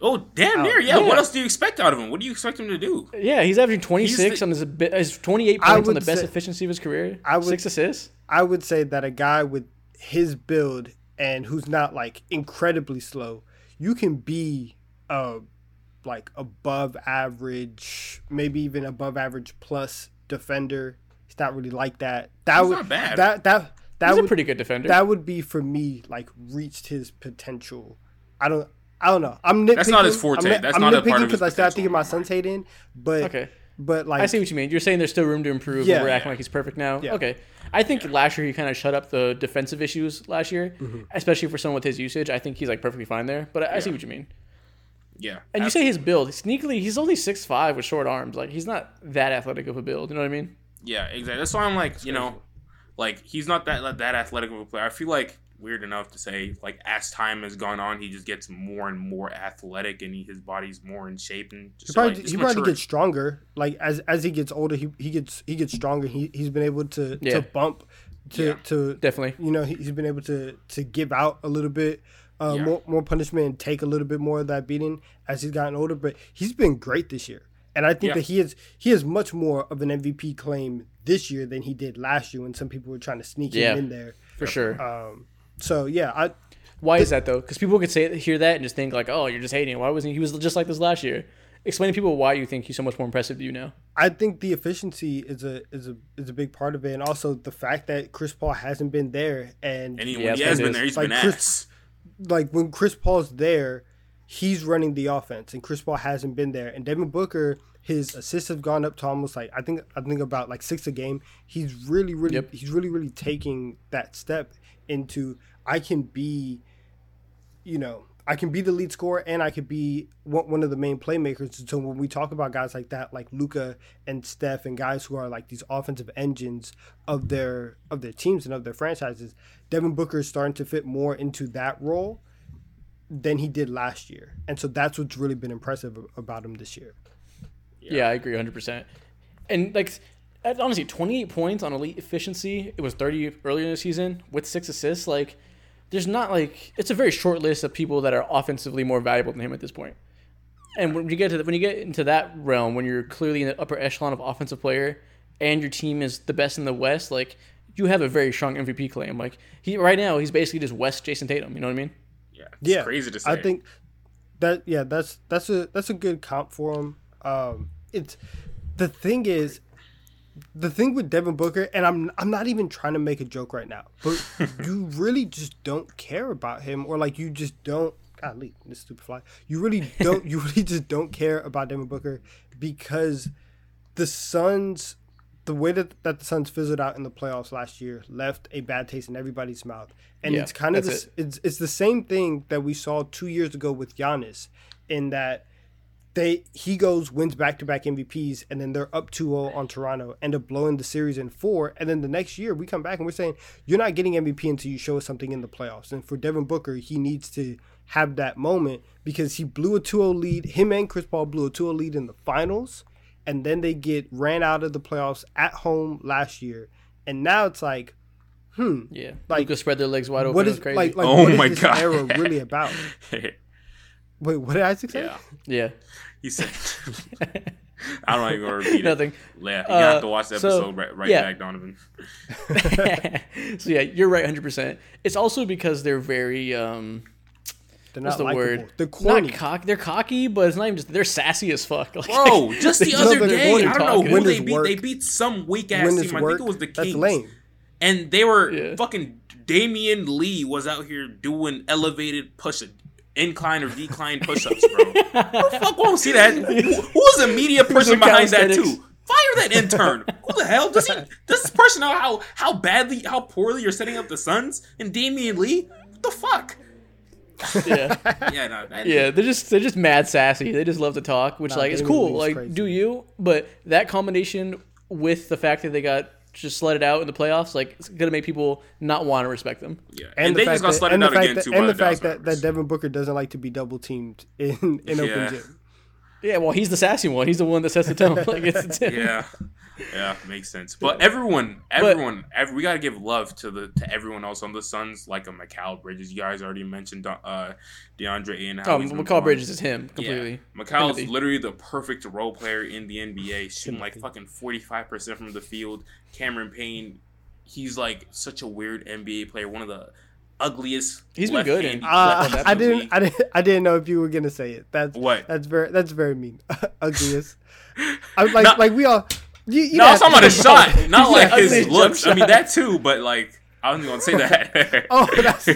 [SPEAKER 2] Oh damn near yeah.
[SPEAKER 1] yeah.
[SPEAKER 2] What else do you expect out of him? What do you expect him to do?
[SPEAKER 1] Yeah, he's averaging 26
[SPEAKER 2] the-
[SPEAKER 1] on his, abi- his 28 points on the
[SPEAKER 3] would
[SPEAKER 1] best
[SPEAKER 3] say-
[SPEAKER 1] efficiency of his career.
[SPEAKER 3] I would-
[SPEAKER 1] Six assists.
[SPEAKER 3] I would say that a guy with his build and who's not like incredibly slow, you can be a like above average, maybe even above average plus defender. He's not really like that. That
[SPEAKER 2] He's
[SPEAKER 3] would
[SPEAKER 2] not bad.
[SPEAKER 3] that that that
[SPEAKER 1] He's
[SPEAKER 3] would
[SPEAKER 1] a pretty good defender.
[SPEAKER 3] that would be for me like reached his potential. I don't I don't know. I'm nitpicking.
[SPEAKER 2] That's not his forte.
[SPEAKER 3] I'm, nit-
[SPEAKER 2] That's
[SPEAKER 3] I'm
[SPEAKER 2] not a part
[SPEAKER 3] nitpicking
[SPEAKER 2] of his
[SPEAKER 3] because I start
[SPEAKER 2] potential
[SPEAKER 3] thinking my
[SPEAKER 2] anymore.
[SPEAKER 3] son's hating, but
[SPEAKER 1] okay.
[SPEAKER 3] but like
[SPEAKER 1] I see what you mean. You're saying there's still room to improve.
[SPEAKER 3] Yeah.
[SPEAKER 1] and we're acting
[SPEAKER 2] Yeah.
[SPEAKER 1] like he's perfect now.
[SPEAKER 3] Yeah.
[SPEAKER 1] Okay. I think last year he kind of shut up the defensive issues last year,
[SPEAKER 3] Mm-hmm.
[SPEAKER 1] especially for someone with his usage. I think he's like perfectly fine there. But I, I see what you mean.
[SPEAKER 2] Yeah,
[SPEAKER 1] And you say his build sneakily, he's only six five with short arms. Like he's not that athletic of a build. You know what I mean?
[SPEAKER 2] Yeah, exactly. That's why I'm like, you know, like he's not that that athletic of a player. I feel like weird enough to say like as time has gone on, he just gets more and more athletic, and he, his body's more in shape and
[SPEAKER 3] He
[SPEAKER 2] just
[SPEAKER 3] probably,
[SPEAKER 2] like,
[SPEAKER 3] he probably gets stronger. Like as as he gets older, he, he gets he gets stronger. He he's been able to
[SPEAKER 1] Yeah.
[SPEAKER 3] to bump to
[SPEAKER 2] Yeah.
[SPEAKER 3] to
[SPEAKER 1] Definitely.
[SPEAKER 3] you know he, he's been able to to give out a little bit uh,
[SPEAKER 2] Yeah.
[SPEAKER 3] more more punishment and take a little bit more of that beating as he's gotten older. But he's been great this year, and I think
[SPEAKER 2] Yeah.
[SPEAKER 3] that he is he has much more of an MVP claim this year than he did last year when some people were trying to sneak
[SPEAKER 1] Yeah.
[SPEAKER 3] him in there.
[SPEAKER 1] For sure.
[SPEAKER 3] Um, so yeah, I
[SPEAKER 1] Why is that though? Because people could say hear that and just think like, oh, you're just hating. Why wasn't he? He was just like this last year. Explain to people why you think he's so much more impressive to you now.
[SPEAKER 3] I think the efficiency is a is a is a big part of it, and also the fact that Chris Paul hasn't been there, and
[SPEAKER 2] and he,
[SPEAKER 1] Yeah,
[SPEAKER 2] he has been there, he's
[SPEAKER 3] Like
[SPEAKER 2] been
[SPEAKER 3] Chris-
[SPEAKER 2] ass.
[SPEAKER 3] like when Chris Paul's there, he's running the offense, and Chris Paul hasn't been there. And Devin Booker, his assists have gone up to almost like I think I think about like six a game. He's really really
[SPEAKER 1] Yep.
[SPEAKER 3] he's really really taking that step into I can be, you know. I can be the lead scorer and I could be one one of the main playmakers. So when we talk about guys like that, like Luka and Steph, and guys who are like these offensive engines of their of their teams and of their franchises, Devin Booker is starting to fit more into that role than he did last year. And so that's what's really been impressive about him this year.
[SPEAKER 1] Yeah, I agree 100%. And like honestly, 28 points on elite efficiency. It was 30 earlier in the season with six assists. Like there's not like it's a very short list of people that are offensively more valuable than him at this point. And when you get to the, when you get into that realm, when you're clearly in the upper echelon of offensive player, and your team is the best in the West, like you have a very strong MVP claim. Like he right now, he's basically just West Jayson Tatum. You know what I mean?
[SPEAKER 2] Yeah, it's
[SPEAKER 3] yeah,
[SPEAKER 2] crazy to say.
[SPEAKER 3] I think that yeah, that's that's a that's a good comp for him. Um, it's the thing is, the thing with Devin Booker, and I'm I'm not even trying to make a joke right now, but you really just don't care about him, or like you just don't. Golly, this stupid fly. You really don't. you really just don't care about Devin Booker because the Suns, the way that, that the Suns fizzled out in the playoffs last year, left a bad taste in everybody's mouth. And
[SPEAKER 1] Yeah,
[SPEAKER 3] it's kind of this, it's it's the same thing that we saw two years ago with Giannis, in that they he goes wins back to back MVPs and then they're up 2-0 on Toronto, end up blowing the series in four, and then the next year we come back and we're saying you're not getting MVP until you show us something in the playoffs. And for Devin Booker, he needs to have that moment because he blew a 2-0 lead. Him and Chris Paul blew a 2-0 lead in the finals, and then they get ran out of the playoffs at home last year. And now it's like, hmm,
[SPEAKER 1] Yeah.
[SPEAKER 3] Like,
[SPEAKER 1] Luka spread their legs wide open.
[SPEAKER 3] What is
[SPEAKER 1] It
[SPEAKER 3] is
[SPEAKER 1] crazy.
[SPEAKER 3] like like
[SPEAKER 2] Oh
[SPEAKER 3] what is
[SPEAKER 2] my
[SPEAKER 3] this
[SPEAKER 2] God.
[SPEAKER 3] era really about? Wait, what did Isaac say?
[SPEAKER 2] yeah,
[SPEAKER 1] yeah.
[SPEAKER 2] he said. I don't even want to repeat it.
[SPEAKER 1] Nothing.
[SPEAKER 2] Yeah, you
[SPEAKER 1] Uh,
[SPEAKER 2] have to watch the
[SPEAKER 1] so,
[SPEAKER 2] episode right, right
[SPEAKER 1] yeah.
[SPEAKER 2] back, Donnavan.
[SPEAKER 1] so yeah, you're right, hundred percent. It's also because they're very um,
[SPEAKER 3] They're
[SPEAKER 1] what's the
[SPEAKER 3] likable.
[SPEAKER 1] word?
[SPEAKER 3] They're corny.
[SPEAKER 1] Not cocky. They're cocky, but it's not even just. They're sassy as fuck. Like,
[SPEAKER 2] Bro, just the other
[SPEAKER 3] they're
[SPEAKER 2] day, I don't know who they beat.
[SPEAKER 3] work-
[SPEAKER 2] They beat some weak ass team.
[SPEAKER 3] this
[SPEAKER 2] I think it was the Kings.
[SPEAKER 3] that's
[SPEAKER 2] Kings.
[SPEAKER 3] lame.
[SPEAKER 2] And they were
[SPEAKER 1] Yeah.
[SPEAKER 2] fucking Damion Lee was out here doing elevated push incline or decline push-ups, bro. Who the fuck won't see that? Who, who's the media person behind that too? Fire that intern. Who the hell does he? Does this person know how how badly, how poorly you're setting up the Suns and Damion Lee? What the fuck?
[SPEAKER 1] Yeah.
[SPEAKER 2] Yeah, no, that,
[SPEAKER 1] Yeah, they're just they're just mad sassy. They just love to talk, which
[SPEAKER 3] Nah,
[SPEAKER 1] like is cool. Like,
[SPEAKER 3] crazy.
[SPEAKER 1] do you? But that combination with the fact that they got just let it out in the playoffs, like it's gonna make people not want to respect them.
[SPEAKER 2] yeah.
[SPEAKER 3] And,
[SPEAKER 2] And,
[SPEAKER 3] the
[SPEAKER 2] they
[SPEAKER 3] fact
[SPEAKER 2] just got
[SPEAKER 3] that,
[SPEAKER 2] slutted
[SPEAKER 3] and the
[SPEAKER 2] out again
[SPEAKER 3] that,
[SPEAKER 2] too.
[SPEAKER 3] and the
[SPEAKER 2] the
[SPEAKER 3] fact that, that Devin Booker doesn't like to be double teamed in in
[SPEAKER 2] Yeah.
[SPEAKER 3] open gym.
[SPEAKER 1] Yeah, well, he's the sassy one. He's the one that sets the tone. like it's, it's him.
[SPEAKER 2] yeah, yeah, makes sense. But everyone, everyone, every, we gotta give love to the to everyone else on the Suns, like a Mikal Bridges. You guys already mentioned uh, DeAndre Ayton. how
[SPEAKER 1] Oh,
[SPEAKER 2] he's Mikal.
[SPEAKER 1] Bridges is him completely.
[SPEAKER 2] Yeah. Mikal is literally the perfect role player in the NBA, shooting like fucking forty five percent from the field. Cameron Payne, he's like such a weird NBA player, one of the ugliest.
[SPEAKER 1] He's been good in-
[SPEAKER 3] Uh, I didn't. I didn't, I didn't know if you were gonna say it. That's
[SPEAKER 2] What?
[SPEAKER 3] That's very, that's very mean. Ugliest. I'm like,
[SPEAKER 2] No.
[SPEAKER 3] like we all. You, you
[SPEAKER 2] No, I was
[SPEAKER 3] have
[SPEAKER 2] talking about his shot, not like
[SPEAKER 1] I
[SPEAKER 2] his
[SPEAKER 1] think jump
[SPEAKER 2] looks. I mean that too, but like I wasn't gonna say that.
[SPEAKER 3] Oh, that's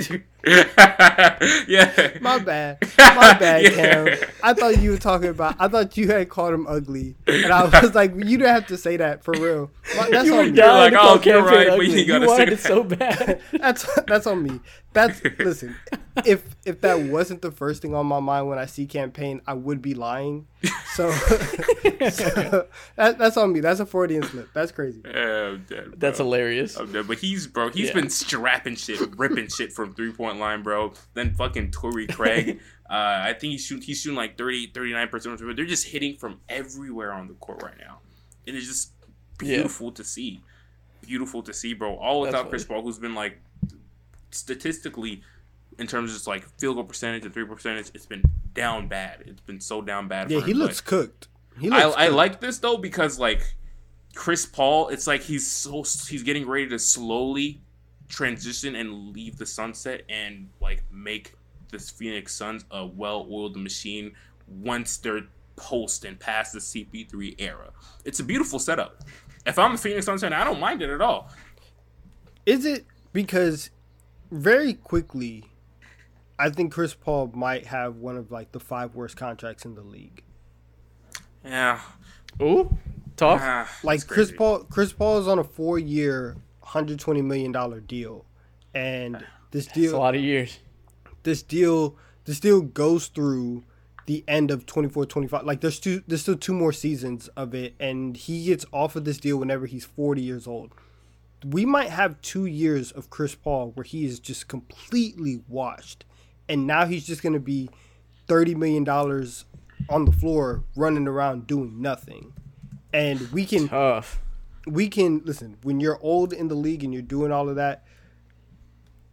[SPEAKER 2] yeah.
[SPEAKER 3] my bad. My bad,
[SPEAKER 2] Yeah.
[SPEAKER 3] Cam. I thought you were talking about. I thought you had called him ugly, and I was like, you don't have to say that for real. That's
[SPEAKER 1] You were
[SPEAKER 3] on me.
[SPEAKER 1] dying
[SPEAKER 2] like,
[SPEAKER 1] to oh, call
[SPEAKER 2] oh, you're
[SPEAKER 1] Cam
[SPEAKER 2] right,
[SPEAKER 1] Payne
[SPEAKER 2] but
[SPEAKER 1] ugly.
[SPEAKER 2] you
[SPEAKER 1] You,
[SPEAKER 2] gotta say
[SPEAKER 1] wanted it
[SPEAKER 2] that.
[SPEAKER 1] so bad.
[SPEAKER 3] That's that's on me. That's listen. If if that wasn't the first thing on my mind when I see Cam Payne, I would be lying. So, so that, that's on me. That's a Freudian slip. That's crazy.
[SPEAKER 2] Yeah, I'm dead,
[SPEAKER 1] That's hilarious.
[SPEAKER 2] I'm dead. But he's bro. He's
[SPEAKER 1] Yeah.
[SPEAKER 2] been strapping shit, ripping shit from three point line, bro. Then fucking Torrey Craig. uh, I think he's shooting. He's shooting like 30, 39 percent. They're just hitting from everywhere on the court right now. It is just
[SPEAKER 1] Yeah.
[SPEAKER 2] beautiful to see. Beautiful to see, bro. All without Chris
[SPEAKER 1] funny.
[SPEAKER 2] Paul, who's been like statistically. In terms of just like field goal percentage and three percentage, it's been down bad. It's been so down bad.
[SPEAKER 3] Yeah, he
[SPEAKER 2] him,
[SPEAKER 3] looks cooked. He
[SPEAKER 2] I,
[SPEAKER 3] looks.
[SPEAKER 2] I
[SPEAKER 3] cooked.
[SPEAKER 2] like this though because like Chris Paul, it's like he's so he's getting ready to slowly transition and leave the sunset and like make this Phoenix Suns a well-oiled machine once they're post and past the CP3 era. It's a beautiful setup. If I'm a Phoenix Suns fan, I don't mind it at all.
[SPEAKER 3] Is it because very quickly, I think Chris Paul might have one of like the five worst contracts in the league.
[SPEAKER 2] Yeah,
[SPEAKER 1] Ooh, tough.
[SPEAKER 2] Ah,
[SPEAKER 3] Like Chris
[SPEAKER 2] crazy.
[SPEAKER 3] Paul, Chris Paul is on a four-year, hundred twenty million dollar deal, and this
[SPEAKER 1] It's a lot of years.
[SPEAKER 3] this deal, this deal goes through the end of 24-25. Like there's two, there's still two more seasons of it, and he gets off of this deal whenever he's forty years old. We might have two years of Chris Paul where he is just completely washed, and now he's just gonna be thirty million dollars on the floor running around doing nothing, and we can
[SPEAKER 1] Tough.
[SPEAKER 3] we can listen when you're old in the league and you're doing all of that.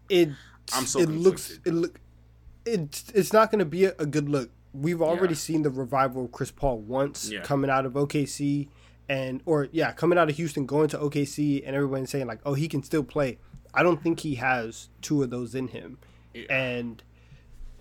[SPEAKER 3] It
[SPEAKER 2] I'm so
[SPEAKER 3] it looks it look it's it's not going to be a, a good look. We've already
[SPEAKER 2] Yeah.
[SPEAKER 3] seen the revival of Chris Paul once
[SPEAKER 2] Yeah.
[SPEAKER 3] coming out of OKC and or yeah coming out of Houston going to OKC and everyone saying like oh he can still play. I don't think he has two of those in him,
[SPEAKER 2] Yeah.
[SPEAKER 3] and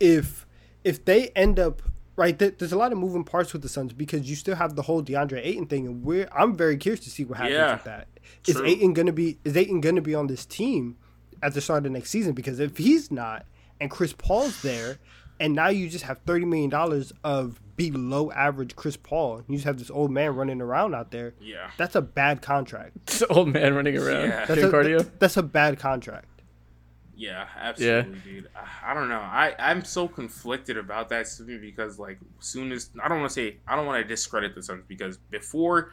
[SPEAKER 3] if if they end up right, there, there's a lot of moving parts with the Suns because you still have the whole DeAndre Ayton thing, and we're I'm very curious to see what happens
[SPEAKER 2] Yeah.
[SPEAKER 3] with that. Is
[SPEAKER 2] True.
[SPEAKER 3] Ayton gonna be is Ayton gonna be on this team at the start of the next season? Because if he's not, and Chris Paul's there, and now you just have thirty million dollars of below average Chris Paul, you just have this old man running around out there.
[SPEAKER 2] Yeah.
[SPEAKER 3] That's a bad contract.
[SPEAKER 1] It's an old man running around
[SPEAKER 2] Yeah.
[SPEAKER 3] That's a,
[SPEAKER 1] cardio.
[SPEAKER 3] that's a bad contract.
[SPEAKER 2] Yeah, absolutely, dude. I- I don't know. I I'm so conflicted about that simply because like soon as I don't want to say I don't want to discredit the Suns because before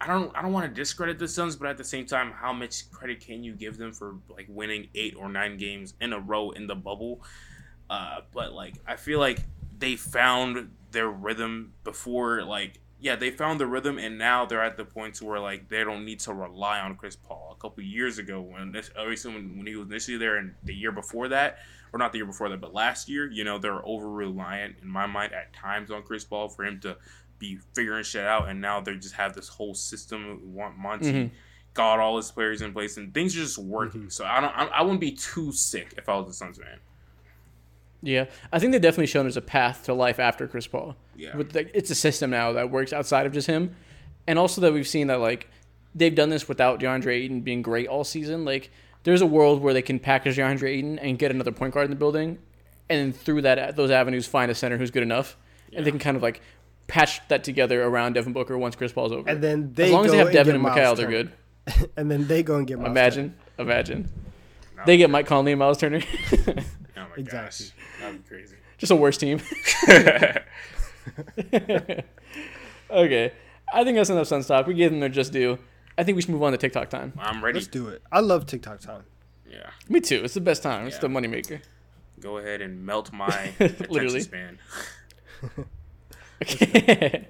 [SPEAKER 2] I don't I don't want to discredit the Suns, but at the same time, how much credit can you give them for like winning eight or nine games in a row in the bubble? Uh, but like I feel like they found their rhythm before like yeah they found the rhythm and now they're at the point to where like they don't need to rely on Chris Paul. A couple years ago when this obviously when, when he was initially there and the year before that or not the year before that but last year you know they're over reliant in my mind at times on Chris Paul for him to be figuring shit out and now they just have this whole system want Monty
[SPEAKER 1] Mhm.
[SPEAKER 2] got all his players in place and things are just working. So I don't I, I wouldn't be too sick if I was the Suns fan.
[SPEAKER 1] Yeah, I think they've definitely shown there's a path to life after Chris Paul.
[SPEAKER 2] Yeah.
[SPEAKER 1] With the, it's a system now that works outside of just him, and also that we've seen that like they've done this without DeAndre Ayton being great all season. Like there's a world where they can package DeAndre Ayton and get another point guard in the building, and then through that those avenues find a center who's good enough, and they can kind of like patch that together around Devin Booker once Chris Paul's over.
[SPEAKER 3] And then they
[SPEAKER 1] as long as they
[SPEAKER 3] go
[SPEAKER 1] have Devin
[SPEAKER 3] and
[SPEAKER 1] and
[SPEAKER 3] get
[SPEAKER 1] they're good.
[SPEAKER 3] and then they go and get Miles
[SPEAKER 1] Imagine, imagine.
[SPEAKER 2] No,
[SPEAKER 1] They get Mike Conley and Miles Turner.
[SPEAKER 2] My
[SPEAKER 3] Exactly.
[SPEAKER 2] gosh. That'd be crazy.
[SPEAKER 1] Just a worse team. okay. I think that's enough Suns talk. We gave them their just due. I think we should move on to TikTok time.
[SPEAKER 2] I'm ready.
[SPEAKER 3] Let's do it. I love TikTok time.
[SPEAKER 2] Yeah.
[SPEAKER 1] Me too. It's the best time. It's the moneymaker.
[SPEAKER 2] Go ahead and melt my
[SPEAKER 1] Literally.
[SPEAKER 2] attention span.
[SPEAKER 1] Okay.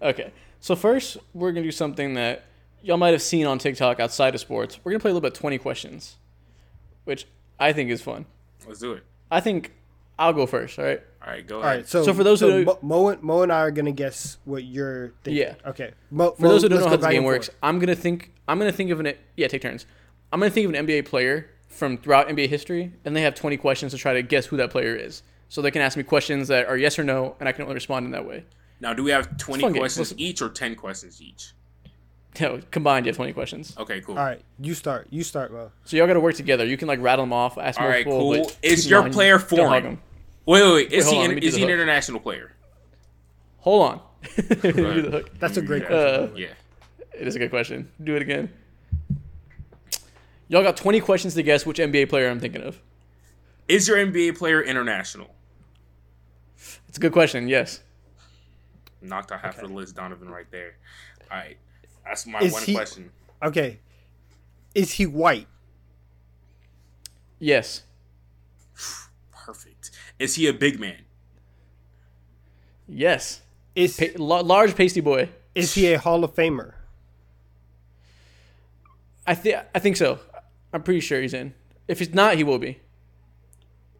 [SPEAKER 1] okay. So first, we're gonna do something that y'all might have seen on TikTok outside of sports. We're gonna play a little bit twenty questions, which I think is fun.
[SPEAKER 2] Let's do it.
[SPEAKER 1] I think I'll go first. All right.
[SPEAKER 2] All right, go
[SPEAKER 3] All
[SPEAKER 2] ahead.
[SPEAKER 3] right. So,
[SPEAKER 1] So for those who
[SPEAKER 3] so
[SPEAKER 1] don't-
[SPEAKER 3] Mo, Mo, and, Mo and I are gonna guess what you're thinking.
[SPEAKER 1] Yeah.
[SPEAKER 3] Okay. Mo,
[SPEAKER 1] For those who don't know how this game works,
[SPEAKER 3] forth.
[SPEAKER 1] I'm gonna think. I'm gonna think of an. Yeah, take turns. I'm gonna think of an NBA player from throughout NBA history, and they have 20 questions to try to guess who that player is. So they can ask me questions that are yes or no, and I can only respond in that way.
[SPEAKER 2] now, do we have 20
[SPEAKER 1] fun game.
[SPEAKER 2] questions each or 10 questions each?
[SPEAKER 1] No, combined, you have 20 questions.
[SPEAKER 2] Okay, cool.
[SPEAKER 3] All right. You start. You start, Mo.
[SPEAKER 1] So y'all got to work together. You can like rattle them off, ask
[SPEAKER 2] All right,
[SPEAKER 1] multiple.
[SPEAKER 2] cool.
[SPEAKER 1] but
[SPEAKER 2] Is your
[SPEAKER 1] in
[SPEAKER 2] player
[SPEAKER 1] don't hug
[SPEAKER 2] foreign?
[SPEAKER 1] 'em.
[SPEAKER 2] Wait, wait, wait. Is
[SPEAKER 1] hold
[SPEAKER 2] he
[SPEAKER 1] on,
[SPEAKER 2] an,
[SPEAKER 1] let me do
[SPEAKER 2] is he an
[SPEAKER 1] hook.
[SPEAKER 2] international player?
[SPEAKER 1] Hold on. Do the hook.
[SPEAKER 3] That's a great
[SPEAKER 2] Yeah.
[SPEAKER 3] question.
[SPEAKER 1] Uh,
[SPEAKER 2] Yeah.
[SPEAKER 1] It is a good question. Do it again. Y'all got 20 questions to guess which NBA player I'm thinking of.
[SPEAKER 2] Is your NBA player international?
[SPEAKER 1] It's a good question. Yes.
[SPEAKER 2] Knocked out half of the list, Donnavan, right there. All right. That's my
[SPEAKER 3] Is
[SPEAKER 2] one
[SPEAKER 3] he-
[SPEAKER 2] question.
[SPEAKER 3] Okay. Is he white?
[SPEAKER 1] Yes.
[SPEAKER 2] Perfect. Is he a big man?
[SPEAKER 1] Yes.
[SPEAKER 3] Is
[SPEAKER 1] Pa- la- large pasty boy.
[SPEAKER 3] is he a Hall of Famer?
[SPEAKER 1] I think I think so. I'm pretty sure he's in. If he's not, he will be.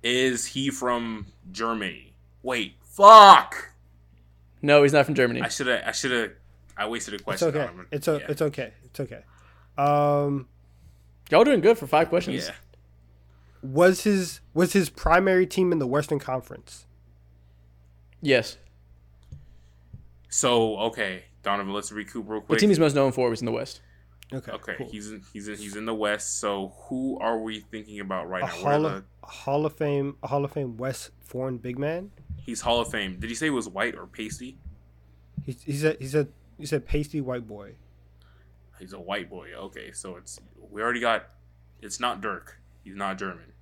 [SPEAKER 2] Is he from Germany? Wait, fuck.
[SPEAKER 1] No, he's not from Germany.
[SPEAKER 2] I should have. I should have. I wasted a
[SPEAKER 3] It's
[SPEAKER 2] question.
[SPEAKER 3] okay. It's o-
[SPEAKER 2] yeah.
[SPEAKER 3] it's okay. It's okay. Um,
[SPEAKER 1] Y'all doing good for five questions.
[SPEAKER 2] yeah.
[SPEAKER 3] was his was his primary team in the Western Conference?
[SPEAKER 1] Yes.
[SPEAKER 2] So okay, Donnavan. Let's recoup real
[SPEAKER 1] The
[SPEAKER 2] quick.
[SPEAKER 1] team he's most known for was in the West.
[SPEAKER 3] Okay.
[SPEAKER 2] okay,
[SPEAKER 3] cool.
[SPEAKER 2] he's in. He's in. He's in the West. So who are we thinking about right
[SPEAKER 3] a
[SPEAKER 2] now?
[SPEAKER 3] Hall of a Hall of Fame a Hall of Fame West foreign big man.
[SPEAKER 2] he's Hall of Fame. Did he say he was white or pasty?
[SPEAKER 3] He he said he said he said pasty white boy.
[SPEAKER 2] He's a white boy. Okay, so it's we already got. It's not Dirk. He's not German.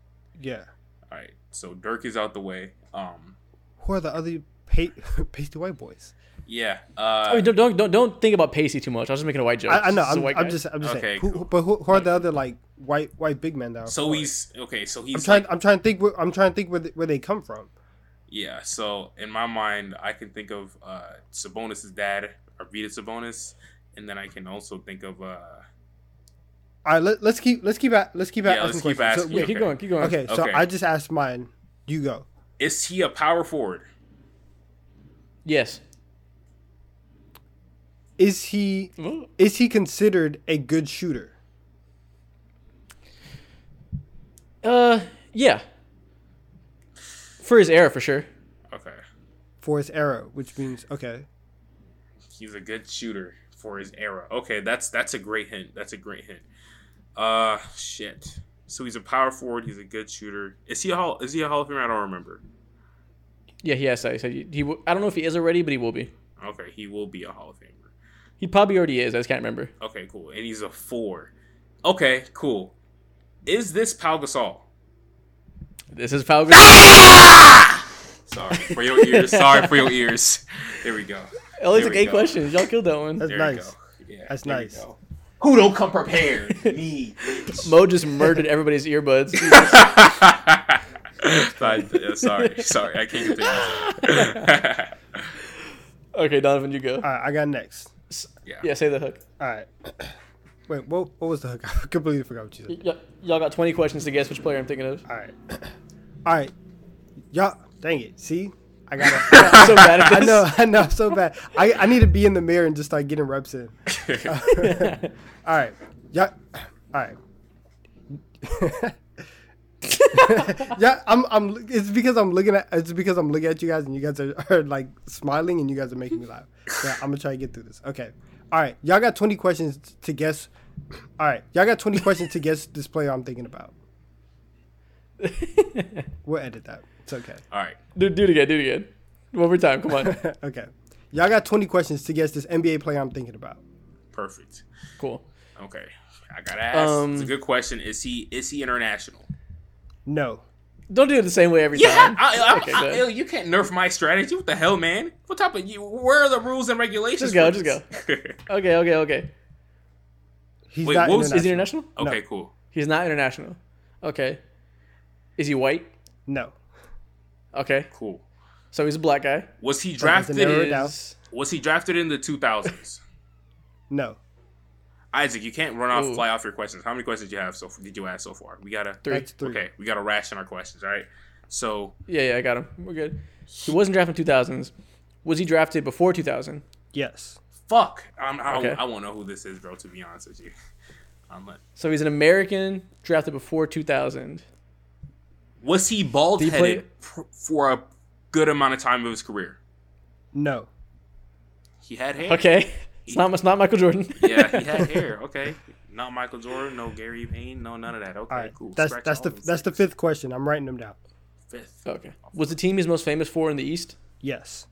[SPEAKER 3] Yeah.
[SPEAKER 2] All right, so Dirk is out the way. Um,
[SPEAKER 3] Who are the other pa- pasty white boys?
[SPEAKER 2] yeah.
[SPEAKER 1] I
[SPEAKER 2] Uh,
[SPEAKER 1] mean, don't, don't don't don't think about Pacey too much. I was just making a white joke.
[SPEAKER 3] I, I know.
[SPEAKER 1] He's a
[SPEAKER 3] I'm,
[SPEAKER 1] white
[SPEAKER 3] I'm just I'm just
[SPEAKER 2] Okay,
[SPEAKER 3] saying. Who, but who, who are the other like white white big men that are
[SPEAKER 2] so
[SPEAKER 3] foreign?
[SPEAKER 2] he's okay. So he's.
[SPEAKER 3] I'm trying.
[SPEAKER 2] like,
[SPEAKER 3] I'm trying to think. Where, I'm trying to think where they, where they come from.
[SPEAKER 2] yeah. So in my mind, I can think of uh, Sabonis' dad, Arvydas Sabonis, and then I can also think of uh,
[SPEAKER 3] All right. Let, let's keep. Let's keep. At, let's keep.
[SPEAKER 2] Yeah,
[SPEAKER 3] asking
[SPEAKER 2] let's keep
[SPEAKER 3] questions.
[SPEAKER 2] asking.
[SPEAKER 1] Yeah,
[SPEAKER 3] So,
[SPEAKER 1] keep going, keep going.
[SPEAKER 3] okay. So
[SPEAKER 2] Okay.
[SPEAKER 3] I just asked mine. You go.
[SPEAKER 2] is he a power forward?
[SPEAKER 1] Yes.
[SPEAKER 3] Is he
[SPEAKER 1] Ooh.
[SPEAKER 3] is he considered a good shooter?
[SPEAKER 1] Uh, yeah. For his era, for sure.
[SPEAKER 2] Okay,
[SPEAKER 3] for his era, which means okay.
[SPEAKER 2] He's a good shooter for his era. Okay, that's that's a great hint. That's a great hint. Uh, shit. So he's a power forward. He's a good shooter. Is he a hall? Is he a Hall of Famer? I don't remember.
[SPEAKER 1] Yeah, he has. He said he, he. I don't know if he is already, but he will be.
[SPEAKER 2] Okay, he will be a Hall of Famer.
[SPEAKER 1] He probably already is. I just can't remember.
[SPEAKER 2] Okay, cool. And he's a four. Okay, cool. Is this Pau Gasol?
[SPEAKER 1] This is Pau
[SPEAKER 2] Sorry for your ears. Sorry for your ears. There we go.
[SPEAKER 1] Oh, it's
[SPEAKER 2] There
[SPEAKER 1] like eight
[SPEAKER 2] go.
[SPEAKER 1] questions. Y'all killed that one.
[SPEAKER 3] That's
[SPEAKER 2] There
[SPEAKER 3] nice.
[SPEAKER 2] Yeah,
[SPEAKER 3] That's nice.
[SPEAKER 2] Who don't come prepared? Me.
[SPEAKER 1] Mo just murdered everybody's earbuds.
[SPEAKER 2] sorry, sorry, sorry. I can't get the
[SPEAKER 1] okay, Donnavan, you go.
[SPEAKER 3] All right, I got next.
[SPEAKER 2] Yeah.
[SPEAKER 1] Yeah, say the hook.
[SPEAKER 3] All right. Wait, what what was the hook? I completely forgot what you said.
[SPEAKER 1] Y- y- y'all got 20 questions to guess which player I'm thinking of.
[SPEAKER 3] All right. All right. Y'all, dang it. See? I got to
[SPEAKER 1] I'm so bad
[SPEAKER 3] I know, I know, so bad. I, I need to be in the mirror and just start getting reps in. all right. Yeah. All right. yeah, I'm I'm it's because I'm looking at it's because I'm looking at you guys and you guys are, are like smiling and you guys are making me laugh. Yeah, I'm gonna try to get through this. Okay. All right. Y'all got 20 questions to guess. All right. Y'all got 20 questions to guess this player I'm thinking about. We'll edit that. It's okay.
[SPEAKER 2] All right.
[SPEAKER 1] do, do it again. Do it again. One more time. Come on.
[SPEAKER 3] okay. Y'all got 20 questions to guess this NBA player I'm thinking about.
[SPEAKER 2] Perfect.
[SPEAKER 1] cool.
[SPEAKER 2] Okay. I gotta ask.
[SPEAKER 1] Um,
[SPEAKER 2] it's a good question. Is he is he international?
[SPEAKER 3] No.
[SPEAKER 1] Don't do it the same way every
[SPEAKER 2] Yeah,
[SPEAKER 1] time.
[SPEAKER 2] I, I,
[SPEAKER 1] Okay,
[SPEAKER 2] I-
[SPEAKER 1] go ahead.
[SPEAKER 2] you can't nerf my strategy. What the hell, man? What type of you? Where are the rules and regulations?
[SPEAKER 1] Just go, just
[SPEAKER 2] go.
[SPEAKER 1] Okay, okay, okay.
[SPEAKER 3] He's
[SPEAKER 2] Wait,
[SPEAKER 3] not
[SPEAKER 2] what was-
[SPEAKER 1] Is he
[SPEAKER 3] international.
[SPEAKER 1] international?
[SPEAKER 2] okay, cool.
[SPEAKER 1] He's not international. Okay. Is he white?
[SPEAKER 3] No.
[SPEAKER 1] Okay.
[SPEAKER 2] Cool.
[SPEAKER 1] So he's a black guy.
[SPEAKER 2] Was he drafted?
[SPEAKER 3] an.
[SPEAKER 2] In.
[SPEAKER 1] Is-
[SPEAKER 2] was he drafted in the two thousands?
[SPEAKER 3] No.
[SPEAKER 2] Isaac, you can't run off,
[SPEAKER 1] Ooh.
[SPEAKER 2] fly off your questions. How many questions you have so did you ask so far? We gotta
[SPEAKER 1] Three.
[SPEAKER 3] That's three.
[SPEAKER 2] okay. We gotta ration our questions. All right. So
[SPEAKER 1] Yeah, yeah, I got him. We're good. He wasn't drafted in 2000s. Was he drafted before 2000?
[SPEAKER 3] Yes.
[SPEAKER 2] fuck. I'm, I,
[SPEAKER 1] Okay.
[SPEAKER 2] I won't know who this is, bro. To be honest with you, I'm like,
[SPEAKER 1] So he's an American drafted before 2000.
[SPEAKER 2] Was he bald headed pr- for a good amount of time of his career?
[SPEAKER 3] No.
[SPEAKER 2] He had hair.
[SPEAKER 1] Okay. It's not, it's not Michael Jordan.
[SPEAKER 2] Yeah, he had hair. Okay. Not Michael Jordan. No Gary Payton. No none of that. Okay,
[SPEAKER 3] All right.
[SPEAKER 2] cool.
[SPEAKER 3] That's
[SPEAKER 2] Scratch
[SPEAKER 3] that's the
[SPEAKER 2] those
[SPEAKER 3] that's the fifth question. I'm writing them down.
[SPEAKER 2] fifth.
[SPEAKER 1] okay. Was the team he's most famous for in the East?
[SPEAKER 3] Yes.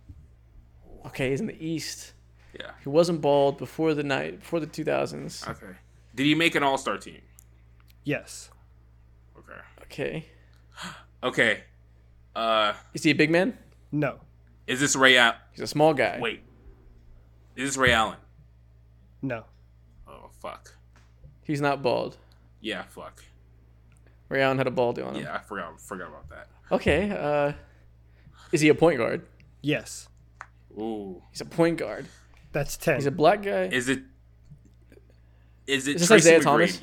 [SPEAKER 1] Okay, he's in the East.
[SPEAKER 2] Yeah.
[SPEAKER 1] He wasn't bald before the night before the 2000s.
[SPEAKER 2] Okay. Did he make an All Star team?
[SPEAKER 3] Yes.
[SPEAKER 2] Okay.
[SPEAKER 1] Okay.
[SPEAKER 2] Okay. Uh,
[SPEAKER 1] Is he a big man?
[SPEAKER 3] No.
[SPEAKER 2] is this Ray Allen?
[SPEAKER 1] He's a small guy.
[SPEAKER 2] Wait. Is this Ray Allen?
[SPEAKER 3] No.
[SPEAKER 2] Oh fuck.
[SPEAKER 1] He's not bald.
[SPEAKER 2] Yeah, fuck.
[SPEAKER 1] Ray Allen had a bald on him.
[SPEAKER 2] Yeah, I forgot forgot about that.
[SPEAKER 1] Okay. Uh, is he a point guard?
[SPEAKER 3] Yes.
[SPEAKER 2] Ooh.
[SPEAKER 1] He's a point guard.
[SPEAKER 3] That's ten.
[SPEAKER 1] He's a black guy.
[SPEAKER 2] Is it is it
[SPEAKER 1] Is this
[SPEAKER 2] Tracy
[SPEAKER 1] Isaiah
[SPEAKER 2] McGrady?
[SPEAKER 1] Thomas?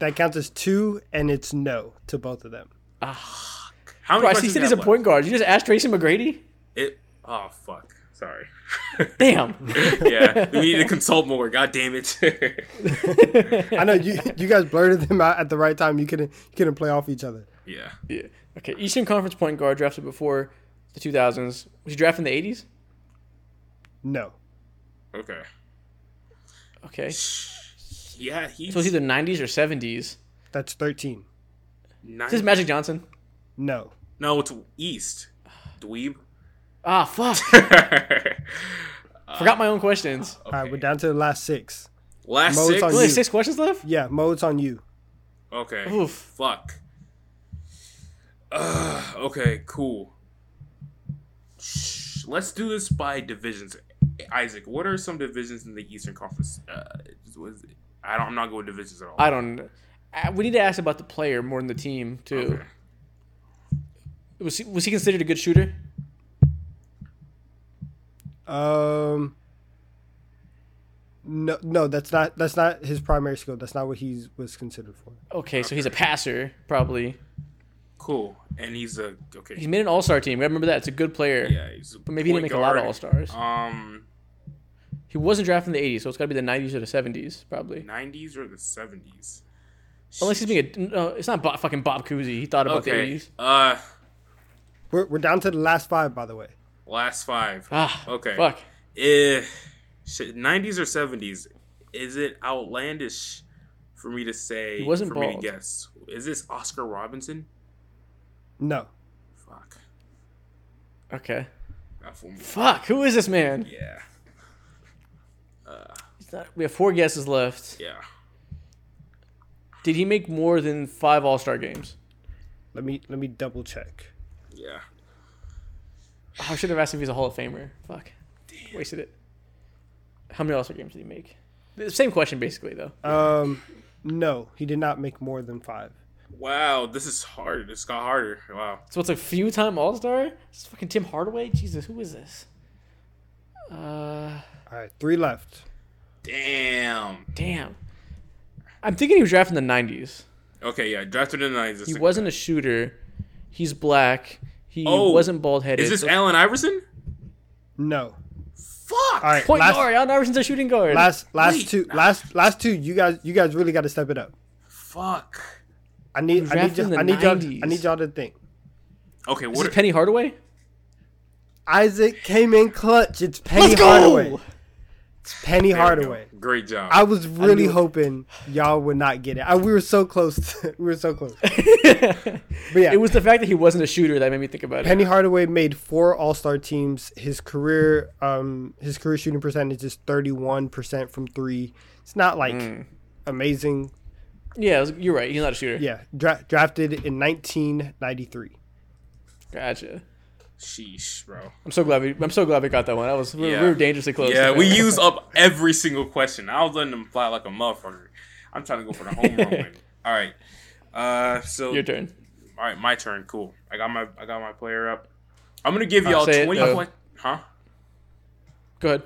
[SPEAKER 3] that counts as two, and it's no to both of them.
[SPEAKER 2] How many
[SPEAKER 1] Bro, he said he's a
[SPEAKER 2] have
[SPEAKER 1] point guard. You just asked Tracy McGrady?
[SPEAKER 2] It Oh fuck. Sorry.
[SPEAKER 1] Damn.
[SPEAKER 2] yeah, we need to consult more. God damn it.
[SPEAKER 3] I know you you guys blurted them out at the right time. You couldn't you couldn't play off each other.
[SPEAKER 2] yeah.
[SPEAKER 1] yeah. Okay. Eastern Conference point guard drafted before the 2000s. Was he drafted in the 80s?
[SPEAKER 3] No.
[SPEAKER 2] Okay.
[SPEAKER 1] Okay.
[SPEAKER 2] Yeah, he's
[SPEAKER 1] So it's either 90s or 70s.
[SPEAKER 3] That's thirteen.
[SPEAKER 2] Nine-
[SPEAKER 1] Is this Magic Johnson?
[SPEAKER 3] No.
[SPEAKER 2] No, it's East. Dweeb.
[SPEAKER 1] Ah, fuck. Forgot my own questions.
[SPEAKER 3] All right, we're down to the last six.
[SPEAKER 2] Last
[SPEAKER 3] Mo,
[SPEAKER 2] six.
[SPEAKER 3] on
[SPEAKER 1] Only
[SPEAKER 3] you.
[SPEAKER 1] six questions left?
[SPEAKER 3] Yeah, Mo, it's on you.
[SPEAKER 2] Okay.
[SPEAKER 1] Oof.
[SPEAKER 2] Fuck. Uh, okay, cool. Shh, Let's do this by divisions. Isaac, what are some divisions in the Eastern Conference? Uh, was I don't. I'm not going with divisions at all.
[SPEAKER 1] I don't know. Uh, We need to ask about the player more than the team, too.
[SPEAKER 2] Okay.
[SPEAKER 1] Was, he, was he considered a good shooter?
[SPEAKER 3] Um. No, no, that's not that's not his primary skill. That's not what he was considered for.
[SPEAKER 1] Okay, so he's a passer, probably.
[SPEAKER 2] Cool. And he's a okay.
[SPEAKER 1] He's made an all star team. We gotta remember that. It's a good player.
[SPEAKER 2] yeah, he's a
[SPEAKER 1] But maybe he didn't
[SPEAKER 2] point
[SPEAKER 1] make a lot of all stars.
[SPEAKER 2] Um,
[SPEAKER 1] He wasn't drafted in the 80s, so it's gotta be the 90s or the 70s, probably.
[SPEAKER 2] 90s or the 70s?
[SPEAKER 1] Unless he's being a. No, it's not Bob, fucking Bob Cousy. He thought about the
[SPEAKER 2] Okay.
[SPEAKER 1] 80s.
[SPEAKER 2] Uh,
[SPEAKER 3] We're we're down to the last five, by the way.
[SPEAKER 2] last five.
[SPEAKER 1] Ah,
[SPEAKER 2] Okay.
[SPEAKER 1] Fuck.
[SPEAKER 2] Eh, shit, 90s or 70s? Is it outlandish for me to say?
[SPEAKER 1] He wasn't
[SPEAKER 2] for me to guess. Is this Oscar Robinson?
[SPEAKER 3] No.
[SPEAKER 2] Fuck.
[SPEAKER 1] Okay.
[SPEAKER 2] Got four more.
[SPEAKER 1] Fuck. Who is this man?
[SPEAKER 2] Yeah.
[SPEAKER 1] He's not- we have four guesses left.
[SPEAKER 2] Yeah.
[SPEAKER 1] Did he make more than five all star games?
[SPEAKER 3] Let me let me double check.
[SPEAKER 2] Yeah.
[SPEAKER 1] Oh, I should have asked if he's a Hall of Famer. Fuck. Wasted it. How many all star games did he make? The same question, basically, though.
[SPEAKER 3] Um, no, he did not make more than five.
[SPEAKER 2] Wow, this is hard. This got harder. Wow.
[SPEAKER 1] So it's a few time All Star. It's fucking Tim Hardaway. Jesus, who is this? Uh,
[SPEAKER 3] All right, three left.
[SPEAKER 2] Damn.
[SPEAKER 1] damn. I'm thinking he was drafted in the '90s.
[SPEAKER 2] Okay, yeah. Drafted in the 90s.
[SPEAKER 1] He wasn't a shooter. He's black. He
[SPEAKER 2] Oh,
[SPEAKER 1] wasn't bald headed.
[SPEAKER 2] Is this Allen Iverson?
[SPEAKER 3] No.
[SPEAKER 2] Fuck.
[SPEAKER 3] All right,
[SPEAKER 1] point
[SPEAKER 3] last,
[SPEAKER 1] guard? Allen Iverson's a shooting guard.
[SPEAKER 3] last last
[SPEAKER 2] Wait.
[SPEAKER 3] two last last two. You guys you guys really got to step it up.
[SPEAKER 2] Fuck.
[SPEAKER 3] I need I need
[SPEAKER 1] drafted in
[SPEAKER 3] y'all, I need y'all I need y'all to think.
[SPEAKER 2] Okay,
[SPEAKER 1] is
[SPEAKER 2] what?
[SPEAKER 1] this Penny Hardaway?
[SPEAKER 3] Isaac came in clutch. It's Penny
[SPEAKER 1] Let's go.
[SPEAKER 3] Hardaway. Penny
[SPEAKER 2] There we go.
[SPEAKER 3] Hardaway.
[SPEAKER 2] Great job.
[SPEAKER 3] I was really
[SPEAKER 1] knew-
[SPEAKER 3] hoping y'all would not get it. I, we were so close. To, we were so close. But yeah,
[SPEAKER 1] It was the fact that he wasn't a shooter that made me think about it.
[SPEAKER 3] Penny Hardaway made four All Star teams. His career, um, his career shooting percentage is thirty one percent from three. It's not like
[SPEAKER 1] Mm.
[SPEAKER 3] amazing.
[SPEAKER 1] Yeah, was- you're right. He's not a shooter.
[SPEAKER 3] Yeah, dra- drafted in nineteen ninety three.
[SPEAKER 1] Gotcha.
[SPEAKER 2] Sheesh, bro.
[SPEAKER 1] I'm so glad we. I'm so glad we got that one. That was we, were-
[SPEAKER 2] Yeah.
[SPEAKER 1] we were dangerously close.
[SPEAKER 2] Yeah, we used up every single question. I was letting them fly like a motherfucker. I'm trying to go for the home run win. All right. Uh, so
[SPEAKER 1] Your turn.
[SPEAKER 2] all right, my turn. Cool. I got my I got my player up. I'm gonna give
[SPEAKER 1] Uh,
[SPEAKER 2] y'all
[SPEAKER 1] it,
[SPEAKER 2] 20
[SPEAKER 1] though.
[SPEAKER 2] que- Huh?
[SPEAKER 1] Go ahead.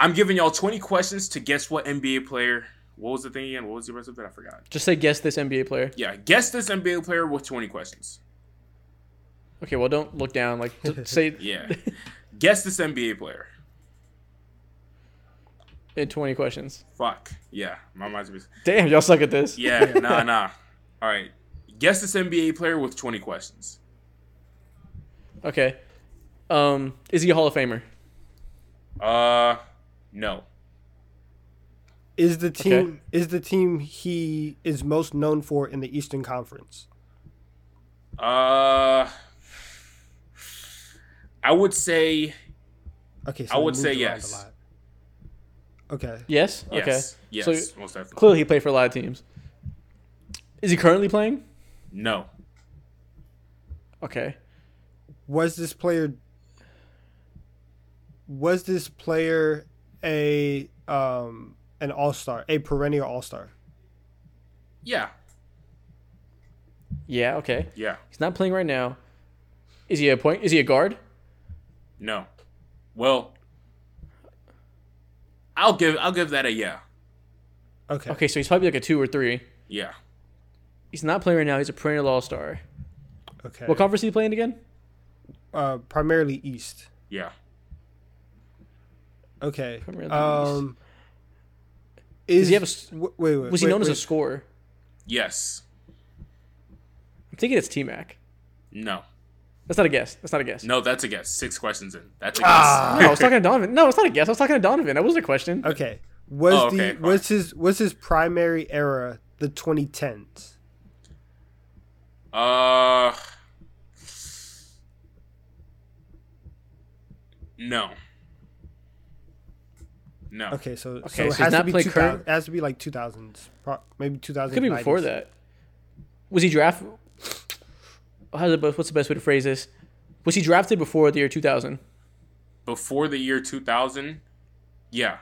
[SPEAKER 2] I'm giving y'all 20 questions to guess what NBA player. What was the thing again? What was the rest of it? I forgot.
[SPEAKER 1] Just say guess this NBA player.
[SPEAKER 2] Yeah, guess this NBA player with 20 questions.
[SPEAKER 1] Okay, well don't look down. Like say
[SPEAKER 2] Yeah. guess this NBA player.
[SPEAKER 1] in 20 questions.
[SPEAKER 2] Fuck. Yeah, my mind's be.
[SPEAKER 1] Damn, y'all suck at this.
[SPEAKER 2] Yeah, nah, nah. All right. Guess this NBA player with 20 questions.
[SPEAKER 1] Okay. Um, is he a Hall of Famer?
[SPEAKER 2] Uh, no.
[SPEAKER 3] Is the team is the team he is most known for in the Eastern Conference?
[SPEAKER 2] Uh, I would say
[SPEAKER 3] Okay, so
[SPEAKER 2] I would say yes.
[SPEAKER 3] a lot. Okay,
[SPEAKER 1] Yes.
[SPEAKER 2] yes.
[SPEAKER 1] Okay.
[SPEAKER 2] Yes,
[SPEAKER 1] So
[SPEAKER 2] most definitely.
[SPEAKER 1] clearly he played for a lot of teams. Is he currently playing?
[SPEAKER 2] No.
[SPEAKER 1] Okay.
[SPEAKER 3] was this player was this player a um an all star, a perennial all star?
[SPEAKER 2] Yeah.
[SPEAKER 1] Yeah. Okay.
[SPEAKER 2] Yeah.
[SPEAKER 1] He's not playing right now. Is he a point? Is he a guard?
[SPEAKER 2] No. Well, I'll give I'll give that a yeah.
[SPEAKER 3] Okay.
[SPEAKER 1] Okay, so he's probably like a two or three.
[SPEAKER 2] Yeah.
[SPEAKER 1] He's not playing right now. He's a perennial All Star.
[SPEAKER 3] Okay.
[SPEAKER 1] What conference is he playing again?
[SPEAKER 3] uh, primarily East.
[SPEAKER 2] Yeah.
[SPEAKER 3] Okay.
[SPEAKER 1] Primarily
[SPEAKER 3] Um.
[SPEAKER 1] Does
[SPEAKER 3] Is
[SPEAKER 1] he have a s-
[SPEAKER 3] w- wait wait
[SPEAKER 1] Was he
[SPEAKER 3] wait,
[SPEAKER 1] known as a scorer?
[SPEAKER 2] Yes.
[SPEAKER 1] I'm thinking it's T Mac.
[SPEAKER 2] No.
[SPEAKER 1] That's not a guess. That's not a guess.
[SPEAKER 2] No, that's a guess. Six questions in. That's a guess.
[SPEAKER 3] Ah.
[SPEAKER 1] No, I was talking to Donnavan. No, it's not a guess. I was talking to Donnavan. That wasn't a question.
[SPEAKER 3] Okay. Was
[SPEAKER 2] Oh, okay,
[SPEAKER 3] the
[SPEAKER 2] fine.
[SPEAKER 3] was his was his primary era the 2010s?
[SPEAKER 2] Uh. No. No.
[SPEAKER 3] Okay, so
[SPEAKER 1] Okay,
[SPEAKER 3] so
[SPEAKER 1] so
[SPEAKER 3] it
[SPEAKER 1] he's
[SPEAKER 3] has to be
[SPEAKER 1] playing
[SPEAKER 3] 2000
[SPEAKER 1] current-
[SPEAKER 3] It has to be like 2000s, pro- maybe 2000s.
[SPEAKER 1] Could be before that. Was he drafted? How's the best, what's the best way to phrase this? Was he drafted before the year 2000?
[SPEAKER 2] Before the year 2000? Yeah.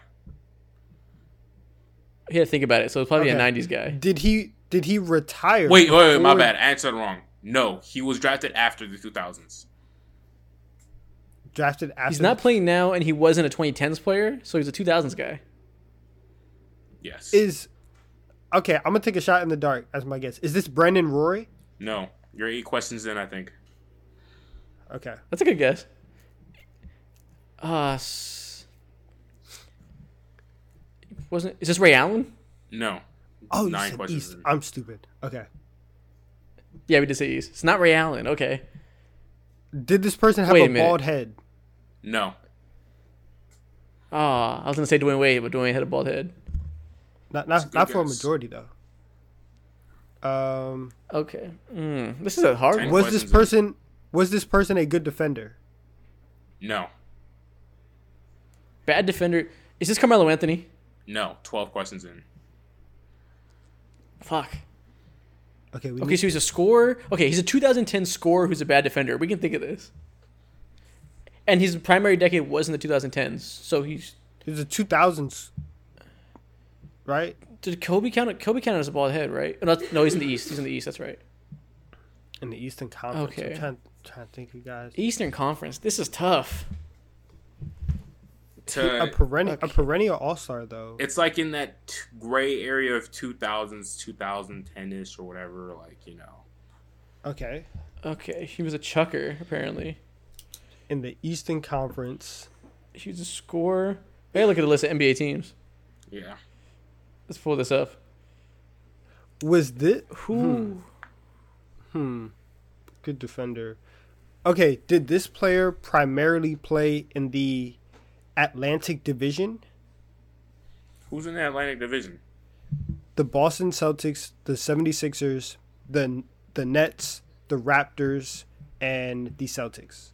[SPEAKER 1] Yeah, think about it, so it's probably
[SPEAKER 3] Okay.
[SPEAKER 1] a 90s guy.
[SPEAKER 3] Did he did he retire?
[SPEAKER 2] Wait, wait, wait, my bad. I answered wrong. No, he was drafted after the 2000s.
[SPEAKER 3] Drafted after.
[SPEAKER 1] He's not playing now, and he wasn't a 2010s player, so he's a 2000s guy.
[SPEAKER 2] Yes.
[SPEAKER 3] Is okay. I'm gonna take a shot in the dark as my guess. Is this Brandon Roy?
[SPEAKER 2] no. You're eight questions in, I think.
[SPEAKER 3] Okay.
[SPEAKER 1] That's a good guess. Uh, s- wasn't is this Ray Allen?
[SPEAKER 2] No.
[SPEAKER 3] Oh, you said
[SPEAKER 2] questions
[SPEAKER 3] East.
[SPEAKER 2] in.
[SPEAKER 3] I'm stupid. Okay.
[SPEAKER 1] Yeah, we did say East. It's not Ray Allen. Okay.
[SPEAKER 3] Did this person have
[SPEAKER 1] Wait a
[SPEAKER 3] a,
[SPEAKER 1] minute.
[SPEAKER 3] bald head?
[SPEAKER 2] No.
[SPEAKER 1] Ah, I was gonna say Dwyane Wade, but Dwyane had a bald head.
[SPEAKER 3] Not
[SPEAKER 2] a
[SPEAKER 3] not
[SPEAKER 2] good
[SPEAKER 3] not for a
[SPEAKER 2] guess.
[SPEAKER 3] majority though. Um,
[SPEAKER 1] Okay. Mm, this is a hard
[SPEAKER 2] Ten
[SPEAKER 1] one.
[SPEAKER 3] was this
[SPEAKER 2] questions in.
[SPEAKER 3] person was this person a good defender?
[SPEAKER 2] No.
[SPEAKER 1] Bad defender. Is this Carmelo Anthony?
[SPEAKER 2] No. 12 questions in.
[SPEAKER 1] Fuck.
[SPEAKER 3] Okay, we
[SPEAKER 1] Okay,
[SPEAKER 3] need,
[SPEAKER 1] so he's a scorer. Okay, he's a 2010 scorer who's a bad defender. We can think of this. And his primary decade was in the 2010s. So he's
[SPEAKER 3] he's a 2000s, right?
[SPEAKER 1] Did Kobe count? Kobe counted as a bald head, right? No, no, he's in the East. He's in the East. That's right.
[SPEAKER 3] In the Eastern Conference.
[SPEAKER 1] Okay.
[SPEAKER 3] I'm trying, trying to think of guys.
[SPEAKER 1] Eastern Conference. This is tough.
[SPEAKER 2] To,
[SPEAKER 3] a perennial a perennial all star though.
[SPEAKER 2] it's like in that t- gray area of 2000s, 2010ish or whatever. Like, you know.
[SPEAKER 3] Okay.
[SPEAKER 1] Okay, he was a chucker apparently.
[SPEAKER 3] In the Eastern Conference.
[SPEAKER 1] He was a scorer. Hey, look at the list of NBA teams.
[SPEAKER 2] Yeah.
[SPEAKER 1] Let's pull this up.
[SPEAKER 3] Was this
[SPEAKER 1] Who?
[SPEAKER 3] hmm good defender? Okay, did this player primarily play in the Atlantic Division,
[SPEAKER 2] Who's in the Atlantic Division?
[SPEAKER 3] the Boston Celtics, the 76ers, the the Nets, the Raptors, and the Celtics.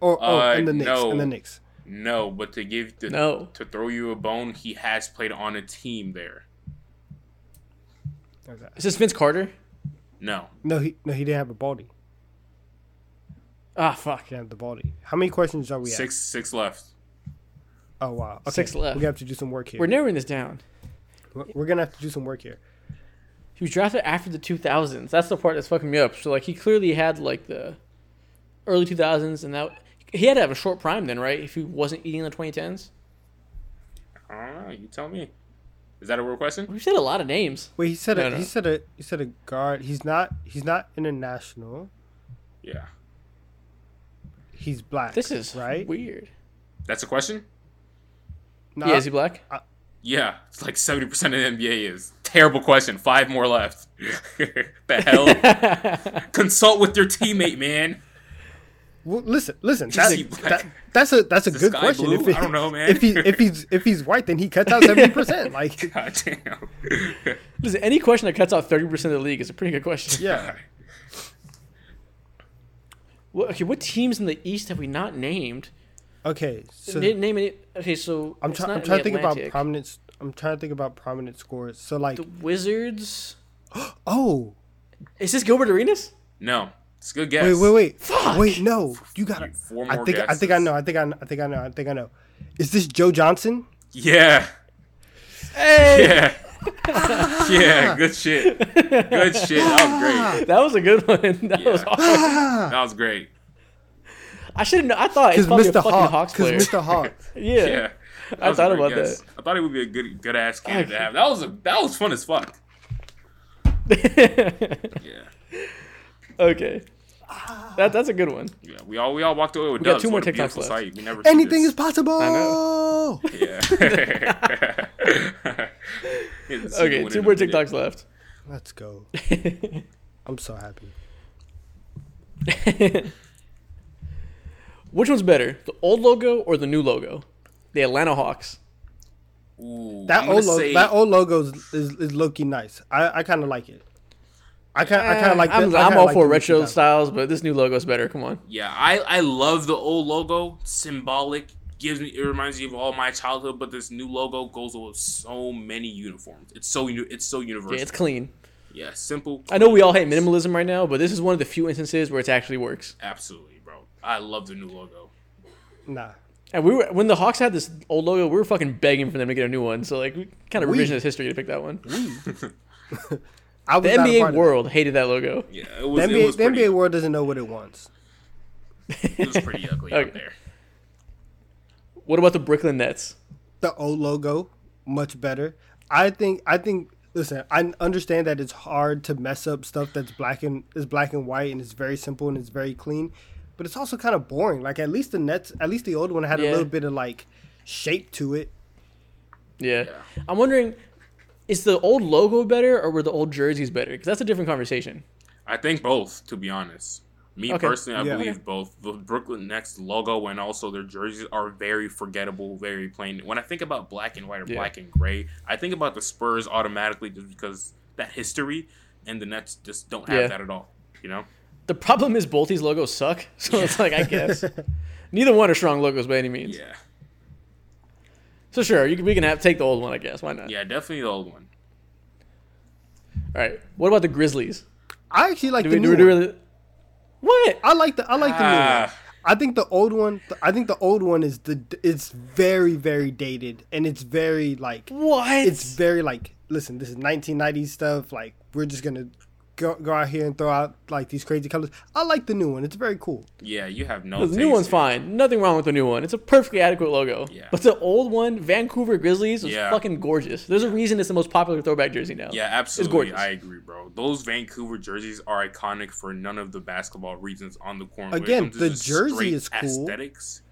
[SPEAKER 3] Or oh,
[SPEAKER 2] Uh,
[SPEAKER 3] and the Knicks,
[SPEAKER 2] no.
[SPEAKER 3] and the Knicks.
[SPEAKER 2] No, but to give the,
[SPEAKER 1] No.
[SPEAKER 2] to throw you a bone, he has played on a team there.
[SPEAKER 3] Okay.
[SPEAKER 1] Is this Vince Carter?
[SPEAKER 2] No,
[SPEAKER 3] No, he no he didn't have a baldy.
[SPEAKER 1] Ah, fuck.
[SPEAKER 3] He didn't have the baldy. How many questions are we at?
[SPEAKER 2] six six left.
[SPEAKER 3] Oh wow. Okay.
[SPEAKER 1] Six left.
[SPEAKER 3] We have to do some work here.
[SPEAKER 1] We're narrowing this down.
[SPEAKER 3] We're, we're gonna have to do some work here.
[SPEAKER 1] He was drafted after the 2000s. That's the part that's fucking me up. So like he clearly had like the early 2000s, and that he had to have a short prime then, right? If he wasn't eating the 2010s.
[SPEAKER 2] I don't know. You tell me. Is that a real question?
[SPEAKER 1] We said a lot of names.
[SPEAKER 3] Wait, he said
[SPEAKER 1] No,
[SPEAKER 3] a,
[SPEAKER 1] no.
[SPEAKER 3] he said a he said a guard. He's not he's not international.
[SPEAKER 2] Yeah,
[SPEAKER 3] He's black.
[SPEAKER 1] This is
[SPEAKER 3] right.
[SPEAKER 1] weird.
[SPEAKER 2] that's a question.
[SPEAKER 3] No,
[SPEAKER 1] yeah, is he black?
[SPEAKER 2] Uh, yeah, it's like seventy percent of the NBA is. Terrible question. Five more left. the hell? Consult with your teammate, man.
[SPEAKER 3] Well, listen, listen. That, that, that's a that's a good question.
[SPEAKER 2] blue?
[SPEAKER 3] If he,
[SPEAKER 2] I don't know, man.
[SPEAKER 3] If he if he's if he's white, then he cuts out seventy percent. Like,
[SPEAKER 2] God damn.
[SPEAKER 1] Listen, any question that cuts out 30% of the league is a pretty good question.
[SPEAKER 3] yeah.
[SPEAKER 1] What, okay, what teams in the East have we not named?
[SPEAKER 3] Okay, so
[SPEAKER 1] Didn't name any. Okay, so
[SPEAKER 3] I'm,
[SPEAKER 1] it's
[SPEAKER 3] try, I'm trying to think about
[SPEAKER 1] Atlantic.
[SPEAKER 3] prominent. I'm trying to think about prominent scores. So like,
[SPEAKER 1] the Wizards.
[SPEAKER 3] oh
[SPEAKER 1] Is this Gilbert Arenas?
[SPEAKER 2] no, it's a good guess.
[SPEAKER 3] wait wait wait
[SPEAKER 1] Fuck.
[SPEAKER 3] wait no you got it.
[SPEAKER 2] Four
[SPEAKER 3] I
[SPEAKER 2] more
[SPEAKER 3] think I think I know I think I know, I think I know I think I know. Is this Joe Johnson?
[SPEAKER 2] Yeah.
[SPEAKER 1] Hey,
[SPEAKER 2] Yeah. yeah, good shit. Good shit. That was great.
[SPEAKER 1] that was a good one. That was
[SPEAKER 2] Yeah. was great. That was great.
[SPEAKER 1] I should have. known. I thought it's
[SPEAKER 3] Because
[SPEAKER 1] probably a
[SPEAKER 3] Mr.
[SPEAKER 1] fucking
[SPEAKER 3] Hawk.
[SPEAKER 1] Hawks
[SPEAKER 3] Because
[SPEAKER 1] player.
[SPEAKER 3] Mr. Hawk.
[SPEAKER 1] Yeah.
[SPEAKER 2] Yeah.
[SPEAKER 1] I thought about
[SPEAKER 2] guess. I thought it would be a good good ass candidate to have. That was a that was fun as fuck. Yeah.
[SPEAKER 1] Okay. That that's a good one.
[SPEAKER 2] Yeah. We all we all walked away with
[SPEAKER 1] We got two more TikToks left.
[SPEAKER 2] sight. We never
[SPEAKER 3] Anything is possible.
[SPEAKER 1] I know.
[SPEAKER 2] Yeah. Didn't
[SPEAKER 1] Okay, two more
[SPEAKER 2] a minute.
[SPEAKER 1] TikToks left.
[SPEAKER 3] Let's go. I'm so happy.
[SPEAKER 1] Which one's better, the old logo or the new logo? The Atlanta Hawks.
[SPEAKER 2] Ooh,
[SPEAKER 3] That old logo,
[SPEAKER 2] say-
[SPEAKER 3] that old logo is is, is low key nice. I, I kind of like it. I kind I kind of like.
[SPEAKER 1] Eh, I'm,
[SPEAKER 3] I
[SPEAKER 1] I'm all
[SPEAKER 3] like
[SPEAKER 1] for retro styles, but this new logo is better. Come on.
[SPEAKER 2] Yeah, I I love the old logo. Symbolic. Gives me it reminds me of all my childhood, but this new logo goes with so many uniforms. It's so uni- it's so universal.
[SPEAKER 1] Yeah, it's clean.
[SPEAKER 2] Yeah, simple.
[SPEAKER 1] I know we all hate minimalism right now, but this is one of the few instances where it actually works.
[SPEAKER 2] Absolutely, bro. I love the new logo.
[SPEAKER 3] Nah.
[SPEAKER 1] And we were when the Hawks had this old logo, we were fucking begging for them to get a new one. So like, we kind of revisionist history to pick that one.
[SPEAKER 3] I was
[SPEAKER 1] The NBA
[SPEAKER 3] part of
[SPEAKER 1] world hated that logo.
[SPEAKER 2] Yeah, it
[SPEAKER 3] it.
[SPEAKER 2] was.
[SPEAKER 3] The
[SPEAKER 2] it
[SPEAKER 3] NBA,
[SPEAKER 2] was
[SPEAKER 3] the
[SPEAKER 2] pretty,
[SPEAKER 3] NBA world doesn't know what it wants.
[SPEAKER 2] It was pretty ugly
[SPEAKER 1] Okay.
[SPEAKER 2] out there.
[SPEAKER 1] What about the Brooklyn Nets?
[SPEAKER 3] The old logo, much better. I think. I think. Listen, I understand that it's hard to mess up stuff that's black and is black and white and it's very simple and it's very clean, but it's also kind of boring. Like at least the Nets, at least the old one had
[SPEAKER 1] Yeah.
[SPEAKER 3] a little bit of like shape to it.
[SPEAKER 1] Yeah.
[SPEAKER 2] Yeah.
[SPEAKER 1] I'm wondering, is the old logo better or were the old jerseys better? Because that's a different conversation.
[SPEAKER 2] I think both, to be honest. Me
[SPEAKER 1] Okay.
[SPEAKER 2] personally, I
[SPEAKER 3] Yeah.
[SPEAKER 2] believe both. The Brooklyn Nets logo and also their jerseys are very forgettable, very plain. When I think about black and white or
[SPEAKER 1] Yeah.
[SPEAKER 2] black and gray, I think about the Spurs automatically just because that history, and the Nets just don't have
[SPEAKER 1] Yeah.
[SPEAKER 2] that at all. You know?
[SPEAKER 1] The problem is both these logos suck. So it's like I guess neither one are strong logos by any means.
[SPEAKER 2] Yeah.
[SPEAKER 1] So sure, you can, we can have take the old one. I guess why not?
[SPEAKER 2] Yeah, definitely the old one.
[SPEAKER 1] All right. What about the Grizzlies?
[SPEAKER 3] I actually like
[SPEAKER 1] Do
[SPEAKER 3] the
[SPEAKER 1] we,
[SPEAKER 3] new
[SPEAKER 1] do we
[SPEAKER 3] one.
[SPEAKER 1] really? What?
[SPEAKER 3] I like the I like the new one.
[SPEAKER 2] Ah.
[SPEAKER 3] I think the old one. I think the old one is the. It's very very dated and it's very like.
[SPEAKER 1] What?
[SPEAKER 3] It's very like. Listen, this is 1990s stuff. Like we're just gonna go go out here and throw out like these crazy colors. I like the new one. It's very cool.
[SPEAKER 2] Yeah, you have no.
[SPEAKER 1] the new one's
[SPEAKER 2] here.
[SPEAKER 1] fine. Nothing wrong with the new one. It's a perfectly adequate logo.
[SPEAKER 2] Yeah.
[SPEAKER 1] But the old one, Vancouver Grizzlies, was
[SPEAKER 2] Yeah.
[SPEAKER 1] fucking gorgeous. There's a reason it's the most popular throwback jersey now.
[SPEAKER 2] Yeah, absolutely.
[SPEAKER 1] gorgeous.
[SPEAKER 2] I agree, bro. Those Vancouver jerseys are iconic for none of the basketball reasons on the court.
[SPEAKER 3] Again, the jersey is cool.
[SPEAKER 2] Aesthetics.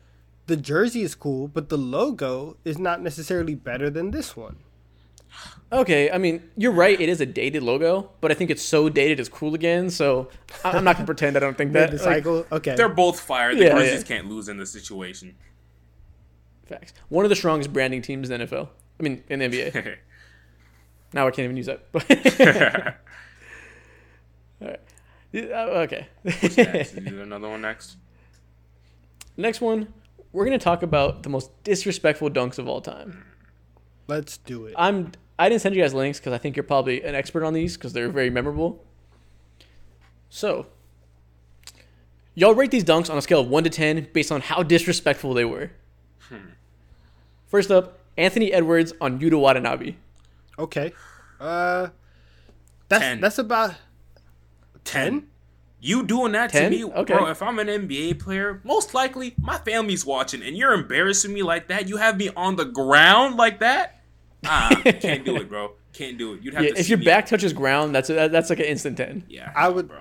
[SPEAKER 3] The jersey is cool, but the logo is not necessarily better than this one.
[SPEAKER 1] Okay, I mean, you're right. It is a dated logo, but I think it's so dated it's cool again. So I- I'm not gonna pretend I don't think that.
[SPEAKER 3] the
[SPEAKER 1] Like,
[SPEAKER 3] cycle. Okay.
[SPEAKER 2] They're both fire. The
[SPEAKER 1] Yeah,
[SPEAKER 2] Grizzlies
[SPEAKER 1] yeah.
[SPEAKER 2] can't lose in this situation.
[SPEAKER 1] Facts. One of the strongest branding teams in the NFL. I mean, in the NBA. now I can't even use that. But All right. Uh, Okay.
[SPEAKER 2] Next, do another one next.
[SPEAKER 1] Next one, we're gonna talk about the most disrespectful dunks of all time.
[SPEAKER 3] Let's do it.
[SPEAKER 1] I'm. I didn't send you guys links because I think you're probably an expert on these because they're very memorable. So, y'all rate these dunks on a scale of one to ten based on how disrespectful they were. First up, Anthony Edwards on Yuta Watanabe.
[SPEAKER 3] Okay. Uh, that's
[SPEAKER 2] Ten.
[SPEAKER 3] that's about ten.
[SPEAKER 2] You doing that
[SPEAKER 1] 10?
[SPEAKER 2] to me,
[SPEAKER 1] Okay.
[SPEAKER 2] bro? If I'm an NBA player, most likely my family's watching, and you're embarrassing me like that. You have me on the ground like that. Ah, can't do it, bro. Can't do it. You'd have
[SPEAKER 1] Yeah,
[SPEAKER 2] to.
[SPEAKER 1] if
[SPEAKER 2] see
[SPEAKER 1] your
[SPEAKER 2] me-
[SPEAKER 1] back touches ground, that's a, that's like an instant ten.
[SPEAKER 2] yeah,
[SPEAKER 3] I would-
[SPEAKER 2] bro.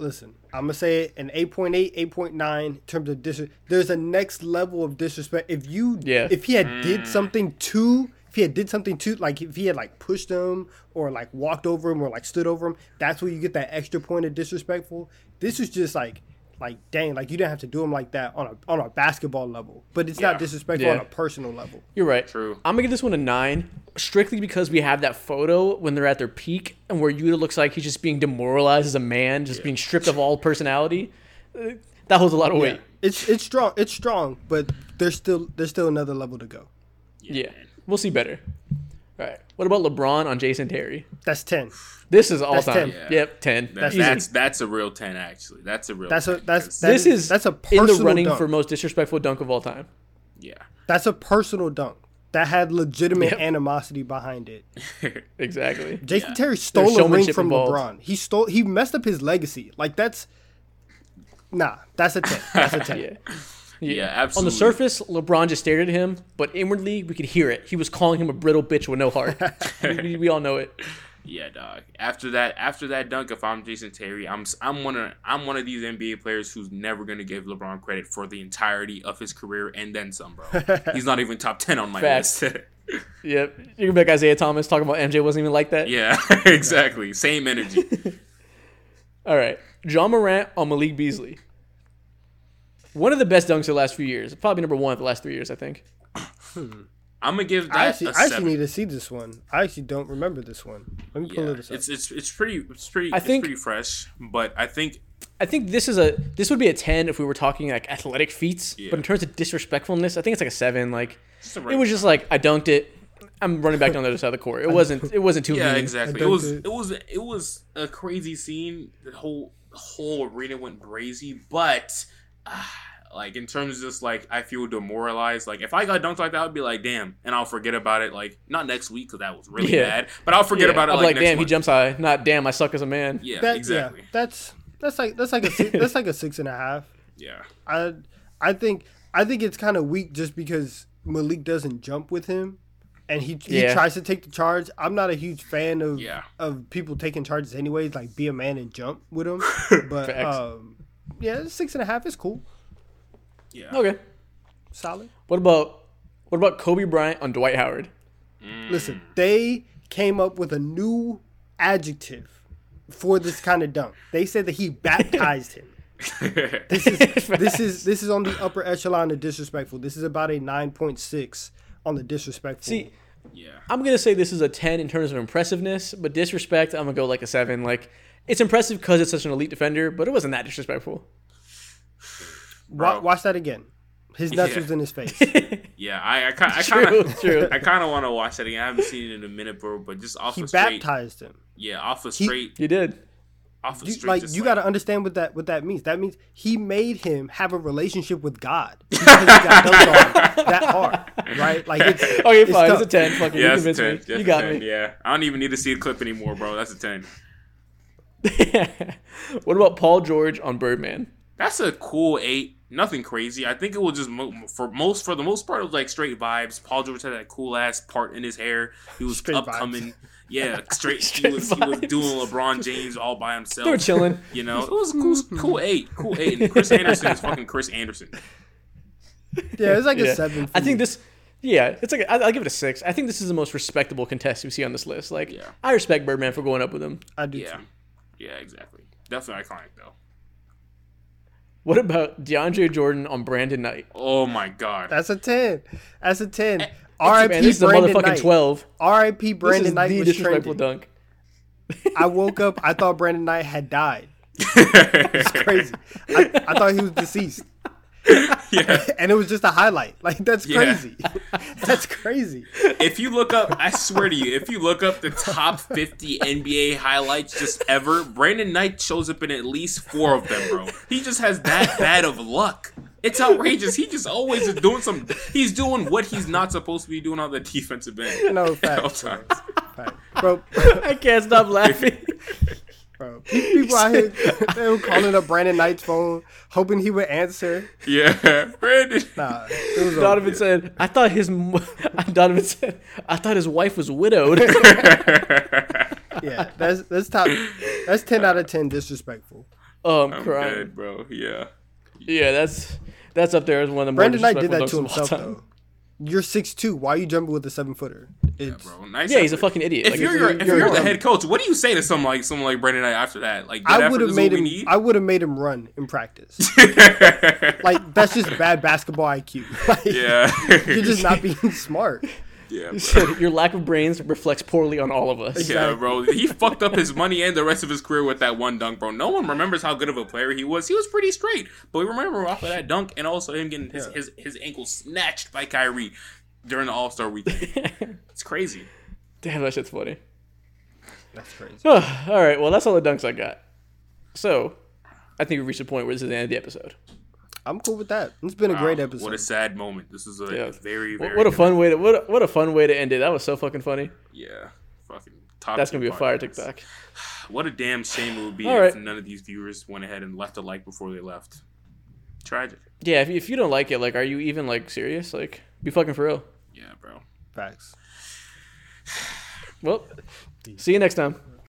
[SPEAKER 3] Listen, I'm gonna say an 8.8, 8.9 in terms of disrespect. There's a next level of disrespect. If you,
[SPEAKER 1] Yeah.
[SPEAKER 3] if he had did something to, if he had did something to, like if he had like pushed him or like walked over him or like stood over him, that's where you get that extra point of disrespectful. This is just like, like dang, like you didn't have to do him like that on a on a basketball level, but it's
[SPEAKER 2] Yeah.
[SPEAKER 3] not disrespectful on a personal level.
[SPEAKER 1] You're right.
[SPEAKER 2] True.
[SPEAKER 1] I'm gonna give this one a nine, strictly because we have that photo when they're at their peak and where Yuta looks like he's just being demoralized as a man, just being stripped of all personality. Uh, That holds a lot of weight.
[SPEAKER 3] It's it's strong, it's strong, but there's still there's still another level to go.
[SPEAKER 1] Yeah, we'll see better. All right. What about LeBron on Jason Terry?
[SPEAKER 3] That's ten.
[SPEAKER 1] This is all
[SPEAKER 3] That's
[SPEAKER 1] time.
[SPEAKER 3] 10.
[SPEAKER 2] Yeah.
[SPEAKER 1] Yep, ten.
[SPEAKER 2] That's that's that's a real ten actually. That's a real.
[SPEAKER 3] That's a
[SPEAKER 2] 10,
[SPEAKER 3] that's
[SPEAKER 2] 'cause-
[SPEAKER 3] that
[SPEAKER 1] this is
[SPEAKER 3] that's a
[SPEAKER 1] in the running
[SPEAKER 3] dunk.
[SPEAKER 1] for most disrespectful dunk of all time.
[SPEAKER 2] yeah.
[SPEAKER 3] That's a personal dunk that had legitimate
[SPEAKER 1] Yep.
[SPEAKER 3] animosity behind it.
[SPEAKER 1] Exactly.
[SPEAKER 3] Jason
[SPEAKER 2] Yeah.
[SPEAKER 3] Terry stole
[SPEAKER 1] There's
[SPEAKER 3] a ring from
[SPEAKER 1] involved.
[SPEAKER 3] LeBron. He stole. He messed up his legacy. Like that's nah. That's a ten. That's a ten.
[SPEAKER 1] Yeah.
[SPEAKER 2] Yeah, absolutely.
[SPEAKER 1] On the surface, LeBron just stared at him, but inwardly, we could hear it. He was calling him a brittle bitch with no heart. we, we- all know it.
[SPEAKER 2] Yeah, dog. After that, after that dunk, if I'm Jason Terry, I'm I'm one of I'm one of these NBA players who's never gonna give LeBron credit for the entirety of his career and then some, bro. He's not even top ten on my
[SPEAKER 1] Facts.
[SPEAKER 2] list.
[SPEAKER 1] Yep. You can make Isaiah Thomas talking about MJ wasn't even like that.
[SPEAKER 2] yeah, exactly. Same energy.
[SPEAKER 1] All right. Ja Morant on Malik Beasley. One of the best dunks of the last few years. Probably number one of the last three years, I think. Hmm.
[SPEAKER 2] I'm gonna give that
[SPEAKER 3] I actually,
[SPEAKER 2] a
[SPEAKER 3] I actually need to see this one. I actually don't remember this one. Let me pull
[SPEAKER 2] yeah,
[SPEAKER 3] this up.
[SPEAKER 2] it's it's it's pretty it's pretty
[SPEAKER 1] I
[SPEAKER 2] it's
[SPEAKER 1] think-
[SPEAKER 2] pretty fresh, but I think
[SPEAKER 1] I think this is a this would be a ten if we were talking like athletic feats.
[SPEAKER 2] Yeah.
[SPEAKER 1] But in terms of disrespectfulness, I think it's like a seven. Like
[SPEAKER 2] a
[SPEAKER 1] it was just like I dunked it. I'm running back down the other side of the court. It wasn't it wasn't too
[SPEAKER 2] Yeah,
[SPEAKER 1] mean.
[SPEAKER 2] exactly. It was
[SPEAKER 3] it.
[SPEAKER 2] it was it was a crazy scene. The whole whole arena went crazy, but like in terms of just like I feel demoralized. Like if I got dunked like that, I'd be like, damn, and I'll forget about it. Like not next week because that was really
[SPEAKER 1] Yeah.
[SPEAKER 2] bad, but I'll forget
[SPEAKER 1] Yeah,
[SPEAKER 2] about it.
[SPEAKER 1] I'm
[SPEAKER 2] like,
[SPEAKER 1] like,
[SPEAKER 2] next
[SPEAKER 1] damn, he
[SPEAKER 2] month.
[SPEAKER 1] jumps high. Not damn, I suck as a man.
[SPEAKER 2] Yeah,
[SPEAKER 3] that,
[SPEAKER 2] exactly.
[SPEAKER 3] Yeah, that's that's like that's like a six, that's like a six and a half.
[SPEAKER 2] Yeah,
[SPEAKER 3] I I think I think it's kind of weak just because Malik doesn't jump with him, and he he
[SPEAKER 1] Yeah.
[SPEAKER 3] tries to take the charge. I'm not a huge fan of
[SPEAKER 2] Yeah.
[SPEAKER 3] of people taking charges anyways. Like be a man and jump with him. But um, yeah, six and a half is cool,
[SPEAKER 2] yeah.
[SPEAKER 1] Okay.
[SPEAKER 3] solid.
[SPEAKER 1] What about what about Kobe Bryant on Dwight Howard? Mm.
[SPEAKER 3] Listen, they came up with a new adjective for this kind of dunk. They said that he baptized him. This is this is this is on the upper echelon of disrespectful. This is about a nine point six on the disrespectful.
[SPEAKER 1] See,
[SPEAKER 2] yeah.
[SPEAKER 1] I'm gonna say this is a ten in terms of impressiveness, but disrespect, I'm gonna go like a seven. Like it's impressive because it's such an elite defender, but it wasn't that disrespectful.
[SPEAKER 3] Wa-
[SPEAKER 2] Bro.
[SPEAKER 3] watch that again. His nuts
[SPEAKER 2] Yeah.
[SPEAKER 3] was in his face.
[SPEAKER 2] Yeah, I I, ki-
[SPEAKER 1] True,
[SPEAKER 2] kind of
[SPEAKER 1] true.
[SPEAKER 2] I kind of want to watch that again. I haven't seen it in a minute, bro. But just off
[SPEAKER 3] He
[SPEAKER 2] a straight,
[SPEAKER 3] baptized him.
[SPEAKER 2] yeah, off a
[SPEAKER 3] He-
[SPEAKER 2] straight,
[SPEAKER 1] You did.
[SPEAKER 2] off a
[SPEAKER 3] You,
[SPEAKER 2] straight.
[SPEAKER 3] like
[SPEAKER 2] just
[SPEAKER 3] you
[SPEAKER 2] like,
[SPEAKER 3] got to understand what that what that means. That means he made him have a relationship with God because he got dunked on that hard, right? Like it's
[SPEAKER 1] Okay,
[SPEAKER 3] it's
[SPEAKER 1] fine.
[SPEAKER 3] tough.
[SPEAKER 1] It's a ten. Fucking,
[SPEAKER 2] Yeah,
[SPEAKER 1] you
[SPEAKER 2] that's a
[SPEAKER 1] convinced
[SPEAKER 2] 10.
[SPEAKER 1] me. You
[SPEAKER 2] That's
[SPEAKER 1] got
[SPEAKER 2] 10,
[SPEAKER 1] me.
[SPEAKER 2] Yeah, I don't even need to see a clip anymore, bro. That's a ten.
[SPEAKER 1] what about Paul George on Birdman?
[SPEAKER 2] That's a cool eight. Nothing crazy. I think it was just mo- for most for the most part it was like straight vibes. Paul George had that cool ass part in his hair. He was
[SPEAKER 3] Straight vibes.
[SPEAKER 2] upcoming. Yeah, straight.
[SPEAKER 1] Straight
[SPEAKER 2] he was he was doing LeBron James all by himself.
[SPEAKER 1] They were chilling.
[SPEAKER 2] You know, it was a cool, cool eight, cool eight. And Chris Andersen is fucking Chris Andersen.
[SPEAKER 3] Yeah, it's like
[SPEAKER 1] Yeah.
[SPEAKER 3] a seven. For
[SPEAKER 1] I think this. Yeah, it's like I- I'll give it a six. I think this is the most respectable contest we see on this list. Like,
[SPEAKER 2] Yeah.
[SPEAKER 1] I respect Birdman for going up with him.
[SPEAKER 3] I do
[SPEAKER 2] Yeah,
[SPEAKER 3] too.
[SPEAKER 2] Yeah, exactly. Definitely iconic though.
[SPEAKER 1] What about DeAndre Jordan on Brandon Knight?
[SPEAKER 2] Oh my god.
[SPEAKER 3] That's a ten. That's a ten.
[SPEAKER 1] Eh, man,
[SPEAKER 3] R.I.P.
[SPEAKER 1] this is a
[SPEAKER 3] Brandon
[SPEAKER 1] motherfucking
[SPEAKER 3] Knight.
[SPEAKER 1] twelve.
[SPEAKER 3] R.I.P.
[SPEAKER 1] This
[SPEAKER 3] Brandon
[SPEAKER 1] is
[SPEAKER 3] Knight
[SPEAKER 1] the
[SPEAKER 3] was
[SPEAKER 1] disrespectful
[SPEAKER 3] trending.
[SPEAKER 1] dunk.
[SPEAKER 3] I woke up. I thought Brandon Knight had died. It's crazy. I, I thought he was deceased,
[SPEAKER 2] yeah.
[SPEAKER 3] and it was just a highlight. Like that's
[SPEAKER 2] Yeah.
[SPEAKER 3] crazy. That's crazy.
[SPEAKER 2] If you look up, I swear to you, if you look up the top 50 NBA highlights just ever, Brandon Knight shows up in at least four of them, bro. He just has that bad of luck. It's outrageous. He just always is doing some. He's doing what he's not supposed to be doing on the defensive end.
[SPEAKER 3] No
[SPEAKER 2] At all
[SPEAKER 3] facts,
[SPEAKER 2] times.
[SPEAKER 3] Fact. bro.
[SPEAKER 1] I can't stop laughing.
[SPEAKER 3] Bro, pe- people out here they were calling up Brandon Knight's phone, hoping he would answer.
[SPEAKER 2] Yeah, Brandon.
[SPEAKER 3] Nah, it was over.
[SPEAKER 1] Donnavan said, "I thought his." Donnavan said, "I thought his wife was widowed."
[SPEAKER 3] Yeah, that's that's top. That's ten out of ten disrespectful.
[SPEAKER 1] oh, I'm,
[SPEAKER 2] I'm
[SPEAKER 1] crying.
[SPEAKER 2] dead, bro. Yeah.
[SPEAKER 1] Yeah, that's that's up there as one of the more
[SPEAKER 3] Brandon Knight did that to
[SPEAKER 1] disrespectful dunks of all
[SPEAKER 3] himself though. You're six two. Why are you jumping with a seven footer? It's
[SPEAKER 2] Bro, nice
[SPEAKER 1] Yeah, he's a fucking idiot.
[SPEAKER 2] If
[SPEAKER 1] Like,
[SPEAKER 2] you're,
[SPEAKER 1] it's-
[SPEAKER 2] your, if
[SPEAKER 1] you're
[SPEAKER 2] you're the head coach, what do you say to someone like someone like Brandon Knight after that? Like,
[SPEAKER 3] I would have made him.
[SPEAKER 2] need.
[SPEAKER 3] I would have made him run in practice. like that's just bad basketball IQ. Like,
[SPEAKER 2] yeah,
[SPEAKER 3] you're just not being smart.
[SPEAKER 2] Yeah,
[SPEAKER 1] He
[SPEAKER 2] bro.
[SPEAKER 1] said, "Your lack of brains reflects poorly on all of us."
[SPEAKER 2] Yeah, bro. He fucked up his money and the rest of his career with that one dunk, bro. No one remembers how good of a player he was. He was pretty straight, but we remember off of that dunk and also him getting his his, his ankle snatched by Kyrie during the All Star weekend. It's crazy.
[SPEAKER 1] Damn, that shit's funny.
[SPEAKER 3] That's crazy.
[SPEAKER 1] all right, well, that's all the dunks I got. So, I think we reached the point where this is the end of the episode.
[SPEAKER 3] I'm cool with that. It's been a great episode.
[SPEAKER 2] What a sad moment. This is a
[SPEAKER 1] Yeah.
[SPEAKER 2] very
[SPEAKER 1] What,
[SPEAKER 2] very
[SPEAKER 1] what a
[SPEAKER 2] good-
[SPEAKER 1] fun way to what a, what a fun way to end it. That was so fucking funny.
[SPEAKER 2] yeah. Fucking top.
[SPEAKER 1] That's gonna be a fire
[SPEAKER 2] podcast.
[SPEAKER 1] TikTok.
[SPEAKER 2] What a damn shame it would be
[SPEAKER 1] All
[SPEAKER 2] if
[SPEAKER 1] right.
[SPEAKER 2] none of these viewers went ahead and left a like before they left. Tragic.
[SPEAKER 1] Yeah, if if you don't like it, like, are you even like serious? Like, be fucking for real.
[SPEAKER 2] Yeah, bro.
[SPEAKER 3] Facts.
[SPEAKER 1] Well, see you next time.